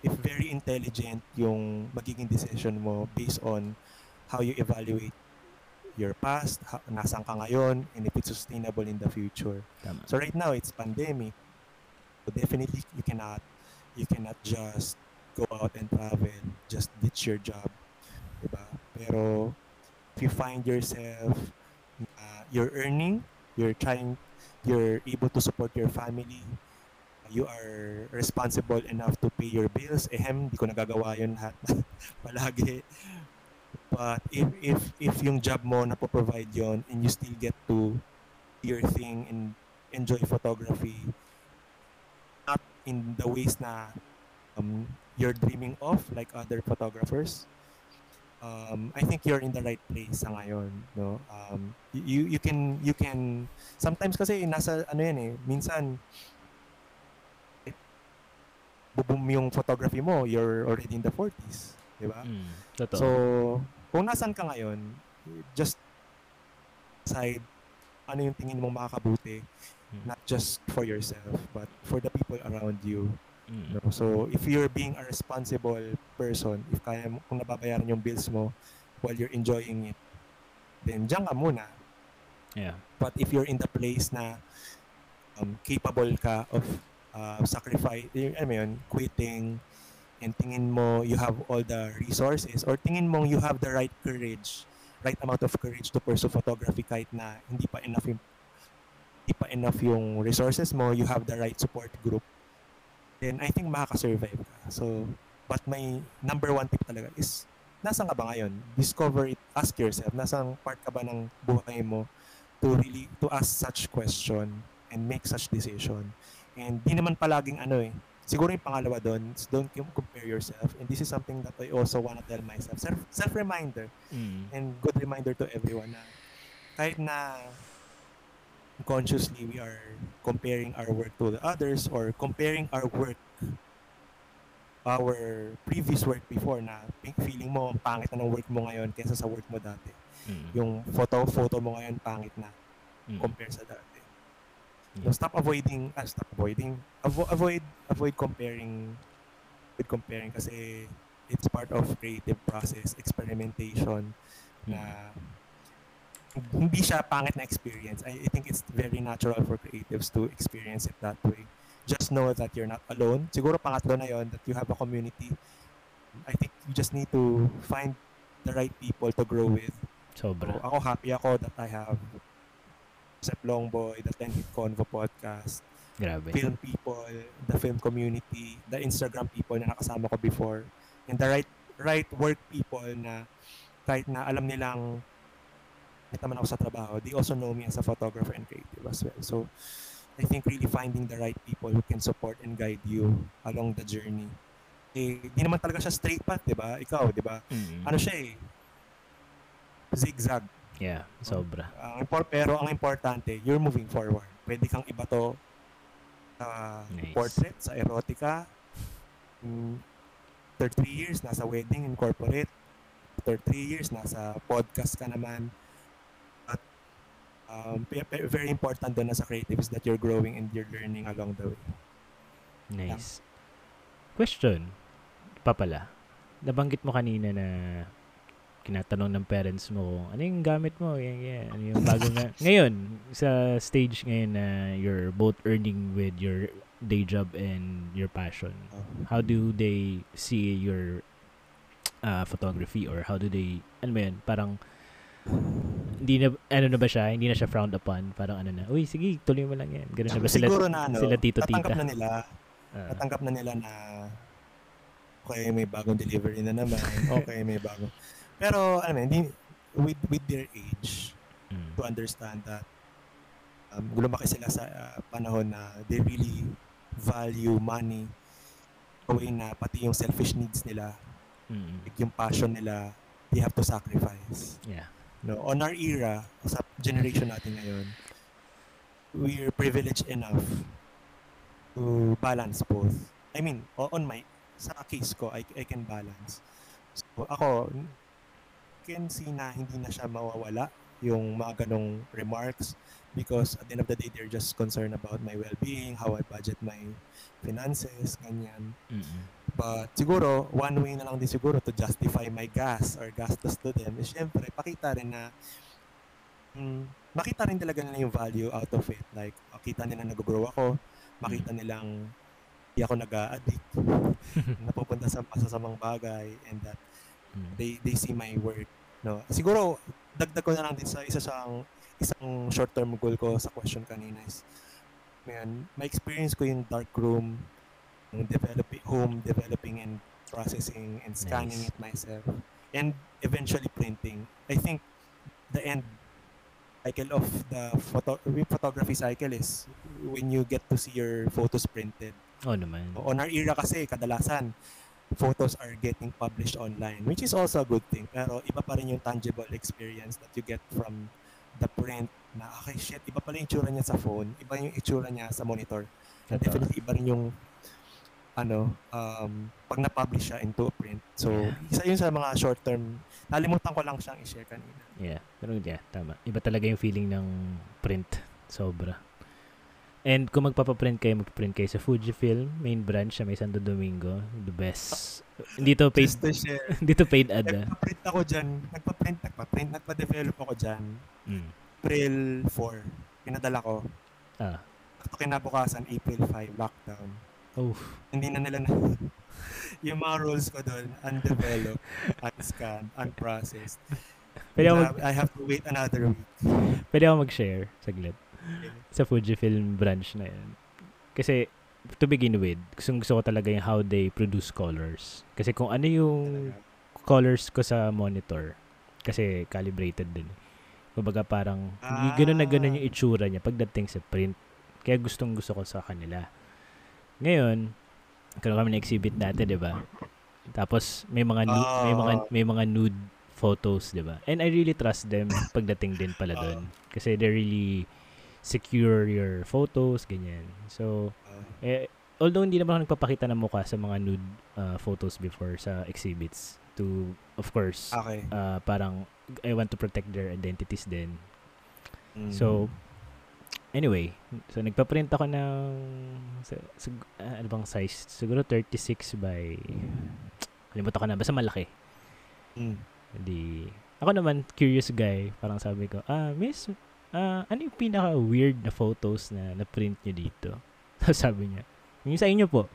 If very intelligent yung magiging decision mo based on how you evaluate your past, ha, nasaan ka ngayon, and if it's sustainable in the future. Tama. So right now it's pandemic. So definitely you cannot you cannot just go out and travel, just ditch your job. Diba? Pero if you find yourself uh, you're earning, you're trying you're able to support your family, you are responsible enough to pay your bills. Ehem, di ko nagagawa yun lahat palagi. But if if if yung job mo na provide yon and you still get to your thing and enjoy photography not in the ways na um, you're dreaming of like other photographers um, I think you're in the right place sa ngayon no um, you you can you can sometimes kasi nasa ano yan eh minsan bubum yung photography mo you're already in the 40s di ba Mm. Totoo. So, kung nasan ka ngayon, just decide ano yung tingin mong makakabuti, Mm. not just for yourself, but for the people around you. Mm. No? So, if you're being a responsible person, if kaya mo, kung nababayaran yung bills mo while you're enjoying it, then dyan ka muna. Yeah. But if you're in the place na um, capable ka of uh, sacrifice, ano mo yun, quitting, and tingin mo you have all the resources, or tingin mo you have the right courage, right amount of courage to pursue photography kahit na hindi pa enough yung, hindi pa enough yung resources mo, you have the right support group, then I think makaka-survive ka. So, but my number one tip talaga is, nasan ka ba ngayon? Discover it, ask yourself, nasang part ka ba ng buhay mo to really to ask such question and make such decision. And di naman palaging ano eh. Siguro yung pangalawa doon, don't com- compare yourself. And this is something that I also wanna tell myself. Self, self-reminder Mm. and good reminder to everyone na kahit na consciously we are comparing our work to the others or comparing our work our previous work before na feeling mo ang pangit na ng work mo ngayon kaysa sa work mo dati Mm. Yung photo photo mo ngayon pangit na Mm. compare sa dati. So stop avoiding, ah, stop avoiding, avo- avoid avoid comparing with comparing kasi it's part of creative process, experimentation Mm. na hindi siya pangit na experience. I, I think it's very natural for creatives to experience it that way. Just know that you're not alone. Siguro pangatlo na yon that you have a community. I think you just need to find the right people to grow with. So, Sobra. ako happy ako that I have Sep Longboy, the 10 Hit Convo podcast, Grabe. film people, the film community, the Instagram people na nakasama ko before, and the right right work people na kahit na alam nilang kahit naman ako sa trabaho, they also know me as a photographer and creative as well. So, I think really finding the right people who can support and guide you along the journey. Eh, di naman talaga siya straight path, di ba? Ikaw, di ba? Mm. Ano siya eh? Zigzag. Yeah, sobra. Ang impor- pero ang importante, you're moving forward. Pwede kang iba to sa Nice. portrait, sa erotica. Mm, after three years, nasa wedding and corporate. After three years, nasa podcast ka naman. At um, very important doon na sa creative is that you're growing and you're learning along the way. Nice. Question. Pa pala. Nabanggit mo kanina na kinatanong ng parents mo kung ano yung gamit mo, yan, yan. Ano yung bago nga. ngayon, sa stage ngayon na you're both earning with your day job and your passion, how do they see your uh, photography or how do they, ano ba yun, parang hindi na, ano na ba siya, hindi na siya frowned upon, parang ano na, uy, sige, tuloy mo lang yan. Ganun na ba sila, Siguro na ano, sila tito, natanggap na nila Ah, natanggap na nila na okay, may bagong delivery na naman. Okay, may bagong. Pero, ano mo, hindi, with, with their age, mm, to understand that um, lumaki sila sa uh, panahon na they really value money a way na pati yung selfish needs nila, mm, like yung passion nila, they have to sacrifice. yeah. No, on our era, sa generation natin ngayon, we're privileged enough to balance both. I mean, on my, sa case ko, I, I can balance. So, ako, see na hindi na siya mawawala yung mga ganong remarks because at the end of the day, they're just concerned about my well-being, how I budget my finances, ganyan. Mm-mm. But siguro, one way na lang din siguro to justify my gas or gastos to them is syempre, pakita rin na mm, makita rin talaga nila yung value out of it. Like, makita nila nag-grow ako, makita nilang hindi ako nag-addict, napupunta sa masasamang bagay, and that Mm. they they see my work. No? Siguro, dagdag ko na lang din sa isa sang isang short-term goal ko sa question kanina is, man, my experience ko yung dark room, yung developing, home developing and processing and scanning Nice. it myself, and eventually printing. I think the end cycle of the photo photography cycle is when you get to see your photos printed. Oo naman. On our era kasi, kadalasan, photos are getting published online, which is also a good thing. Pero iba pa rin yung tangible experience that you get from the print na, okay, shit, iba pa rin yung itsura niya sa phone, iba yung itsura niya sa monitor. And Totoo. definitely iba rin yung ano, um, pag na-publish siya into a print. So, Yeah. isa yun sa mga short-term, nalimutan ko lang siyang i-share kanina. Yeah. Pero yeah, tama. Iba talaga yung feeling ng print. Sobra. And kung magpapaprint kayo, magpaprint kayo sa Fujifilm, main branch sa May Santo Domingo. The best. Hindi to paid, hindi to paid ad ah. Nagpa-print ako dyan. Nagpa-print, nagpa-print, nagpa-develop ako dyan. Mm. April 4. Pinadala ko. Ah. Ito kinabukasan, April 5, lockdown. Oh. Hindi na nila na... yung mga rules ko doon, undeveloped, unscanned, unprocessed. Pwede ako, I mag, have- I have to wait another week. pwede ako mag-share saglit sa Fujifilm branch na yan. Kasi, to begin with, gusto, gusto ko talaga yung how they produce colors. Kasi kung ano yung colors ko sa monitor, kasi calibrated din. Kumbaga parang, Ah. gano'n na gano'n yung itsura niya pagdating sa print. Kaya gustong gusto ko sa kanila. Ngayon, karoon kami na exhibit natin, 'di ba? Tapos may mga nu- may mga Ah. may mga nude photos, 'di ba? And I really trust them pagdating din pala doon kasi they really secure your photos, ganyan. So, Ah, eh, although hindi naman ako nagpapakita ng mukha sa mga nude uh, photos before sa exhibits, to of course Okay. uh, parang I want to protect their identities din. Mm. So anyway, so nagpa-print ako ng sa, sig- ah, ano bang size? Siguro 36 by kalimutan ko na basta malaki. Mm. Di ako naman curious guy, parang sabi ko, "Ah, miss, ah, ano yung pinaka weird na photos na na-print niyo dito?" Tapos sabi niya, "Yung sa inyo po."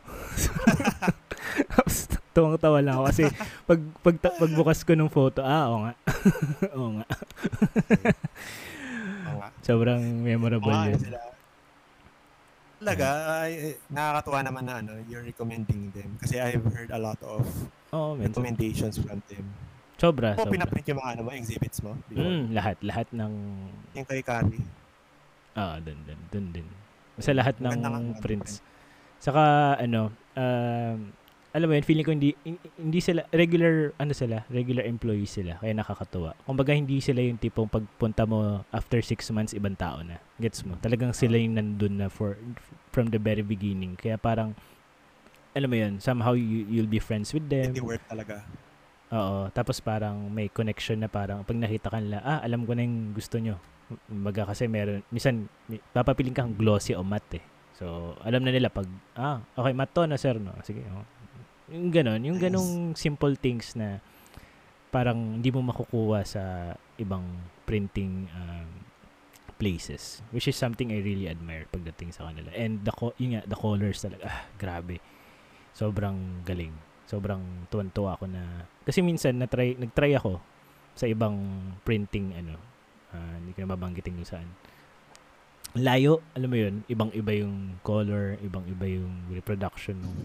Tapos tuwang-tawa lang ako kasi pag, pag pagbukas ko ng photo, ah, oo nga. oo nga. Sobrang memorable nga, yun. sila. Talaga, ay, eh, nakakatuwa naman na ano, you're recommending them. Kasi I've heard a lot of. So, recommendations from them. Sobra, Ako, sobra. pinaprint yung mga ano mo, exhibits mo. Mm, lahat, lahat ng Yung kay Carrie. Ah, dun, dun, dun din. Sa lahat ng Maganda prints. Saka, ano, um, alam mo yun, feeling ko hindi, hin- hindi sila, regular, ano sila, regular employees sila, kaya nakakatuwa. Kumbaga, hindi sila yung tipong pagpunta mo after six months, ibang tao na. Gets mo? Talagang sila yung nandun na for, from the very beginning. Kaya parang, alam mo yun, somehow you, you'll be friends with them. Hindi work talaga. Oo. Tapos parang may connection na parang pag nakita ka nila, ah, alam ko na yung gusto nyo. Baga kasi meron, minsan, may- papapiling kang glossy o matte eh. So, alam na nila pag, ah, okay, matte to na sir, no? Sige, oh. Yung ganon, yung ganong simple things na parang hindi mo makukuha sa ibang printing um, places. Which is something I really admire pagdating sa kanila. And the, co- yun nga, the colors talaga, ah, grabe. Sobrang galing. Sobrang tuwan-tuwa ako na, kasi minsan na-try, nag-try ako sa ibang printing, ano, ah, hindi ko na babanggitin kung saan. Layo, alam mo yun, ibang-iba yung color, ibang-iba yung reproduction ng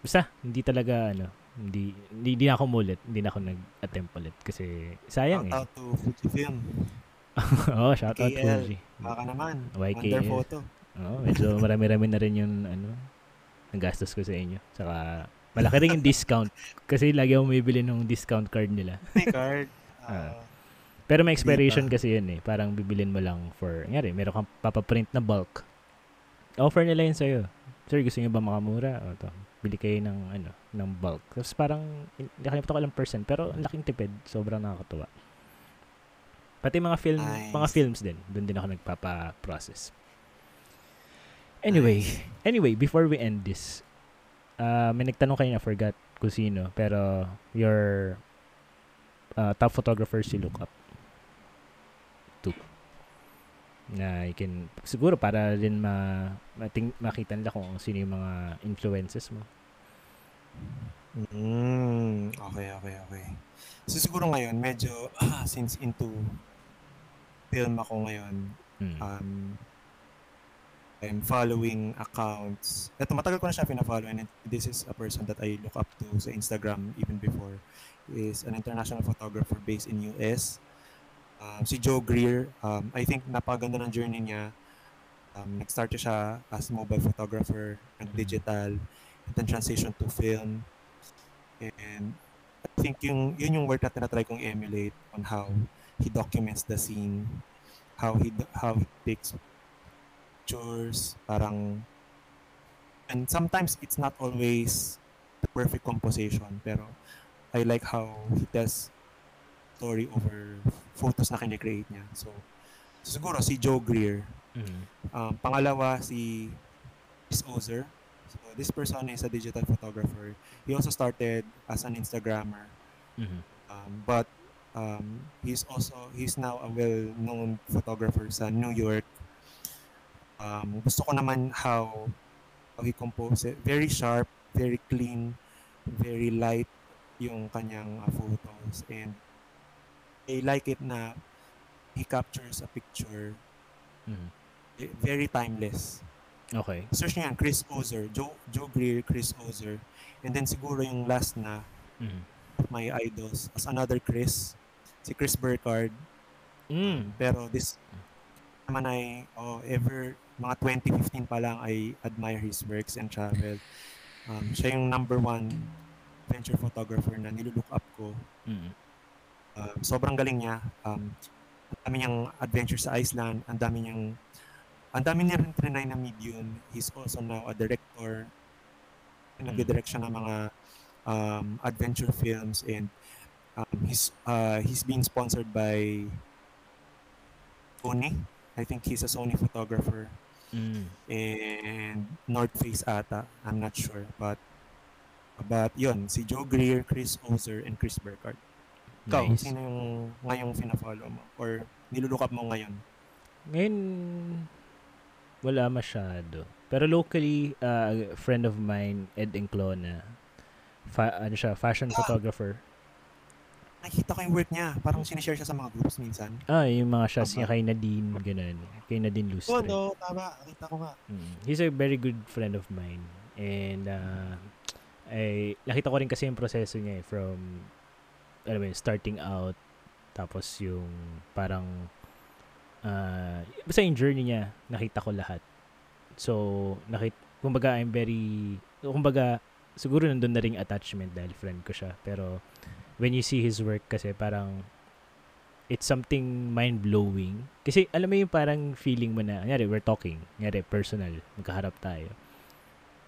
basta hindi talaga ano, hindi hindi, hindi na ako mulit, hindi na ako nag-attempt ulit kasi sayang Shout eh. out to Fujifilm. oh, shout out. Fuji. Baka naman. YKL. Under photo. Oo, medyo marami-rami na rin yung ano, nagastos ko sa inyo. Saka malaki rin yung discount kasi lagi ako bumibili ng discount card nila. May card. Ah, Pero may expiration kasi yun eh. Parang bibilin mo lang for, ngari, meron kang papaprint na bulk. Offer nila yun sa'yo. Sir, gusto niyo ba makamura? O to, bili kayo ng, ano, ng bulk. Tapos parang, hindi nakalimutan ko lang percent, pero ang laking tipid. Sobrang nakakatuwa. Pati mga film, Nice. mga films din. Doon din ako nagpapa-process. Anyway, anyway, before we end this, uh, may nagtanong kayo na forgot kung sino, pero your uh, top photographers you look up to. Na you can, siguro para din ma, mating, makita nila kung sino yung mga influences mo. Mm, okay, okay, okay. So siguro ngayon, medyo, ah, since into film ako ngayon, Mm. um, I'm following accounts. Ito, matagal ko na siya pina-follow and this is a person that I look up to sa Instagram even before. is an international photographer based in US. Um, si Joe Greer, um, I think napaganda ng journey niya. Um, nag-start siya as mobile photographer, nag-digital, and then transition to film. And I think yung, yun yung work na tinatry kong emulate on how he documents the scene, how he how he takes pictures, parang and sometimes it's not always the perfect composition, pero I like how he tells story over photos na kine-create niya. So, so siguro si Joe Greer. Mm. Um, pangalawa si Chris Ozer. So this person is a digital photographer. He also started as an Instagrammer. Mhm. Um, but um, he's also he's now a well-known photographer sa New York. Um, gusto ko naman how how he compose it. Very sharp, very clean, very light yung kanyang uh, photos and I like it na he captures a picture Mhm. eh, very timeless. Okay. Search niyo yan, Chris Ozer, Joe, Joe Greer, Chris Ozer. And then siguro yung last na Mhm. my idols as another Chris, si Chris Burkhardt. Mm. Pero this naman ay oh, ever mga 2015 pa lang I admire his works and travel. Um, siya yung number one adventure photographer na nilulook up ko. Mm. Um, sobrang galing niya. Um, ang dami niyang adventure sa Iceland. Ang dami niyang ang dami niya rin trinay na medium. He's also now a director. Mm. Nagdidirect siya ng mga um, adventure films and um, he's uh, he's being sponsored by Sony. I think he's a Sony photographer Mm. and North Face ata. I'm not sure, but but yun, si Joe Greer, Chris Ozer, and Chris Burkhardt. Ikaw, Nice. sino yung ngayong fina-follow mo? Or nilulook up mo ngayon? Ngayon, wala masyado. Pero locally, uh, a friend of mine, Ed Enclona, fa- ano siya, fashion photographer. Nakita ko yung work niya. Parang sinishare siya sa mga groups minsan. Ah, yung mga shots niya kay Nadine, ganun. Kay Nadine Lustre. Oo, no, tama. Nakita ko nga. Mm. He's a very good friend of mine. And, uh, ay, nakita ko rin kasi yung proseso niya eh, from, alam mo yun, starting out, tapos yung parang, uh, basta yung journey niya, nakita ko lahat. So, nakita, kumbaga, I'm very, kumbaga, siguro nandun na ring attachment dahil friend ko siya. Pero, when you see his work kasi parang, it's something mind-blowing. Kasi, alam mo yung parang feeling mo na, nyari, we're talking, nyari, personal, magkaharap tayo.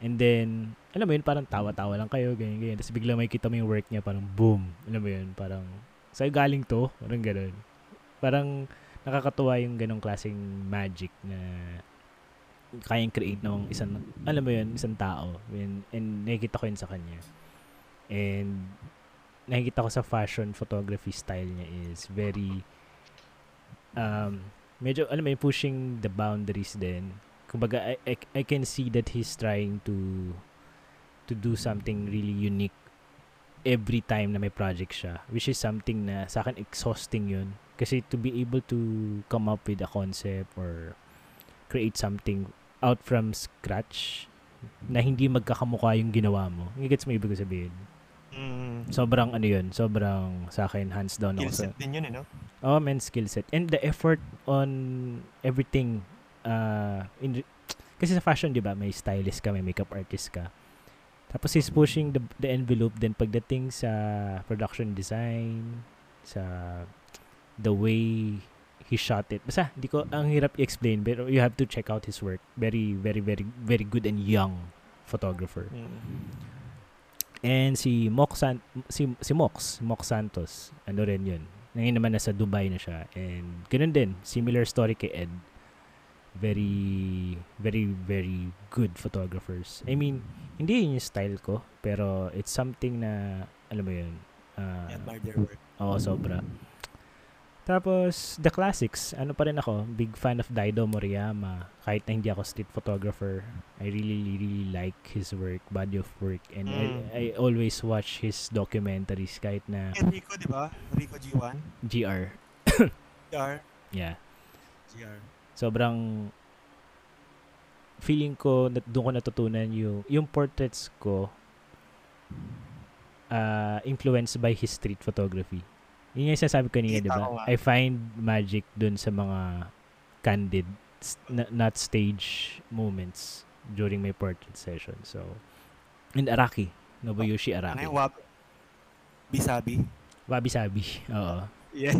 And then, alam mo yun, parang tawa-tawa lang kayo, ganyan, ganyan. Tapos bigla may kita mo yung work niya, parang boom. Alam mo yun, parang, sa'yo galing to? Parang ganun. Parang, nakakatuwa yung ganong klaseng magic na kayang create ng isang, alam mo yun, isang tao. And, and nakikita ko yun sa kanya. And, nakikita ko sa fashion photography style niya is very, um, medyo, alam mo pushing the boundaries din. Kumbaga, I, I, I can see that he's trying to to do something really unique every time na may project siya. Which is something na sa akin exhausting yun. Kasi to be able to come up with a concept or create something out from scratch na hindi magkakamukha yung ginawa mo. Gets mo ibig ko sabihin? Mm, Sobrang ano yun, sobrang sa akin hands down ako skill sa set din yun, eh, no? Oh, man, skill set. And the effort on everything uh in kasi sa fashion, 'di ba, may stylist ka, may makeup artist ka. Tapos he's pushing the the envelope din pagdating sa production design, sa the way he shot it. Basta, di ko ang hirap i-explain, pero you have to check out his work. Very very very very good and young photographer. Mm. And si Mox San- si si Mox, Mox Santos, ano rin 'yun. Ngayon naman nasa Dubai na siya. And ganun din, similar story kay Ed. Very very very good photographers. I mean, hindi yun yung style ko, pero it's something na alam mo 'yun. Uh, admire their work. Oo, sobra. Tapos, the classics. Ano pa rin ako, big fan of Daido Moriyama. Kahit na hindi ako street photographer, I really, really like his work, body of work. And I, Mm. I always watch his documentaries kahit na Enrico, di ba? Rico G1. GR. GR. Yeah. GR. Sobrang feeling ko na doon ko natutunan yung yung portraits ko uh, influenced by his street photography. Yun yung sinasabi ko kanina, Kita di ba? I find magic dun sa mga candid, not stage moments during my portrait session. So, and Araki. Nobuyoshi Ano Araki. yung wab? Bisabi? Wabi-sabi. Oo. Yeah.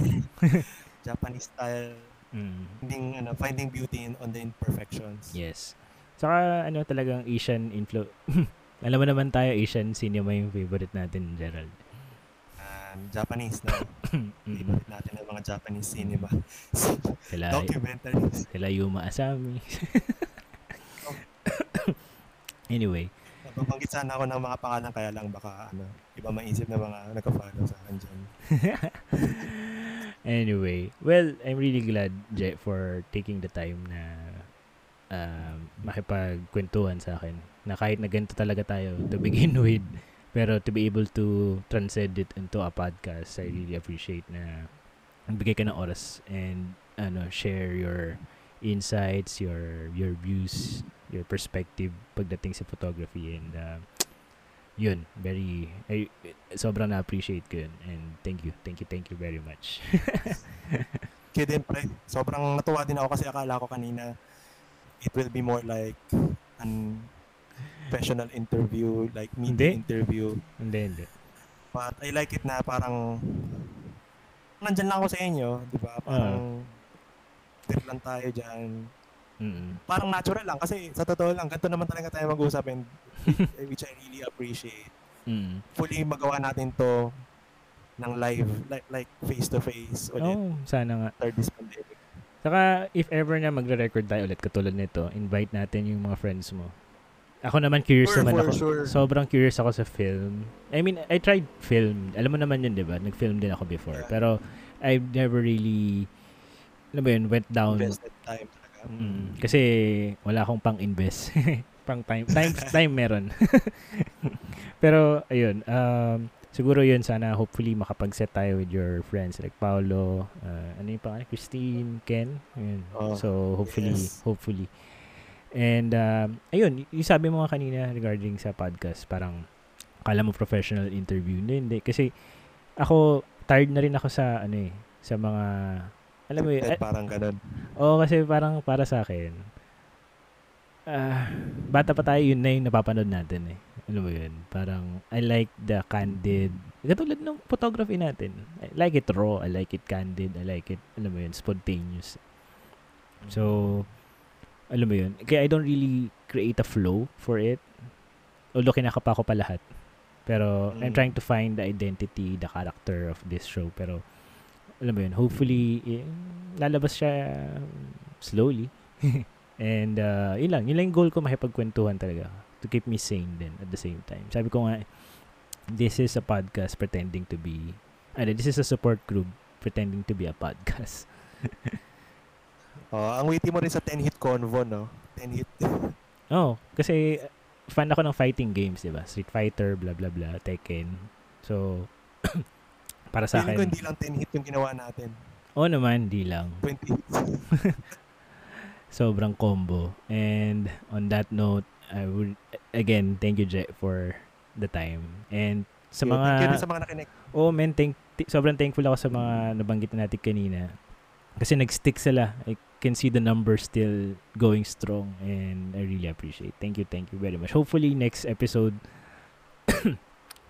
Japanese style. Mm. Finding, ano, finding beauty in, on the imperfections. Yes. Saka ano talagang Asian influ Alam mo naman tayo Asian cinema yung favorite natin, Gerald. Um, Japanese na. Favorite natin ng mga Japanese cinema. Sila, Documentaries. sila Yuma Asami. anyway, Nababanggit sana ako ng mga pangalan kaya lang baka ano, iba maisip na mga nagka-follow sa akin dyan. anyway, well, I'm really glad Je, for taking the time na um, makipagkwentuhan sa akin. Na kahit na ganito talaga tayo to begin with, pero to be able to transcend it into a podcast, I really appreciate na nagbigay ka ng oras and ano share your insights, your your views, your perspective pagdating sa photography and uh, yun, very I, sobrang na-appreciate ko yun and thank you, thank you, thank you very much. Kaya din pre, sobrang natuwa din ako kasi akala ko kanina it will be more like an professional interview, like media Hindi. interview. hindi, hindi. But I like it na parang nandyan lang ako sa inyo, di ba? Parang uh. lang tayo dyan. Mm-mm. Parang natural lang kasi sa totoo lang, ganito naman talaga tayo mag-usap and which I really appreciate. Mm. Fully magawa natin to ng live, like, like face-to-face ulit Oh, sana nga. after this pandemic. Saka, if ever na magre-record tayo ulit katulad nito, invite natin yung mga friends mo. Ako naman curious Sure, naman for ako. sure. Sobrang curious ako sa film. I mean, I tried film. Alam mo naman yun, di ba? Nag-film din ako before. Yeah. Pero, I've never really, alam mo yun, went down. Invested time talaga. Mm, kasi, wala akong pang-invest. pang time. Time, time meron. Pero, ayun. Um, siguro yun, sana hopefully makapag-set tayo with your friends like Paolo, uh, ano yung pangalan? Christine, Ken. Ayun. Oh, so, hopefully, yes. hopefully. And, um, ayun, yung sabi mo nga kanina regarding sa podcast, parang, kala mo professional interview. Hindi, hindi. Kasi, ako, tired na rin ako sa, ano eh, sa mga, alam mo yun, Scripted, parang ganun. Oo, kasi parang para sa akin, ah, bata pa tayo, yun na yung napapanood natin eh. Alam mo yun? Parang, I like the candid, katulad ng photography natin. I like it raw, I like it candid, I like it, alam mo yun, spontaneous. So, alam mo yun, kaya I don't really create a flow for it. Although kinakapa ko pa lahat. Pero, I'm Mm. trying to find the identity, the character of this show. Pero, alam mo yun, hopefully, eh, lalabas siya slowly. And, uh, yun lang. Yun lang yung goal ko, makipagkwentuhan talaga. To keep me sane din at the same time. Sabi ko nga, this is a podcast pretending to be, ano, this is a support group pretending to be a podcast. Oh, ang witty mo rin sa 10-hit convo, no? 10-hit. Oh, kasi uh, fan ako ng fighting games, 'di ba? Street Fighter, blah blah blah, Tekken. So para sa akin. hindi lang 10-hit yung ginawa natin. Oo naman, di lang. 20 hits. Sobrang combo. And on that note, I would again thank you Je for the time. And sa Thank mga you rin sa mga nakinig. Oh, man, thank, ti- sobrang thankful ako sa mga nabanggit na natin kanina. Kasi nag-stick sila. I can see the numbers still going strong and I really appreciate. Thank you, thank you very much. Hopefully next episode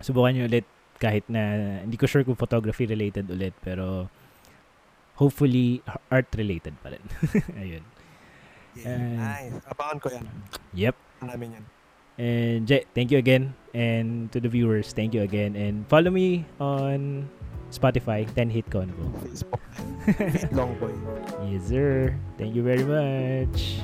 subukan nyo ulit kahit na hindi ko sure kung photography related ulit pero hopefully art related pa rin. Ayun. Yeah. And- nice. Abangan ko yan. Yep. Namin yan. And Je, thank you again. And to the viewers, thank you again. And follow me on Spotify, 10 Hit Convo. Facebook. Feet long boy. Yes, sir. Thank you very much.